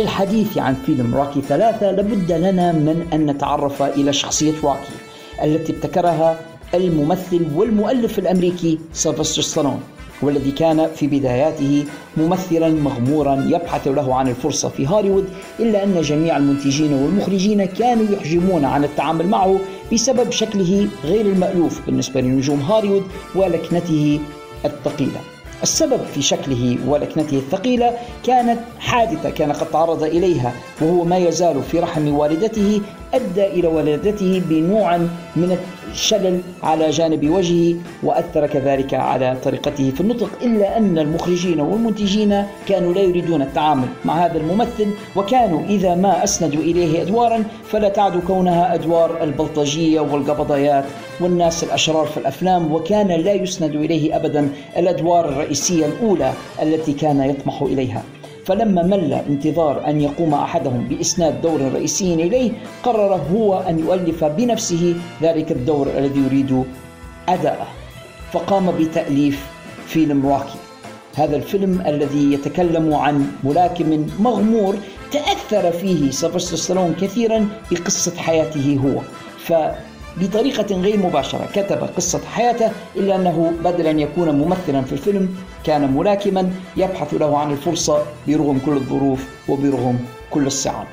وللحديث عن فيلم روكي ثلاثة لابد لنا من أن نتعرف إلى شخصية روكي التي ابتكرها الممثل والمؤلف الأمريكي سيلفستر ستالون والذي كان في بداياته ممثلا مغمورا يبحث له عن الفرصة في هوليوود إلا أن جميع المنتجين والمخرجين كانوا يحجمون عن التعامل معه بسبب شكله غير المألوف بالنسبة لنجوم هوليوود ولكنته الثقيلة. السبب في شكله ولكنته الثقيلة كانت حادثة كان قد تعرض إليها وهو ما يزال في رحم والدته أدى إلى ولادته بنوع من الشلل على جانب وجهه وأثر كذلك على طريقته في النطق إلا أن المخرجين والمنتجين كانوا لا يريدون التعامل مع هذا الممثل وكانوا إذا ما أسندوا إليه أدوارا فلا تعد كونها أدوار البلطجية والقبضيات والناس الأشرار في الأفلام وكان لا يسند إليه أبدا الأدوار الرئيسية. الأولى التي كان يطمح إليها. فلما مل انتظار أن يقوم أحدهم بإسناد دور رئيسي إليه قرر هو أن يؤلف بنفسه ذلك الدور الذي يريد أداءه. فقام بتأليف فيلم روكي. هذا الفيلم الذي يتكلم عن ملاكم مغمور تأثر فيه سيلفستر ستالون كثيرا بقصة حياته هو. ف بطريقة غير مباشرة. كتب قصة حياته إلا أنه بدل أن يكون ممثلا في الفيلم كان ملاكما يبحث له عن الفرصة برغم كل الظروف وبرغم كل الصعاب.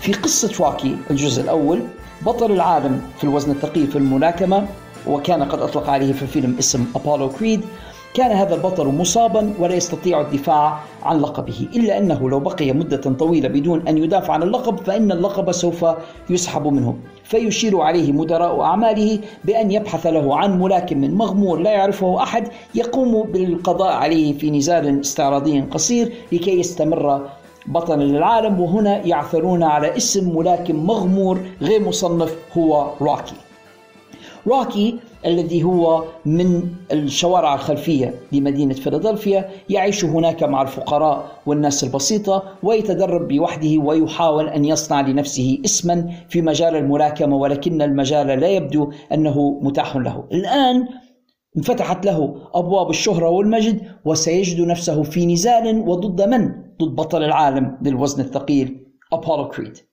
في قصة روكي الجزء الأول بطل العالم في الوزن الثقيل في الملاكمة وكان قد أطلق عليه في الفيلم اسم أبولو كريد كان هذا البطل مصابا ولا يستطيع الدفاع عن لقبه إلا أنه لو بقي مدة طويلة بدون أن يدافع عن اللقب فإن اللقب سوف يسحب منه. فيشير عليه مدراء أعماله بأن يبحث له عن ملاكم مغمور لا يعرفه أحد يقوم بالقضاء عليه في نزال استعراضي قصير لكي يستمر بطلا للعالم. وهنا يعثرون على اسم ملاكم مغمور غير مصنف هو روكي روكي الذي هو من الشوارع الخلفية لمدينة فيلادلفيا يعيش هناك مع الفقراء والناس البسيطة ويتدرب بوحده ويحاول أن يصنع لنفسه اسما في مجال الملاكمة ولكن المجال لا يبدو أنه متاح له الآن انفتحت له أبواب الشهرة والمجد وسيجد نفسه في نزال وضد من؟ ضد بطل العالم للوزن الثقيل أبولو كريد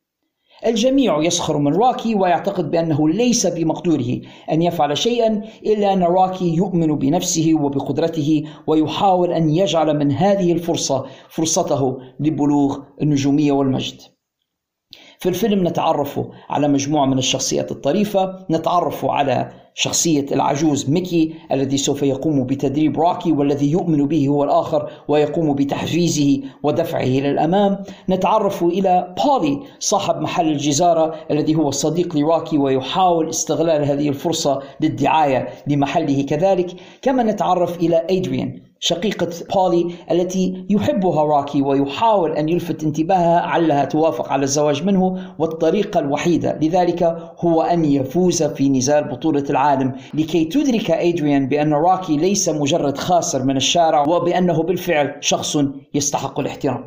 الجميع يسخر من راكي ويعتقد بأنه ليس بمقدوره أن يفعل شيئا إلا أن راكي يؤمن بنفسه وبقدرته ويحاول أن يجعل من هذه الفرصة فرصته لبلوغ النجومية والمجد. في الفيلم نتعرف على مجموعة من الشخصيات الطريفة نتعرف على شخصية العجوز ميكي الذي سوف يقوم بتدريب روكي والذي يؤمن به هو الآخر ويقوم بتحفيزه ودفعه إلى الأمام. نتعرف إلى بولي صاحب محل الجزارة الذي هو صديق لروكي ويحاول استغلال هذه الفرصة للدعاية لمحله كذلك. كما نتعرف إلى أدريان شقيقة بولي التي يحبها روكي ويحاول أن يلفت انتباهها علها توافق على الزواج منه والطريقة الوحيدة. لذلك هو أن يفوز في نزال بطولة العالم. لكي تدرك أدريان بأن راكي ليس مجرد خاسر من الشارع وبأنه بالفعل شخص يستحق الاحترام.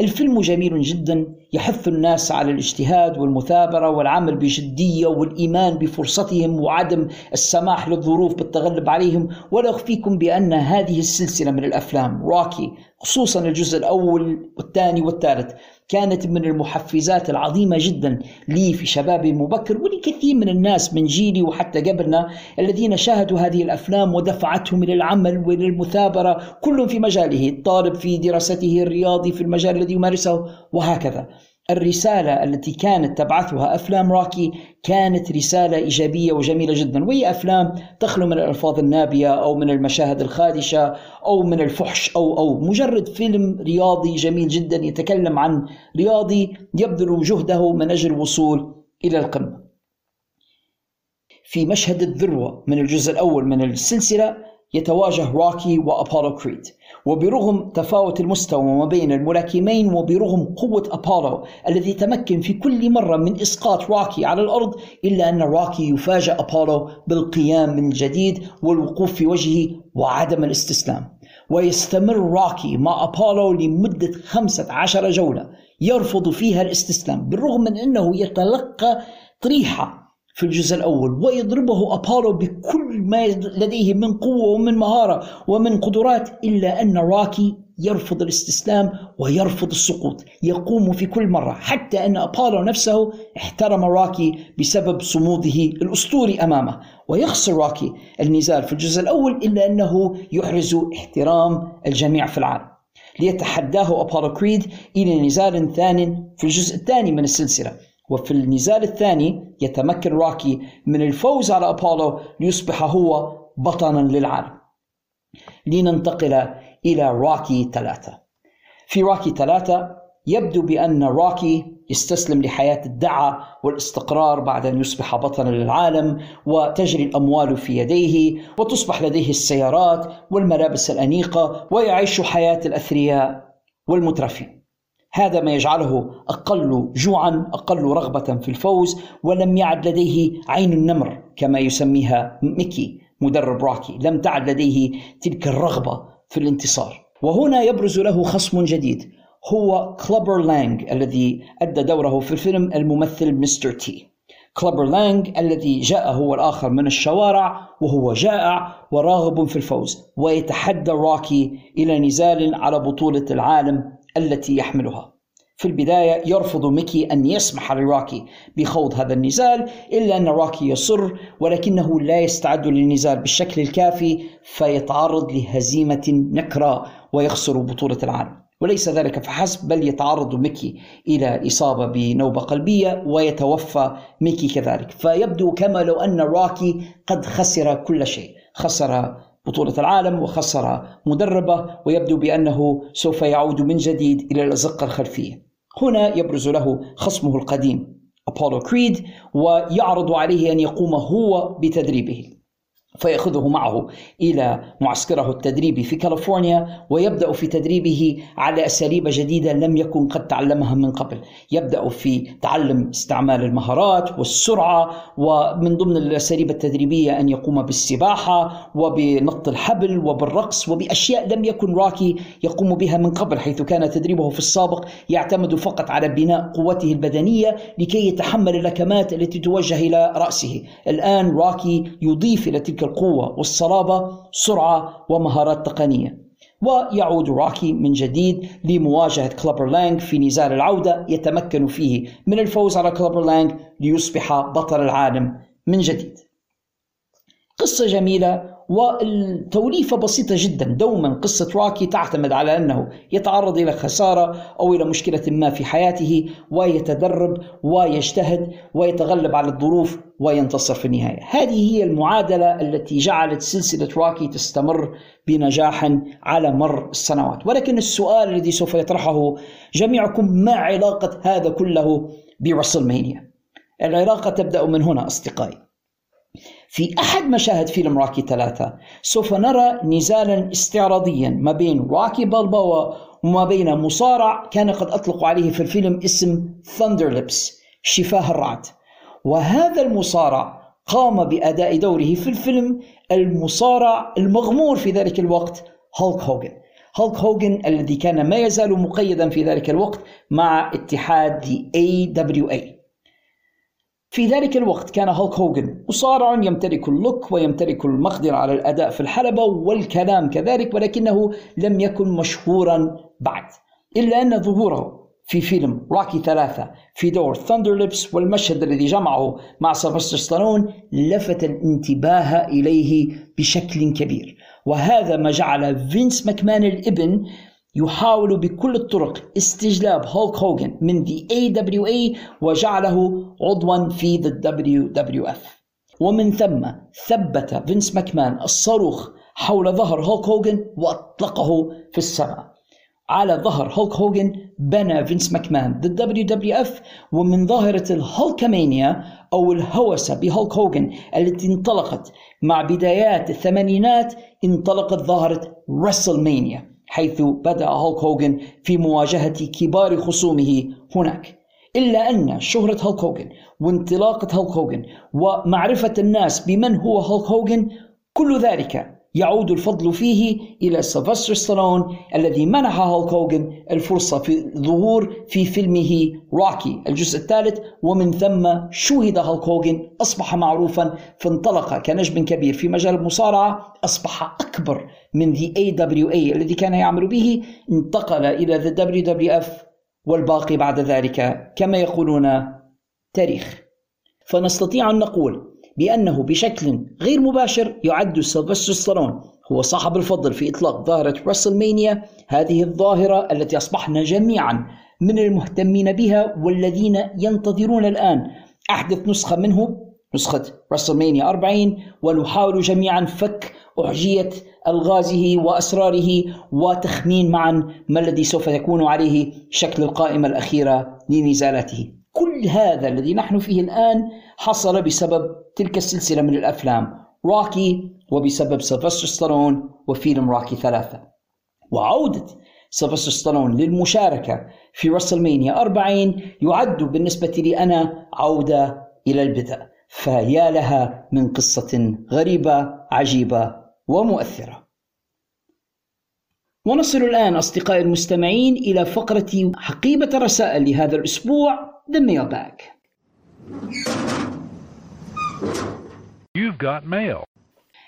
الفيلم جميل جدا. يحث الناس على الاجتهاد والمثابرة والعمل بجدية والإيمان بفرصتهم وعدم السماح للظروف بالتغلب عليهم. ولا أخفيكم بأن هذه السلسلة من الأفلام روكي خصوصا الجزء الأول والثاني والثالث كانت من المحفزات العظيمة جدا لي في شبابي المبكر ولكثير من الناس من جيلي وحتى قبلنا الذين شاهدوا هذه الأفلام ودفعتهم إلى العمل وإلى المثابرة كل في مجاله الطالب في دراسته الرياضي في المجال الذي يمارسه وهكذا. الرسالة التي كانت تبعثها أفلام راكي كانت رسالة إيجابية وجميلة جدا. وهي أفلام تخلو من الألفاظ النابية أو من المشاهد الخادشة أو من الفحش أو أو مجرد فيلم رياضي جميل جدا يتكلم عن رياضي يبذل جهده من أجل الوصول إلى القمة. في مشهد الذروة من الجزء الأول من السلسلة يتواجه روكي وأبولو كريد. وبرغم تفاوت المستوى ما بين الملاكمين وبرغم قوة أبولو الذي تمكن في كل مرة من إسقاط روكي على الأرض إلا أن روكي يفاجئ أبولو بالقيام من جديد والوقوف في وجهه وعدم الاستسلام. ويستمر روكي مع أبولو لمدة 15 جولة يرفض فيها الاستسلام بالرغم من أنه يتلقى طريحة في الجزء الأول ويضربه أبولو بكل ما لديه من قوة ومن مهارة ومن قدرات إلا أن راكي يرفض الاستسلام ويرفض السقوط يقوم في كل مرة حتى أن أبولو نفسه احترم راكي بسبب صموده الأسطوري أمامه. ويخسر روكي النزال في الجزء الأول إلا أنه يحرز احترام الجميع في العالم. ليتحداه أبولو كريد إلى نزال ثان في الجزء الثاني من السلسلة. وفي النزال الثاني يتمكن روكي من الفوز على أبولو ليصبح هو بطلا للعالم. لننتقل إلى روكي ثلاثة. في روكي ثلاثة يبدو بأن روكي يستسلم لحياة الدعة والاستقرار بعد أن يصبح بطلا للعالم وتجري الأموال في يديه وتصبح لديه السيارات والملابس الأنيقة ويعيش حياة الأثرياء والمترفين. هذا ما يجعله أقل جوعا أقل رغبة في الفوز ولم يعد لديه عين النمر كما يسميها ميكي مدرب روكي. لم تعد لديه تلك الرغبة في الانتصار. وهنا يبرز له خصم جديد. هو كلوبر لانج الذي أدى دوره في الفيلم الممثل مستر تي كلوبر لانج الذي جاء هو الآخر من الشوارع وهو جائع وراغب في الفوز ويتحدى روكي إلى نزال على بطولة العالم التي يحملها. في البداية يرفض ميكي أن يسمح لروكي بخوض هذا النزال إلا أن روكي يصر ولكنه لا يستعد للنزال بالشكل الكافي فيتعرض لهزيمة نكراء ويخسر بطولة العالم. وليس ذلك فحسب بل يتعرض ميكي إلى إصابة بنوبة قلبية ويتوفى ميكي كذلك. فيبدو كما لو أن راكي قد خسر كل شيء خسر بطولة العالم وخسر مدربه ويبدو بأنه سوف يعود من جديد إلى الأزقة الخلفية هنا يبرز له خصمه القديم أبولو كريد ويعرض عليه أن يقوم هو بتدريبه. فيأخذه معه إلى معسكره التدريبي في كاليفورنيا ويبدأ في تدريبه على أساليب جديدة لم يكن قد تعلمها من قبل. يبدأ في تعلم استعمال المهارات والسرعة ومن ضمن الأساليب التدريبية أن يقوم بالسباحة وبنط الحبل وبالرقص وبأشياء لم يكن راكي يقوم بها من قبل حيث كان تدريبه في السابق يعتمد فقط على بناء قوته البدنية لكي يتحمل اللكمات التي توجه إلى رأسه. الآن راكي يضيف إلى تلك القوة والصلابة سرعة ومهارات تقنية. ويعود روكي من جديد لمواجهة كلوبر لانج في نزال العودة يتمكن فيه من الفوز على كلوبر لانج ليصبح بطل العالم من جديد. قصة جميلة والتوليفة بسيطة جدا. دوما قصة روكي تعتمد على أنه يتعرض إلى خسارة أو إلى مشكلة ما في حياته ويتدرب ويجتهد ويتغلب على الظروف وينتصر في النهاية. هذه هي المعادلة التي جعلت سلسلة روكي تستمر بنجاح على مر السنوات. ولكن السؤال الذي سوف يطرحه جميعكم ما علاقة هذا كله ب WrestleMania العلاقة تبدأ من هنا أصدقائي. في أحد مشاهد فيلم روكي ثلاثة سوف نرى نزالا استعراضيا ما بين روكي بالبوا وما بين مصارع كان قد أطلقوا عليه في الفيلم اسم Thunderlips شفاه الرعد. وهذا المصارع قام بأداء دوره في الفيلم المصارع المغمور في ذلك الوقت هولك هوجن هولك هوجن الذي كان ما يزال مقيدا في ذلك الوقت مع اتحاد AWA في ذلك الوقت كان هولك هوجن مصارع يمتلك ال look ويمتلك المقدرة على الأداء في الحلبة والكلام كذلك ولكنه لم يكن مشهورا بعد إلا أن ظهوره في فيلم روكي ثلاثة في دور ثاندر ليبس والمشهد الذي جمعه مع سيلفستر ستالون لفت الانتباه إليه بشكل كبير وهذا ما جعل فينس ماكمان الإبن يحاول بكل الطرق استجلاب هولك هوجن من the AWA وجعله عضوا في the WWF ومن ثم ثبت فينس ماكمان الصاروخ حول ظهر هولك هوجن وأطلقه في السماء. على ظهر هولك هوجن بنى فينس ماكمان the WWF ومن ظاهرة الهولكامانيا أو الهوسة بهولك هوجن التي انطلقت مع بدايات الثمانينات انطلقت ظاهرة رسلمانيا حيث بدأ هولك هوجن في مواجهة كبار خصومه هناك. إلا أن شهرة هولك هوجن وانطلاقة هولك هوجن ومعرفة الناس بمن هو هولك هوجن كل ذلك يعود الفضل فيه إلى سيلفستر ستالون الذي منح هولك هوجن الفرصة في الظهور في فيلمه روكي الجزء الثالث ومن ثم شوهد هولك هوجن أصبح معروفا فانطلق كنجم كبير في مجال المصارعة أصبح أكبر من The AWA الذي كان يعمل به انتقل إلى The WWF والباقي بعد ذلك كما يقولون تاريخ. فنستطيع أن نقول بأنه بشكل غير مباشر يعد سيلفستر ستالون. هو صاحب الفضل في إطلاق ظاهرة رسلمانيا هذه الظاهرة التي أصبحنا جميعا من المهتمين بها والذين ينتظرون الآن أحدث نسخة منه نسخة رسلمانيا 40 ونحاول جميعا فك أحجية ألغازه وأسراره وتخمين معا ما الذي سوف يكون عليه شكل القائمة الأخيرة لنزالاته كل هذا الذي نحن فيه الآن حصل بسبب تلك السلسلة من الأفلام روكي وبسبب سيلفستر ستالون وفيلم روكي ثلاثة. وعودة سيلفستر ستالون للمشاركة في رسلمانيا 40 يعد بالنسبة لي أنا عودة إلى البدء. فيا لها من قصة غريبة عجيبة ومؤثرة. ونصل الآن أصدقائي المستمعين إلى فقرة حقيبة الرسائل لهذا الأسبوع. The Mailbag You've got mail.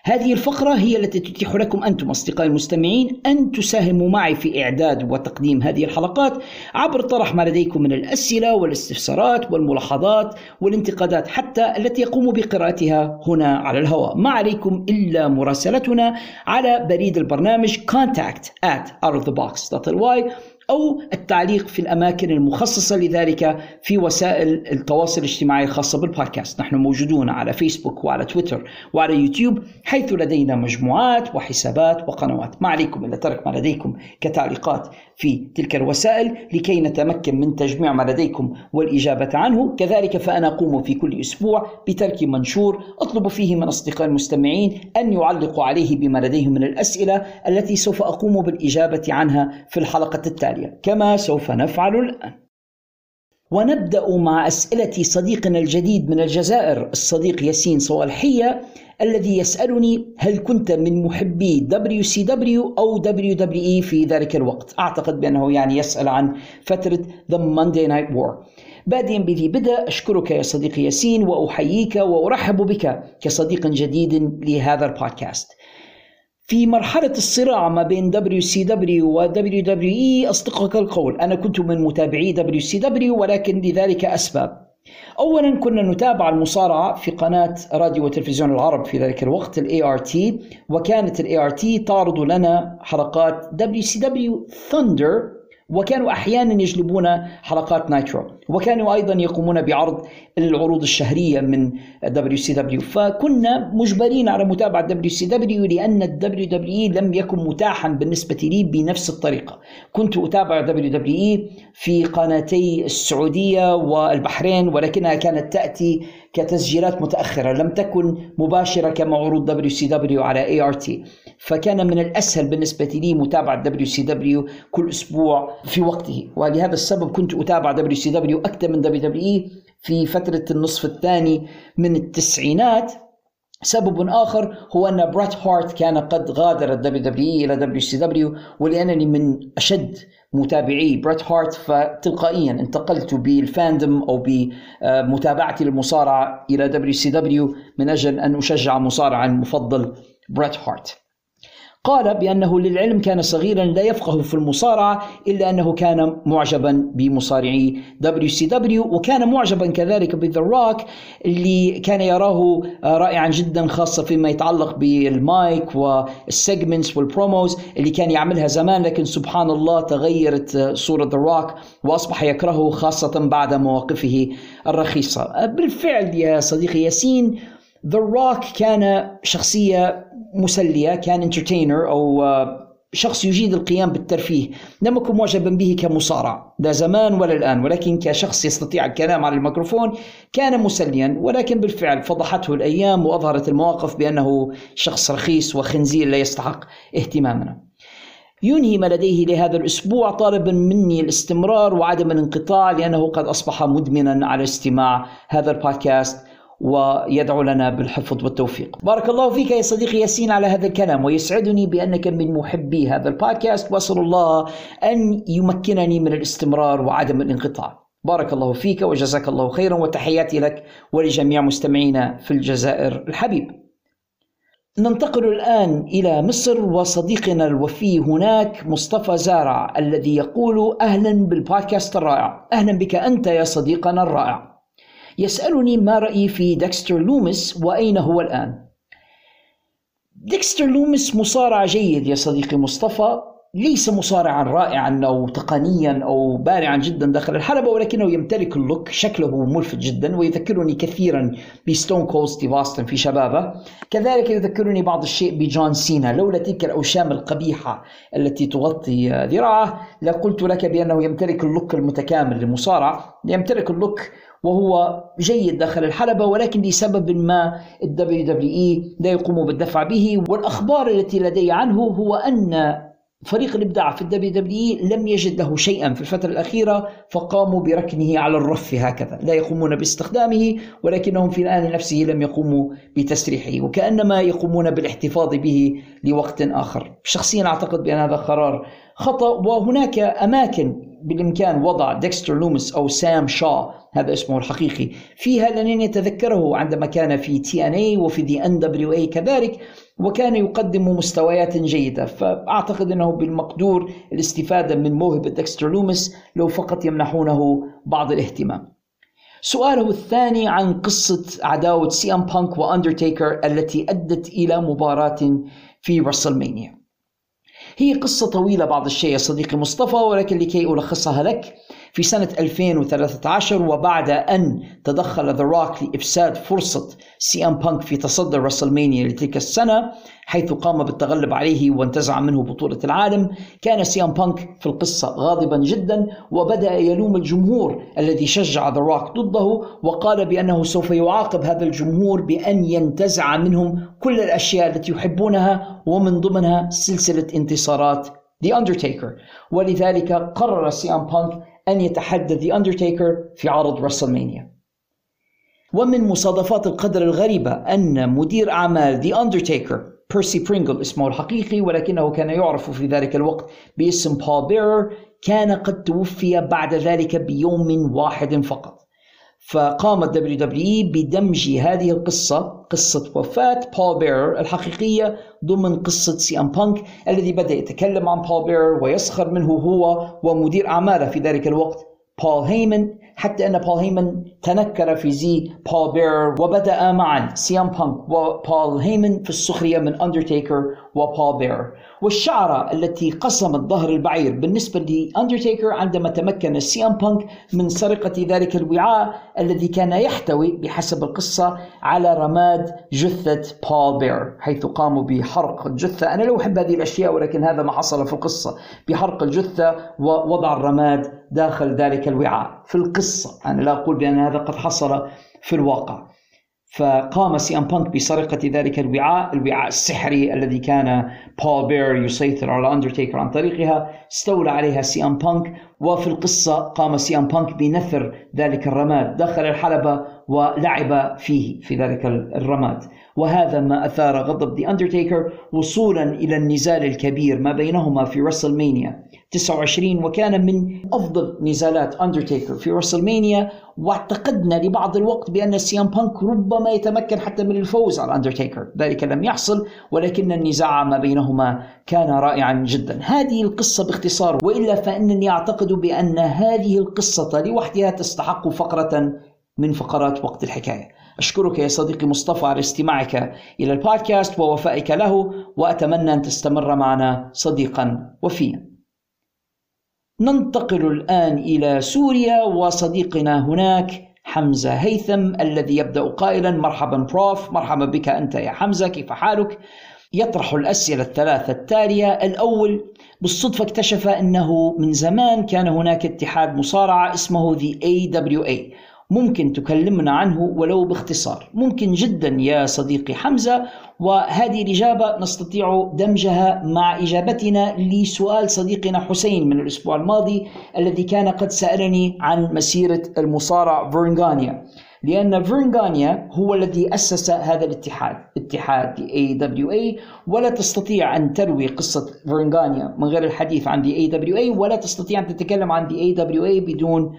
هذه الفقرة هي التي تتيح لكم أنتم أصدقائي المستمعين أن تساهموا معي في إعداد وتقديم هذه الحلقات عبر طرح ما لديكم من الأسئلة والاستفسارات والملاحظات والانتقادات حتى التي يقوم بقراءتها هنا على الهواء ما عليكم إلا مراسلتنا على بريد البرنامج contact at outofthebox.ly أو التعليق في الأماكن المخصصة لذلك في وسائل التواصل الاجتماعي الخاصة بالبودكاست. نحن موجودون على فيسبوك وعلى تويتر وعلى يوتيوب حيث لدينا مجموعات وحسابات وقنوات. ما عليكم إلا ترك ما لديكم كتعليقات في تلك الوسائل لكي نتمكن من تجميع ما لديكم والإجابة عنه. كذلك فأنا أقوم في كل أسبوع بترك منشور أطلب فيه من أصدقاء المستمعين أن يعلقوا عليه بما لديهم من الأسئلة التي سوف أقوم بالإجابة عنها في الحلقة التالية. كما سوف نفعل الآن. ونبدأ مع أسئلة صديقنا الجديد من الجزائر الصديق ياسين صوالحية الذي يسألني هل كنت من محبي WCW أو WWE في ذلك الوقت. أعتقد بأنه يعني يسأل عن فترة The Monday Night War. بادئا بذي بدء أشكرك يا صديقي ياسين وأحييك وأرحب بك كصديق جديد لهذا البودكاست. في مرحلة الصراع ما بين WCW و WWE أصدقك القول أنا كنت من متابعي WCW ولكن لذلك أسباب. اولا كنا نتابع المصارعة في قناة راديو وتلفزيون العرب في ذلك الوقت ال ART وكانت ال ART تعرض لنا حلقات WCW Thunder وكانوا أحيانا يجلبون حلقات Nitro وكانوا أيضا يقومون بعرض العروض الشهرية من WCW فكنا مجبرين على متابعة WCW لأن ال WWE لم يكن متاحا بالنسبة لي بنفس الطريقة. كنت أتابع WWE في قناتي السعودية والبحرين ولكنها كانت تأتي كتسجيلات متأخرة لم تكن مباشرة كما عروض WCW على ART فكان من الأسهل بالنسبة لي متابعة WCW كل أسبوع في وقته. ولهذا السبب كنت أتابع WCW أكثر من WWE في فترة النصف الثاني من التسعينات. سبب آخر هو أن بريت هارت كان قد غادر ال WWE إلى WCW ولأنني من أشد متابعي بريت هارت فتلقائيا انتقلت بال fandom أو بمتابعتي للمصارعة إلى WCW من أجل أن أشجع مصارعي المفضل بريت هارت. قال بأنه للعلم كان صغيرا لا يفقه في المصارعة إلا أنه كان معجبا بمصارعي WCW وكان معجبا كذلك بذا روك اللي كان يراه رائعا جدا خاصة فيما يتعلق بالمايك وال segments وال promos اللي كان يعملها زمان. لكن سبحان الله تغيرت صورة ذا روك وأصبح يكرهه خاصة بعد مواقفه الرخيصة. بالفعل يا صديقي ياسين ذا روك كان شخصية مسلية كان انترتينر أو آه، شخص يجيد القيام بالترفيه. لم أكن معجبا به كمصارع لا زمان ولا الآن ولكن كشخص يستطيع الكلام على الميكروفون كان مسليا. ولكن بالفعل فضحته الأيام وأظهرت المواقف بأنه شخص رخيص وخنزير لا يستحق اهتمامنا. ينهي ما لديه لهذا الأسبوع طالبا مني الاستمرار وعدم الانقطاع لأنه قد أصبح مدمنا على استماع هذا البودكاست. ويدعو لنا بالحفظ والتوفيق. بارك الله فيك يا صديقي ياسين على هذا الكلام ويسعدني بأنك من محبي هذا البودكاست وأسأل الله أن يمكنني من الاستمرار وعدم الانقطاع. بارك الله فيك وجزاك الله خيرا وتحياتي لك ولجميع مستمعينا في الجزائر الحبيب. ننتقل الآن إلى مصر وصديقنا الوفي هناك مصطفى زارع الذي يقول أهلا بالبودكاست الرائع. أهلا بك أنت يا صديقنا الرائع. يسألني ما رأيي في ديكستر لوميس وأين هو الآن. ديكستر لوميس مصارع جيد يا صديقي مصطفى ليس مصارعا رائعا أو تقنيا أو بارعا جدا داخل الحلبة ولكنه يمتلك ال look شكله ملفت جدا ويذكرني كثيرا بستون كول ستيف أوستن في شبابه. كذلك يذكرني بعض الشيء بجون سينا لولا تلك الأوشام القبيحة التي تغطي ذراعه لقلت لك بأنه يمتلك ال look المتكامل للمصارع يمتلك ال look وهو جيد داخل الحلبة ولكن لسبب ما WWE لا يقوم بالدفع به والأخبار التي لدي عنه هو أن فريق الإبداع في ال WWE لم يجد له شيئا في الفترة الأخيرة فقاموا بركنه على الرف هكذا. لا يقومون باستخدامه ولكنهم في الآن نفسه لم يقوموا بتسريحه وكأنما يقومون بالاحتفاظ به لوقت آخر. شخصيا أعتقد بأن هذا قرار خطأ وهناك أماكن بالإمكان وضع ديكستر لومس أو سام شا هذا اسمه الحقيقي فيها لأنني أتذكره عندما كان في TNA وفي the NWA كذلك. وكان يقدم مستويات جيدة. فأعتقد أنه بالمقدور الاستفادة من موهبة ديكستر لومس لو فقط يمنحونه بعض الاهتمام. سؤاله الثاني عن قصة عداوة سي أم بانك وأندرتيكر التي أدت إلى مباراة في رسلمانيا. هي قصة طويلة بعض الشيء يا صديقي مصطفى ولكن لكي ألخصها لك في سنة 2013 وبعد أن تدخل The Rock لإفساد فرصة سي ام بانك في تصدر WrestleMania لتلك السنة حيث قام بالتغلب عليه وانتزع منه بطولة العالم. كان سي ام بانك في القصة غاضبا جدا وبدأ يلوم الجمهور الذي شجع The Rock ضده وقال بأنه سوف يعاقب هذا الجمهور بأن ينتزع منهم كل الأشياء التي يحبونها ومن ضمنها سلسلة انتصارات The Undertaker. ولذلك قرر سي ام بانك أن يتحدى The Undertaker في عرض WrestleMania. ومن مصادفات القدر الغريبة أن مدير أعمال The Undertaker بيرسي برينجل اسمه الحقيقي ولكنه كان يعرف في ذلك الوقت باسم بول بيرر كان قد توفي بعد ذلك بيوم واحد فقط. فقامت WWE بدمج هذه القصة قصة وفاة بول بيرر الحقيقية ضمن قصة سي ام بانك الذي بدأ يتكلم عن بول بيرر ويسخر منه هو ومدير أعماله في ذلك الوقت بول هيمن حتى أن بول هيمن تنكر في زي بول بيرر وبدأ معا سي ام بانك وبول هيمن في السخرية من أندرتيكر وبول بيرر والشعرة التي قسمت ظهر البعير بالنسبة لأندرتيكر عندما تمكن سي إم بانك من سرقة ذلك الوعاء الذي كان يحتوي بحسب القصة على رماد جثة بول بيرر حيث قاموا بحرق الجثة. أنا لا أحب هذه الأشياء ولكن هذا ما حصل في القصة. بحرق الجثة ووضع الرماد داخل ذلك الوعاء. في القصة أنا لا أقول بأن هذا قد حصل في الواقع. فقام سي ام بانك بسرقة ذلك الوعاء الوعاء السحري الذي كان بول بيرر يسيطر على اندرتيكر عن طريقها. استولى عليها سي ام بانك وفي القصة قام سي ام بانك بنثر ذلك الرماد. دخل الحلبة ولعب فيه في ذلك الرماد. وهذا ما أثار غضب The Undertaker وصولا إلى النزال الكبير ما بينهما في WrestleMania 29 وكان من أفضل نزالات أندرتيكر في رسلمانيا واعتقدنا لبعض الوقت بأن سيام بانك ربما يتمكن حتى من الفوز على أندرتيكر ذلك لم يحصل ولكن النزاع ما بينهما كان رائعا جدا. هذه القصة باختصار وإلا فإنني أعتقد بأن هذه القصة لوحدها تستحق فقرة من فقرات وقت الحكاية. أشكرك يا صديقي مصطفى على استماعك إلى البودكاست ووفائك له وأتمنى أن تستمر معنا صديقا وفيا. ننتقل الآن إلى سوريا وصديقنا هناك حمزة هيثم الذي يبدأ قائلا مرحبا بروف مرحبا بك أنت يا حمزة كيف حالك؟ يطرح الأسئلة الثلاثة التالية. الأول بالصدفة اكتشف أنه من زمان كان هناك اتحاد مصارعة اسمه The AWA ممكن تكلمنا عنه ولو باختصار. ممكن جدا يا صديقي حمزة وهذه الإجابة نستطيع دمجها مع إجابتنا لسؤال صديقنا حسين من الأسبوع الماضي الذي كان قد سألني عن مسيرة المصارع فيرنغانيا. لأن فيرنغانيا هو الذي أسس هذا الاتحاد اتحاد AWA ولا تستطيع أن تروي قصة فيرنغانيا من غير الحديث عن AWA ولا تستطيع أن تتكلم عن AWA بدون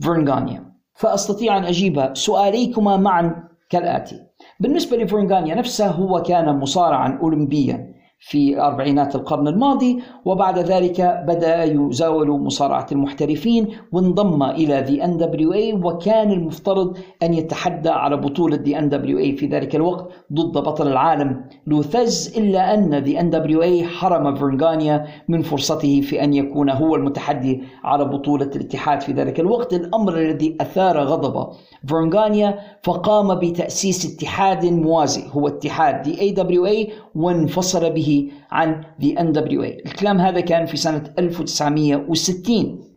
فيرنغانيا. فأستطيع أن أجيب سؤاليكما معا كالآتي. بالنسبة لفيرن غانيا نفسه هو كان مصارعا أولمبيا. في أربعينات القرن الماضي وبعد ذلك بدأ يزاول مصارعة المحترفين وانضم إلى NWA وكان المفترض أن يتحدى على بطولة NWA في ذلك الوقت ضد بطل العالم لو ثيز إلا أن NWA حرم فيرن غانيا من فرصته في أن يكون هو المتحدي على بطولة الاتحاد في ذلك الوقت. الأمر الذي أثار غضب فيرن غانيا فقام بتأسيس اتحاد موازي هو اتحاد AWA وانفصل به عن the NWA الكلام هذا كان في سنة 1960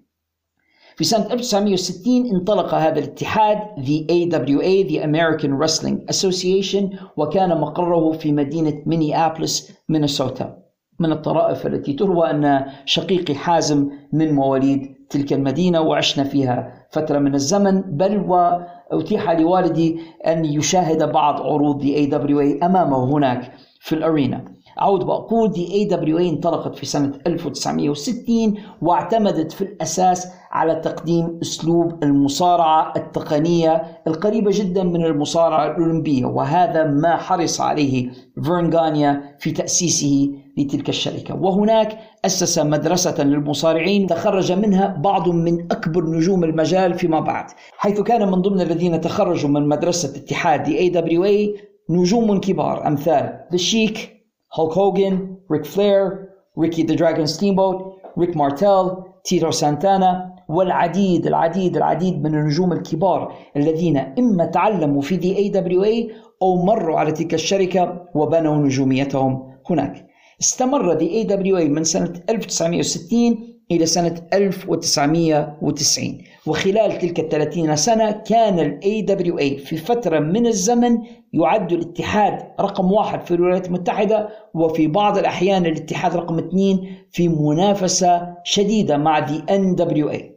في سنة 1960 انطلق هذا الاتحاد The AWA The American Wrestling Association وكان مقره في مدينة مينيابلس مينيسوتا. من الطرائف التي تروى أن شقيقي حازم من مواليد تلك المدينة وعشنا فيها فترة من الزمن. بل وأتيح لوالدي أن يشاهد بعض عروض The AWA أمامه هناك في الأرينا. أعود وأقول دي اي دبليو اي انطلقت في سنة 1960 واعتمدت في الأساس على تقديم أسلوب المصارعة التقنية القريبة جدا من المصارعة الأولمبية وهذا ما حرص عليه فيرنغانيا في تأسيسه لتلك الشركة. وهناك أسس مدرسة للمصارعين تخرج منها بعض من أكبر نجوم المجال فيما بعد. حيث كان من ضمن الذين تخرجوا من مدرسة اتحاد دي اي دبليو اي نجوم كبار أمثال The Sheik هولك هوجن ريك فلير Ricky The Dragon Steamboat ريك مارتيل تيتو سانتانا والعديد العديد العديد من النجوم الكبار الذين إما تعلموا في AWA أو مروا على تلك الشركة وبنوا نجوميتهم هناك. استمر AWA من سنة 1960 إلى سنة 1990 وخلال تلك الثلاثين سنة كان ال AWA في فترة من الزمن يعد الاتحاد رقم واحد في الولايات المتحدة وفي بعض الأحيان الاتحاد رقم اثنين في منافسة شديدة مع the NWA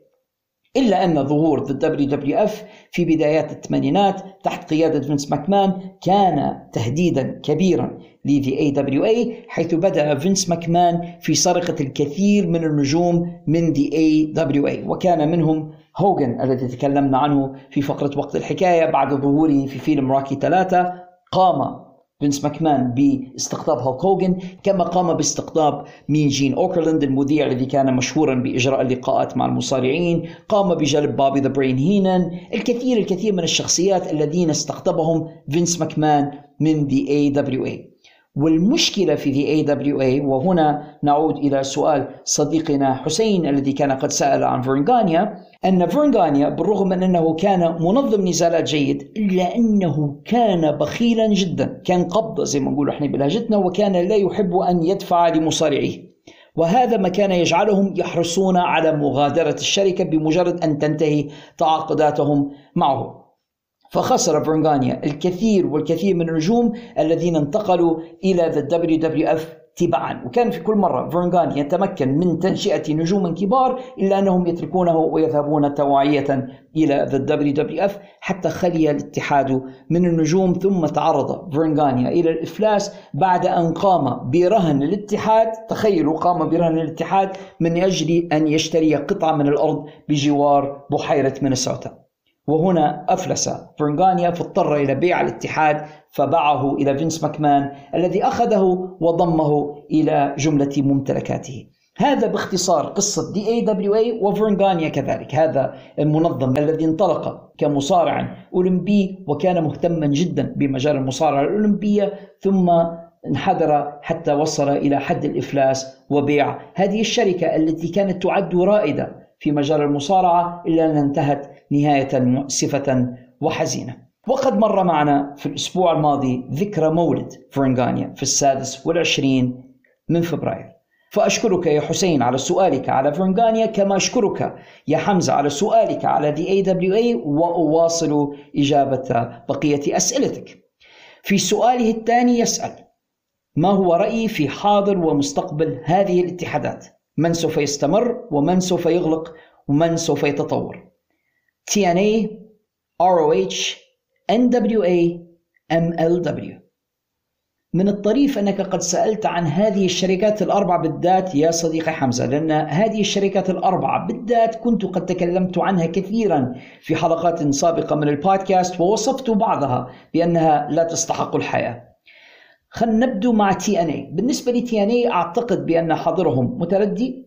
إلا أن ظهور The WWF في بدايات الثمانينات تحت قيادة فينس ماكمان كان تهديدا كبيرا ل the AWA حيث بدأ فينس ماكمان في سرقة الكثير من النجوم من The AWA وكان منهم هوجن الذي تكلمنا عنه في فقرة وقت الحكاية بعد ظهوره في فيلم Rocky ثلاثة قام فينس ماكمان باستقطاب هولك هوجن كما قام باستقطاب مين جين اوكرلاند المذيع الذي كان مشهورا بإجراء اللقاءات مع المصارعين قام بجلب Bobby The Brain Heenan الكثير الكثير من الشخصيات الذين استقطبهم فينس ماكمان من دي اي دبليو اي والمشكلة في The AWA وهنا نعود إلى سؤال صديقنا حسين الذي كان قد سأل عن فيرن غانيا أن فيرنغانيا بالرغم من أنه كان منظم نزالات جيد إلا أنه كان بخيلا جدا كان قبضة زي ما نقول إحنا بلهجتنا وكان لا يحب أن يدفع لمصارعيه. وهذا ما كان يجعلهم يحرصون على مغادرة الشركة بمجرد أن تنتهي تعاقداتهم معه. فخسر فرنغانيا الكثير والكثير من النجوم الذين انتقلوا إلى the WWF تباعا وكان في كل مرة فيرنغان يتمكن من تنشئة نجوم كبار إلا أنهم يتركونه ويذهبون توعية إلى the WWF حتى خلي الاتحاد من النجوم. ثم تعرض فيرن غانيا إلى الإفلاس بعد أن قام برهن الاتحاد. تخيلوا قام برهن الاتحاد من أجل أن يشتري قطعة من الأرض بجوار بحيرة مينيسوتا. وهنا أفلس. فيرن غانيا فاضطر إلى بيع الاتحاد فباعه إلى فينس ماكمان الذي أخذه وضمه إلى جملة ممتلكاته. هذا باختصار قصة the AWA وفيرن غانيا كذلك. هذا المنظم الذي انطلق كمصارع أولمبي وكان مهتما جدا بمجال المصارعة الأولمبية ثم انحدر حتى وصل إلى حد الإفلاس وبيع هذه الشركة التي كانت تعد رائدة في مجال المصارعة إلا أنها انتهت نهاية مؤسفة وحزينة. وقد مر معنا في الأسبوع الماضي ذكرى مولد فيرن غانيا في السادس والعشرين من فبراير. فأشكرك يا حسين على سؤالك على فرنغانيا كما أشكرك يا حمزة على سؤالك على The AWA وأواصل إجابة بقية أسئلتك. في سؤاله الثاني يسأل ما هو رأيي في حاضر ومستقبل هذه الاتحادات؟ من سوف يستمر ومن سوف يغلق ومن سوف يتطور؟ TNA ROH NWA MLW من الطريف أنك قد سألت عن هذه الشركات الأربع بالذات يا صديقي حمزة لأن هذه الشركات الأربعة بالذات كنت قد تكلمت عنها كثيرا في حلقات سابقة من البودكاست ووصفت بعضها بأنها لا تستحق الحياة. خلينا نبدو مع TNA بالنسبة ل TNA أعتقد بأن وضعهم متردي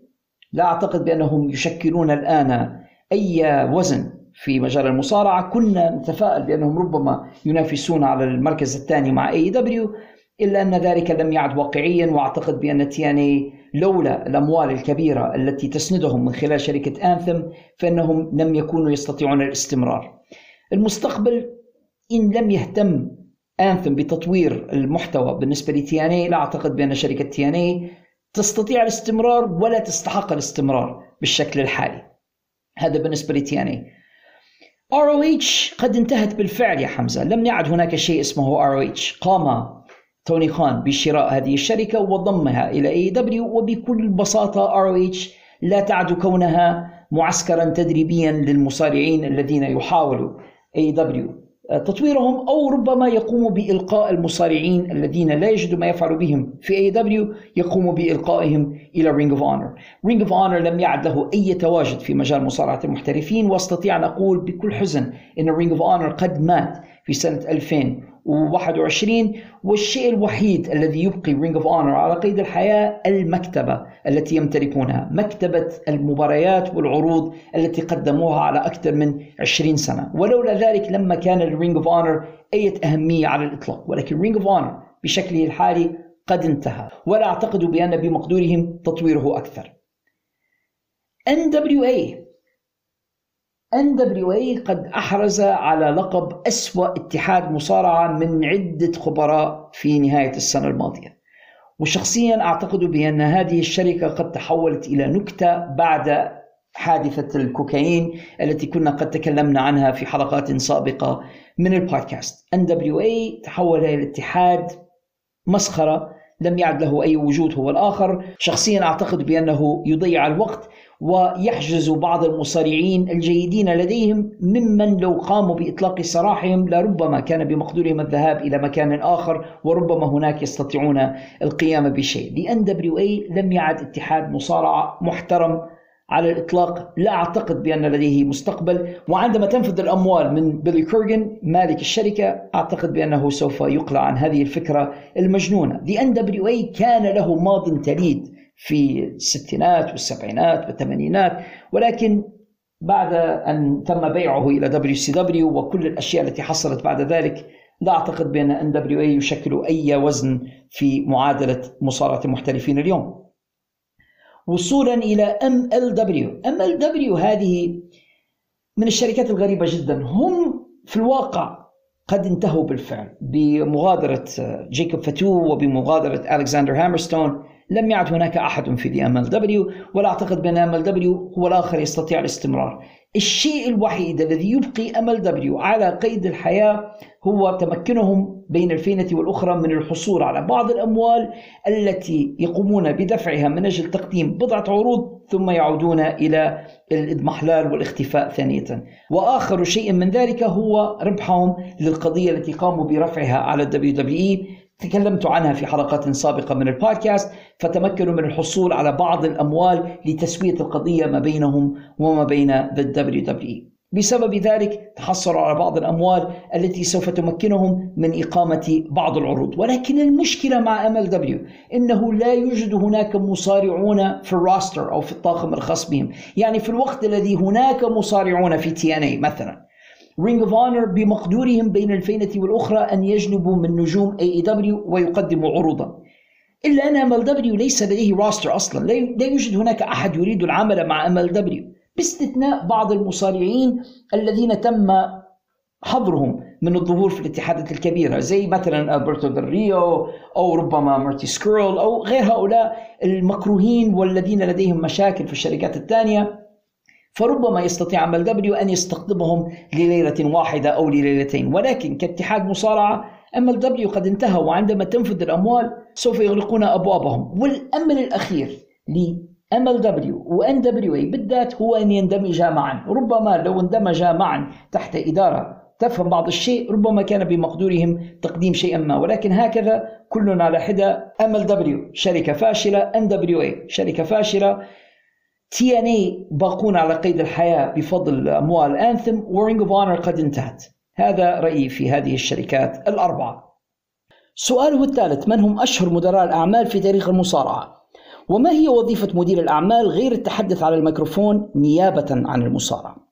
لا أعتقد بأنهم يشكلون الآن أي وزن. في مجال المصارعة. كنا نتفائل بأنهم ربما ينافسون على المركز الثاني مع AEW إلا أن ذلك لم يعد واقعيا وأعتقد بأن TNA لولا الأموال الكبيرة التي تسندهم من خلال شركة Anthem فإنهم لم يكونوا يستطيعون الاستمرار. المستقبل إن لم يهتم Anthem بتطوير المحتوى بالنسبة ل TNA لا أعتقد بأن شركة TNA تستطيع الاستمرار ولا تستحق الاستمرار بالشكل الحالي. هذا بالنسبة لتي اتش قد انتهت بالفعل يا حمزة. لم يعد هناك شيء اسمه ROH قام توني خان بشراء هذه الشركة وضمها إلى AEW و ROH لا تعدو كونها معسكرا تدريبيا للمصارعين الذين يحاولوا AEW تطويرهم أو ربما يقوم بإلقاء المصارعين الذين لا يجدوا ما يفعل بهم في AEW يقوم بإلقائهم إلى Ring of Honor. Ring of Honor لم يعد له أي تواجد في مجال مصارعة المحترفين واستطيع أن أقول بكل حزن إن Ring of Honor قد مات في سنة 2000 و21 والشيء الوحيد الذي يبقي Ring of Honor على قيد الحياة المكتبة التي يمتلكونها، مكتبة المباريات والعروض التي قدموها على أكثر من 20 سنة، ولولا ذلك لما كان لل Ring of Honor أي أهمية على الإطلاق، ولكن Ring of Honor بشكله الحالي قد انتهى، ولا أعتقد بأن بمقدورهم تطويره أكثر. NWA NWA قد أحرز على لقب أسوأ اتحاد مصارعة من عدة خبراء في نهاية السنة الماضية. وشخصيا أعتقد بأن هذه الشركة قد تحولت إلى نكتة بعد حادثة الكوكايين التي كنا قد تكلمنا عنها في حلقات سابقة من البودكاست. NWA تحول إلى اتحاد مسخرة لم يعد له أي وجود هو الآخر. شخصيا أعتقد بأنه يضيع الوقت ويحجز بعض المصارعين الجيدين لديهم ممن لو قاموا بإطلاق سراحهم لربما كان بمقدورهم الذهاب إلى مكان آخر وربما هناك يستطيعون القيام بشيء. The NWA لم يعد اتحاد مصارعة محترم على الإطلاق لا أعتقد بأن لديه مستقبل وعندما تنفذ الأموال من بيلي كورغن مالك الشركة أعتقد بأنه سوف يقلع عن هذه الفكرة المجنونة. The NWA كان له ماض تليد في الستينات والسبعينات والثمانينات ولكن بعد أن تم بيعه إلى WCW وكل الأشياء التي حصلت بعد ذلك لا أعتقد بأن NWA يشكل أي وزن في معادلة مصارعة المحترفين اليوم. وصولا إلى ام ال دبليو ام ال دبليو هذه من الشركات الغريبة جدا. هم في الواقع قد انتهوا بالفعل بمغادرة جيكوب فاتو وبمغادرة ألكسندر هامرستون لم يعد هناك أحد في دي أم إل دبليو ولا أعتقد بأن MLW هو الآخر يستطيع الاستمرار الشيء الوحيد الذي يبقي MLW على قيد الحياة هو تمكنهم بين الفينة والأخرى من الحصول على بعض الأموال التي يقومون بدفعها من أجل تقديم بضعة عروض ثم يعودون إلى الإضمحلال والاختفاء ثانية. وآخر شيء من ذلك هو ربحهم للقضية التي قاموا برفعها على ال WWE تكلمت عنها في حلقات سابقة من البودكاست فتمكنوا من الحصول على بعض الأموال لتسوية القضية ما بينهم وما بين the WWE بسبب ذلك تحصلوا على بعض الأموال التي سوف تمكنهم من إقامة بعض العروض. ولكن المشكلة مع MLW إنه لا يوجد هناك مصارعون في ال roster أو في الطاقم الخاص بهم. يعني في الوقت الذي هناك مصارعون في TNA مثلا Ring of Honor بمقدورهم بين الفينة والأخرى أن يجلبوا من نجوم AEW ويقدموا عروضا. إلا أن MLW ليس لديه roster أصلا. لا يوجد هناك أحد يريد العمل مع MLW باستثناء بعض المصارعين الذين تم حظرهم من الظهور في الاتحادات الكبيرة زي مثلا ألبرتو دل ريو أو ربما مارتي سكرول أو غير هؤلاء المكروهين والذين لديهم مشاكل في الشركات الثانية. فربما يستطيع MLW أن يستقطبهم لليلة واحدة أو لليلتين. ولكن كاتحاد مصارعة MLW قد انتهى وعندما تنفذ الأموال سوف يغلقون أبوابهم. والأمل الأخير ام ال دبليو وأن دبليو اي بالذات هو أن يندمجا معا. ربما لو اندمجا معا تحت إدارة تفهم بعض الشيء ربما كان بمقدورهم تقديم شيئا ما. ولكن هكذا كلنا على MLW شركة فاشلة NWA شركة فاشلة. TNA باقون على قيد الحياة بفضل أموال Anthem و Ring of Honor قد انتهت. هذا رأيي في هذه الشركات الأربعة. سؤاله الثالث من هم أشهر مدراء الأعمال في تاريخ المصارعة؟ وما هي وظيفة مدير الأعمال غير التحدث على الميكروفون نيابة عن المصارعة؟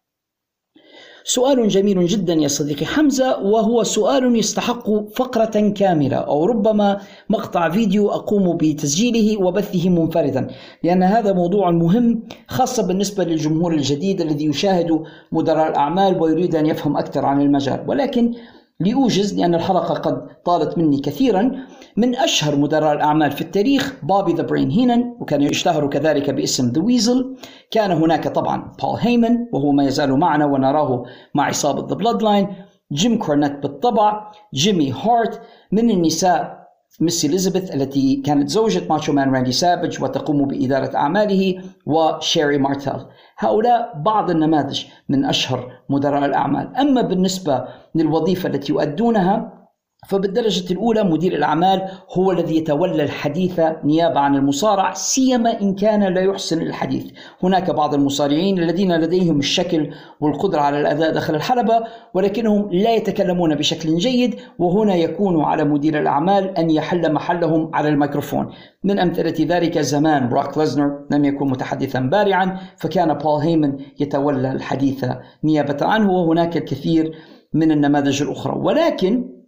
سؤال جميل جدا يا صديقي. حمزة وهو سؤال يستحق فقرة كاملة أو ربما مقطع فيديو أقوم بتسجيله وبثه منفردا لأن هذا موضوع مهم خاصة بالنسبة للجمهور الجديد الذي يشاهد مدراء الأعمال ويريد أن يفهم أكثر عن المجال. ولكن لأوجز لأن الحلقة قد طالت مني كثيرا من أشهر مدراء الأعمال في التاريخ Bobby The Brain Heenan وكان يشتهر كذلك باسم The Weasel. كان هناك طبعا بول هيمن وهو ما يزال معنا ونراه مع عصابة The Bloodline. جيم كورنيت بالطبع. جيمي هارت من النساء Miss Elizabeth التي كانت زوجة Macho Man راندي سافج وتقوم بإدارة أعماله وشيري مارتل هؤلاء بعض النماذج من أشهر مدراء الأعمال. أما بالنسبة للوظيفة التي يؤدونها فبالدرجة الأولى مدير الأعمال هو الذي يتولى الحديث نيابة عن المصارع سيما إن كان لا يحسن الحديث. هناك بعض المصارعين الذين لديهم الشكل والقدرة على الأداء داخل الحلبة ولكنهم لا يتكلمون بشكل جيد وهنا يكون على مدير الأعمال أن يحل محلهم على الميكروفون. من أمثلة ذلك زمان براك ليزنر لم يكن متحدثا بارعا فكان بول هيمن يتولى الحديث نيابة عنه وهناك الكثير من النماذج الأخرى. ولكن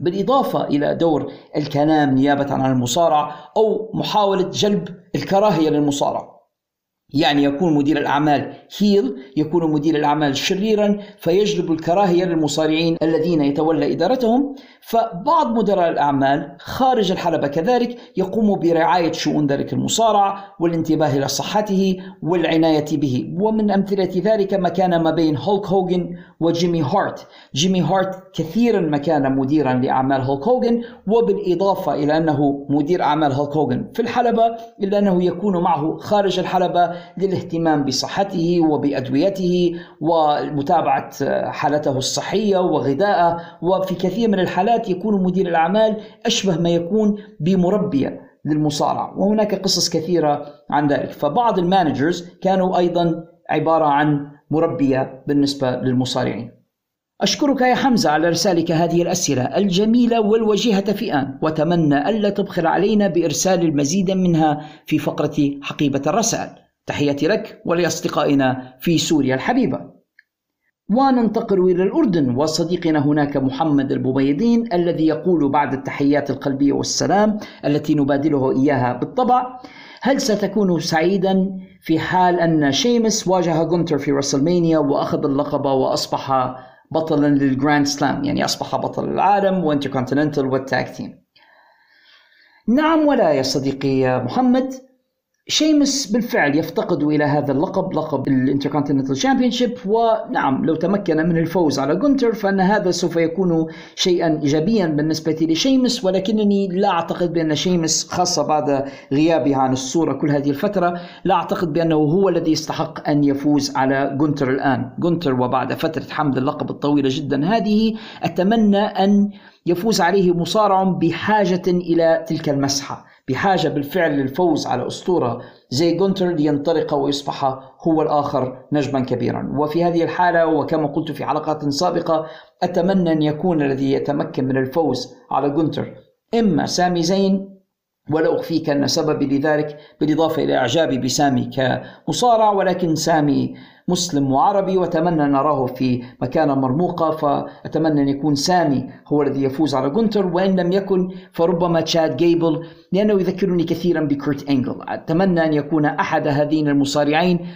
بالإضافة إلى دور الكلام نيابة عن المصارعة أو محاولة جلب الكراهية للمصارعة. يعني يكون مدير الأعمال هيل يكون مدير الأعمال شريرا فيجلب الكراهية للمصارعين الذين يتولى إدارتهم. فبعض مدراء الأعمال خارج الحلبة كذلك يقوم برعاية شؤون ذلك المصارع والانتباه إلى صحته والعناية به. ومن أمثلة ذلك ما كان ما بين هولك هوجن وجيمي هارت. جيمي هارت كثيرا ما كان مديرا لأعمال هولك هوجن وبالإضافة إلى أنه مدير أعمال هولك هوجن في الحلبة إلا أنه يكون معه خارج الحلبة للاهتمام بصحته وبأدويته ومتابعة حالته الصحية وغذائه وفي كثير من الحالات يكون مدير الأعمال أشبه ما يكون بمربية للمصارع وهناك قصص كثيرة عن ذلك. فبعض ال managers كانوا أيضا عبارة عن مربية بالنسبة للمصارعين. أشكرك يا حمزة على رسالك هذه الأسئلة الجميلة والوجيهة في آن. وأتمنى ألا تبخل علينا بإرسال المزيد منها في فقرة حقيبة الرسائل. تحياتي لك ولأصدقائنا في سوريا الحبيبة. وننتقل إلى الأردن وصديقنا هناك محمد البويضين الذي يقول بعد التحيات القلبية والسلام التي نبادله إياها بالطبع هل ستكون سعيدا في حال أن شيمس واجه جونتر في WrestleMania وأخذ اللقب وأصبح بطلا لل Grand Slam؟ يعني أصبح بطل العالم و Intercontinental وال Tag Team. نعم ولا يا صديقي محمد. شيمس بالفعل يفتقد إلى هذا اللقب لقب ال Intercontinental Championship ونعم لو تمكن من الفوز على جونتر فإن هذا سوف يكون شيئا إيجابيا بالنسبة لشيمس ولكنني لا أعتقد بأن شيمس خاصة بعد غيابه عن الصورة كل هذه الفترة لا أعتقد بأنه هو الذي يستحق أن يفوز على جونتر الآن. جونتر وبعد فترة حمد اللقب الطويلة جدا هذه أتمنى أن يفوز عليه مصارع بحاجة إلى تلك المسحة. بحاجة بالفعل للفوز على أسطورة زي جونتر لينطلق ويصبح هو الآخر نجما كبيرا. وفي هذه الحالة وكما قلت في حلقات سابقة أتمنى أن يكون الذي يتمكن من الفوز على جونتر إما سامي زين ولا أخفيك أن سببي لذلك بالإضافة إلى إعجابي بسامي كمصارع ولكن سامي مسلم وعربي وأتمنى أن نراه في مكانة مرموقة فأتمنى أن يكون سامي هو الذي يفوز على جونتر وإن لم يكن فربما تشاد جيبل لأنه يذكرني كثيرا بكرت أنجل. أتمنى أن يكون أحد هذين المصارعين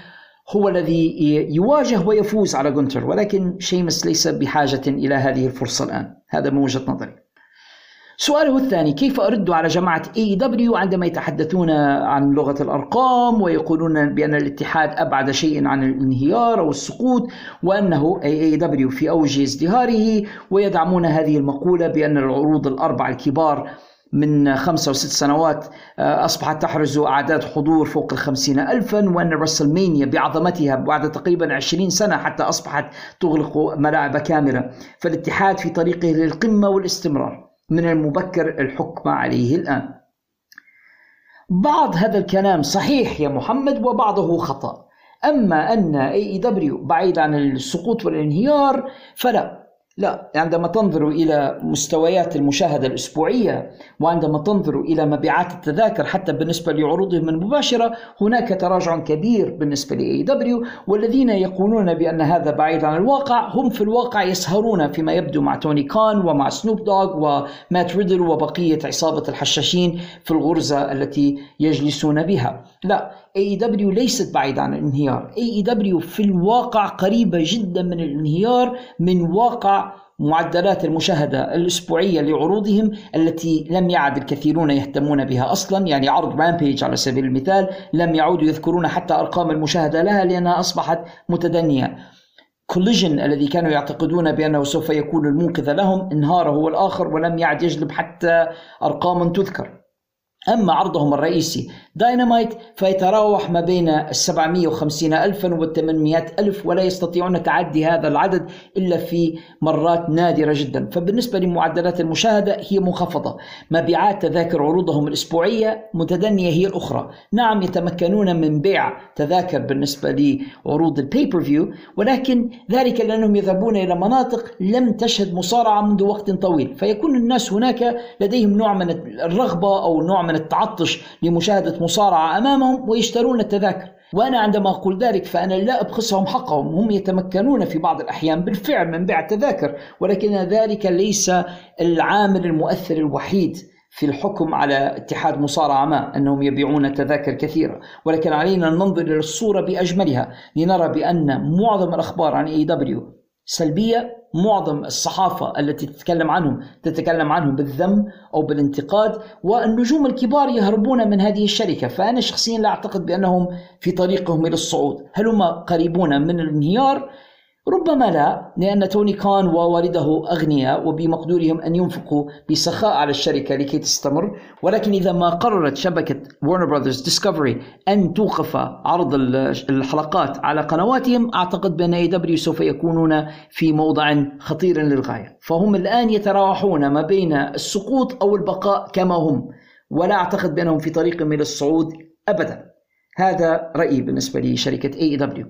هو الذي يواجه ويفوز على جونتر ولكن شيمس ليس بحاجة إلى هذه الفرصة الآن. هذا من وجهة نظري. سؤاله الثاني كيف أرد على جماعة AEW عندما يتحدثون عن لغة الأرقام ويقولون بأن الاتحاد أبعد شيء عن الانهيار أو السقوط وأنه AEW في أوج ازدهاره ويدعمون هذه المقولة بأن العروض الأربع الكبار من خمسة وست سنوات آه، أصبحت تحرز أعداد حضور فوق الخمسين ألفا وأن WrestleMania بعظمتها بعد تقريبا عشرين سنة حتى أصبحت تغلق ملاعب كاملة. فالاتحاد في طريقه للقمة والاستمرار. من المبكر الحكم عليه الآن. بعض هذا الكلام صحيح يا محمد وبعضه خطأ. أما أن AEW بعيد عن السقوط والانهيار فلا. لا عندما تنظر إلى مستويات المشاهدة الأسبوعية وعندما تنظر إلى مبيعات التذاكر حتى بالنسبة لعروضهم المباشرة هناك تراجع كبير بالنسبة ل AEW والذين يقولون بأن هذا بعيد عن الواقع. هم في الواقع يسهرون فيما يبدو مع توني كان ومع سنوب دوغ ومات ريدل وبقية عصابة الحشاشين في الغرزة التي يجلسون بها. لا AEW ليست بعيدة عن الانهيار. AEW في الواقع قريبة جدا من الانهيار من واقع معدلات المشاهدة الأسبوعية لعروضهم التي لم يعد الكثيرون يهتمون بها أصلا. يعني عرض Rampage على سبيل المثال لم يعودوا يذكرون حتى أرقام المشاهدة لها لأنها أصبحت متدنية. Collision الذي كانوا يعتقدون بأنه سوف يكون المنقذ لهم انهار هو الآخر ولم يعد يجلب حتى أرقام تذكر. أما عرضهم الرئيسي داينامايت فيتراوح ما بين ال 750 ألفا و 800 ألف ولا يستطيعون تعدي هذا العدد إلا في مرات نادرة جدا. فبالنسبة لمعدلات المشاهدة هي منخفضة. مبيعات تذاكر عروضهم الأسبوعية متدنية هي الأخرى. نعم يتمكنون من بيع تذاكر بالنسبة لعروض ال pay-per-view ولكن ذلك لأنهم يذهبون إلى مناطق لم تشهد مصارعة منذ وقت طويل. فيكون الناس هناك لديهم نوع من الرغبة أو نوع من التعطش لمشاهدة مصارعة أمامهم ويشترون التذاكر. وأنا عندما أقول ذلك فأنا لا أبخسهم حقهم. هم يتمكنون في بعض الأحيان بالفعل من بيع التذاكر ولكن ذلك ليس العامل المؤثر الوحيد في الحكم على اتحاد مصارعة ما أنهم يبيعون تذاكر كثيرة. ولكن علينا أن ننظر إلى الصورة بأجملها لنرى بأن معظم الأخبار عن اي دبليو سلبية معظم الصحافة التي تتكلم عنهم تتكلم عنهم بالذم أو بالانتقاد والنجوم الكبار يهربون من هذه الشركة. فأنا شخصيا لا أعتقد بأنهم في طريقهم إلى الصعود. هل هم قريبون من الانهيار؟ ربما لا لأن توني كان ووالده أغنياء وبمقدورهم أن ينفقوا بسخاء على الشركة لكي تستمر. ولكن إذا ما قررت شبكة Warner Brothers Discovery أن توقف عرض الحلقات على قنواتهم أعتقد بأن AEW سوف يكونون في موضع خطير للغاية. فهم الآن يتراوحون ما بين السقوط أو البقاء كما هم. ولا أعتقد بأنهم في طريقهم إلى الصعود أبدا. هذا رأيي بالنسبة لشركة اي دبليو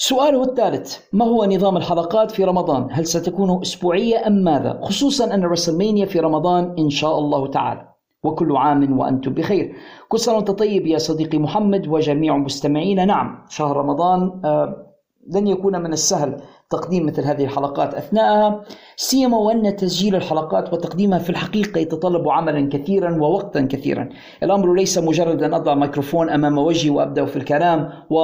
سؤاله الثالث ما هو نظام الحلقات في رمضان؟ هل ستكون أسبوعية أم ماذا؟ خصوصا أن رسلمانيا في رمضان إن شاء الله تعالى وكل عام وأنتم بخير كل سنة وأنت طيب يا صديقي محمد وجميع مستمعينا نعم شهر رمضان آه لن يكون من السهل تقديم مثل هذه الحلقات أثناءها سيما وأن تسجيل الحلقات وتقديمها في الحقيقة يتطلب عملا كثيرا ووقتا كثيرا الأمر ليس مجرد أن أضع ميكروفون أمام وجهي وأبدأ في الكلام و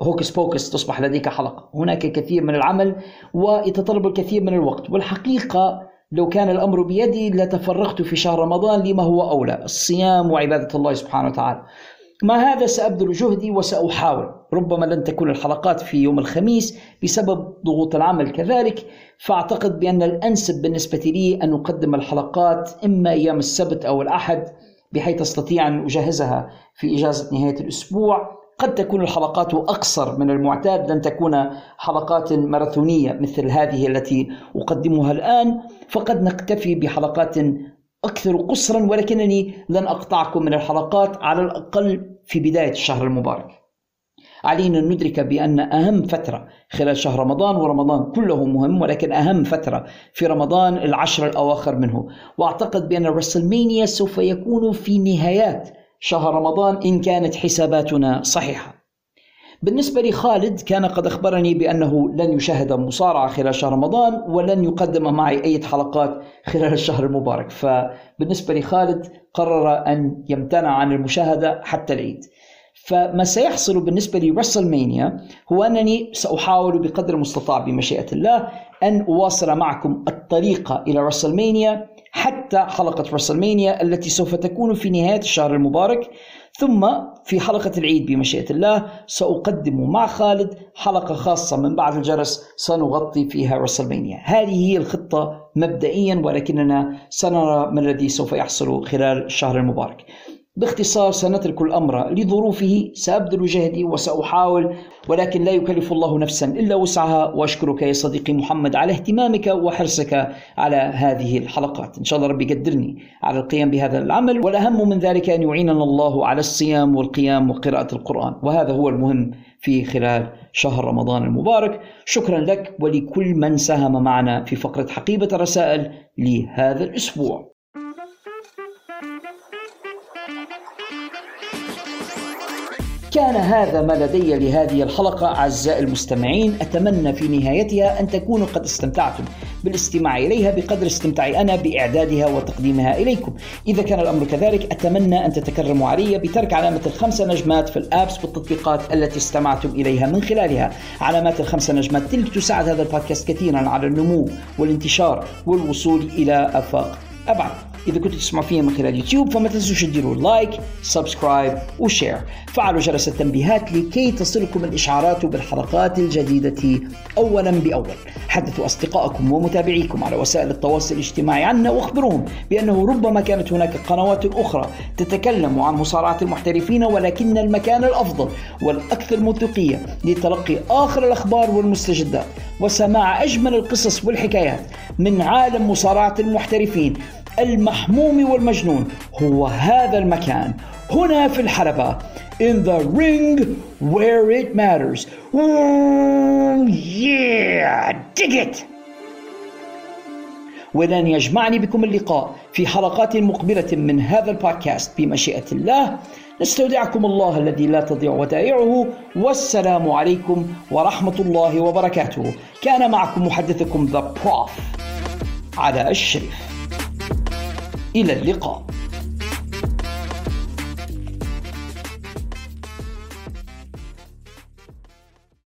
hocus pocus تصبح لديك حلقة. هناك كثير من العمل ويتطلب الكثير من الوقت. والحقيقة لو كان الأمر بيدي لتفرغت في شهر رمضان لما هو أولى. الصيام وعبادة الله سبحانه وتعالى. مع هذا سأبذل جهدي وسأحاول. ربما لن تكون الحلقات في يوم الخميس بسبب ضغوط العمل كذلك. فأعتقد بأن الأنسب بالنسبة لي أن أقدم الحلقات إما أيام السبت أو الأحد بحيث أستطيع أن أجهزها في إجازة نهاية الأسبوع قد تكون الحلقات أقصر من المعتاد لن تكون حلقات ماراثونية مثل هذه التي أقدمها الآن. فقد نكتفي بحلقات أكثر قصرا ولكنني لن أقطعكم من الحلقات على الأقل في بداية الشهر المبارك. علينا أن ندرك بأن أهم فترة خلال شهر رمضان ورمضان كله مهم ولكن أهم فترة في رمضان العشر الأواخر منه. وأعتقد بأن الرسلمانيا سوف يكون في نهايات شهر رمضان إن كانت حساباتنا صحيحة. بالنسبة لخالد كان قد أخبرني بأنه لن يشاهد مصارعة خلال شهر رمضان ولن يقدم معي أي حلقات خلال الشهر المبارك. فبالنسبة لخالد قرر أن يمتنع عن المشاهدة حتى العيد. فما سيحصل بالنسبة لرسلمانيا هو أنني سأحاول بقدر المستطاع بمشيئة الله أن أواصل معكم الطريقة إلى رسلمانيا حتى حلقة رسلمانيا التي سوف تكون في نهاية الشهر المبارك. ثم في حلقة العيد بمشيئة الله سأقدم مع خالد حلقة خاصة من بعد الجرس سنغطي فيها رسلمانيا هذه هي الخطة مبدئيا ولكننا سنرى ما الذي سوف يحصل خلال الشهر المبارك. باختصار سنترك الأمر لظروفه سأبذل جهدي وسأحاول ولكن لا يكلف الله نفسا إلا وسعها وأشكرك يا صديقي محمد على اهتمامك وحرصك على هذه الحلقات. إن شاء الله ربي يقدرني على القيام بهذا العمل والأهم من ذلك أن يعيننا الله على الصيام والقيام وقراءة القرآن. وهذا هو المهم في خلال شهر رمضان المبارك. شكرا لك ولكل من ساهم معنا في فقرة حقيبة الرسائل لهذا الأسبوع. كان هذا ما لدي لهذه الحلقة أعزائي المستمعين. أتمنى في نهايتها أن تكونوا قد استمتعتم بالاستماع إليها بقدر استمتاعي أنا بإعدادها وتقديمها إليكم. إذا كان الأمر كذلك أتمنى أن تتكرموا علي بترك علامة الخمسة نجمات في الآبس والتطبيقات التي استمعتم إليها من خلالها. علامات الخمسة نجمات تلك تساعد هذا البودكاست كثيرا على النمو والانتشار والوصول إلى آفاق أبعد. إذا كنتوا تسمعوا فيها من خلال يوتيوب فما تنسوش تديروا like subscribe و share فعلوا جرس التنبيهات لكي تصلكم الإشعارات بالحلقات الجديدة أولا بأول. حدثوا أصدقائكم ومتابعيكم على وسائل التواصل الاجتماعي عنا واخبروهم بأنه ربما كانت هناك قنوات أخرى تتكلم عن مصارعة المحترفين ولكن المكان الأفضل والأكثر موثوقية لتلقي آخر الأخبار والمستجدات. وسماع أجمل القصص والحكايات من عالم مصارعة المحترفين المحموم والمجنون. هو هذا المكان. هنا في الحلبة. In the ring where it matters. Ooh, yeah dig it! ولن يجمعني بكم اللقاء في حلقات مقبلة من هذا البودكاست بمشيئة الله. نستودعكم الله الذي لا تضيع ودائعه. والسلام عليكم ورحمة الله وبركاته. كان معكم محدثكم ذا بروف على الشريف. إلى اللقاء.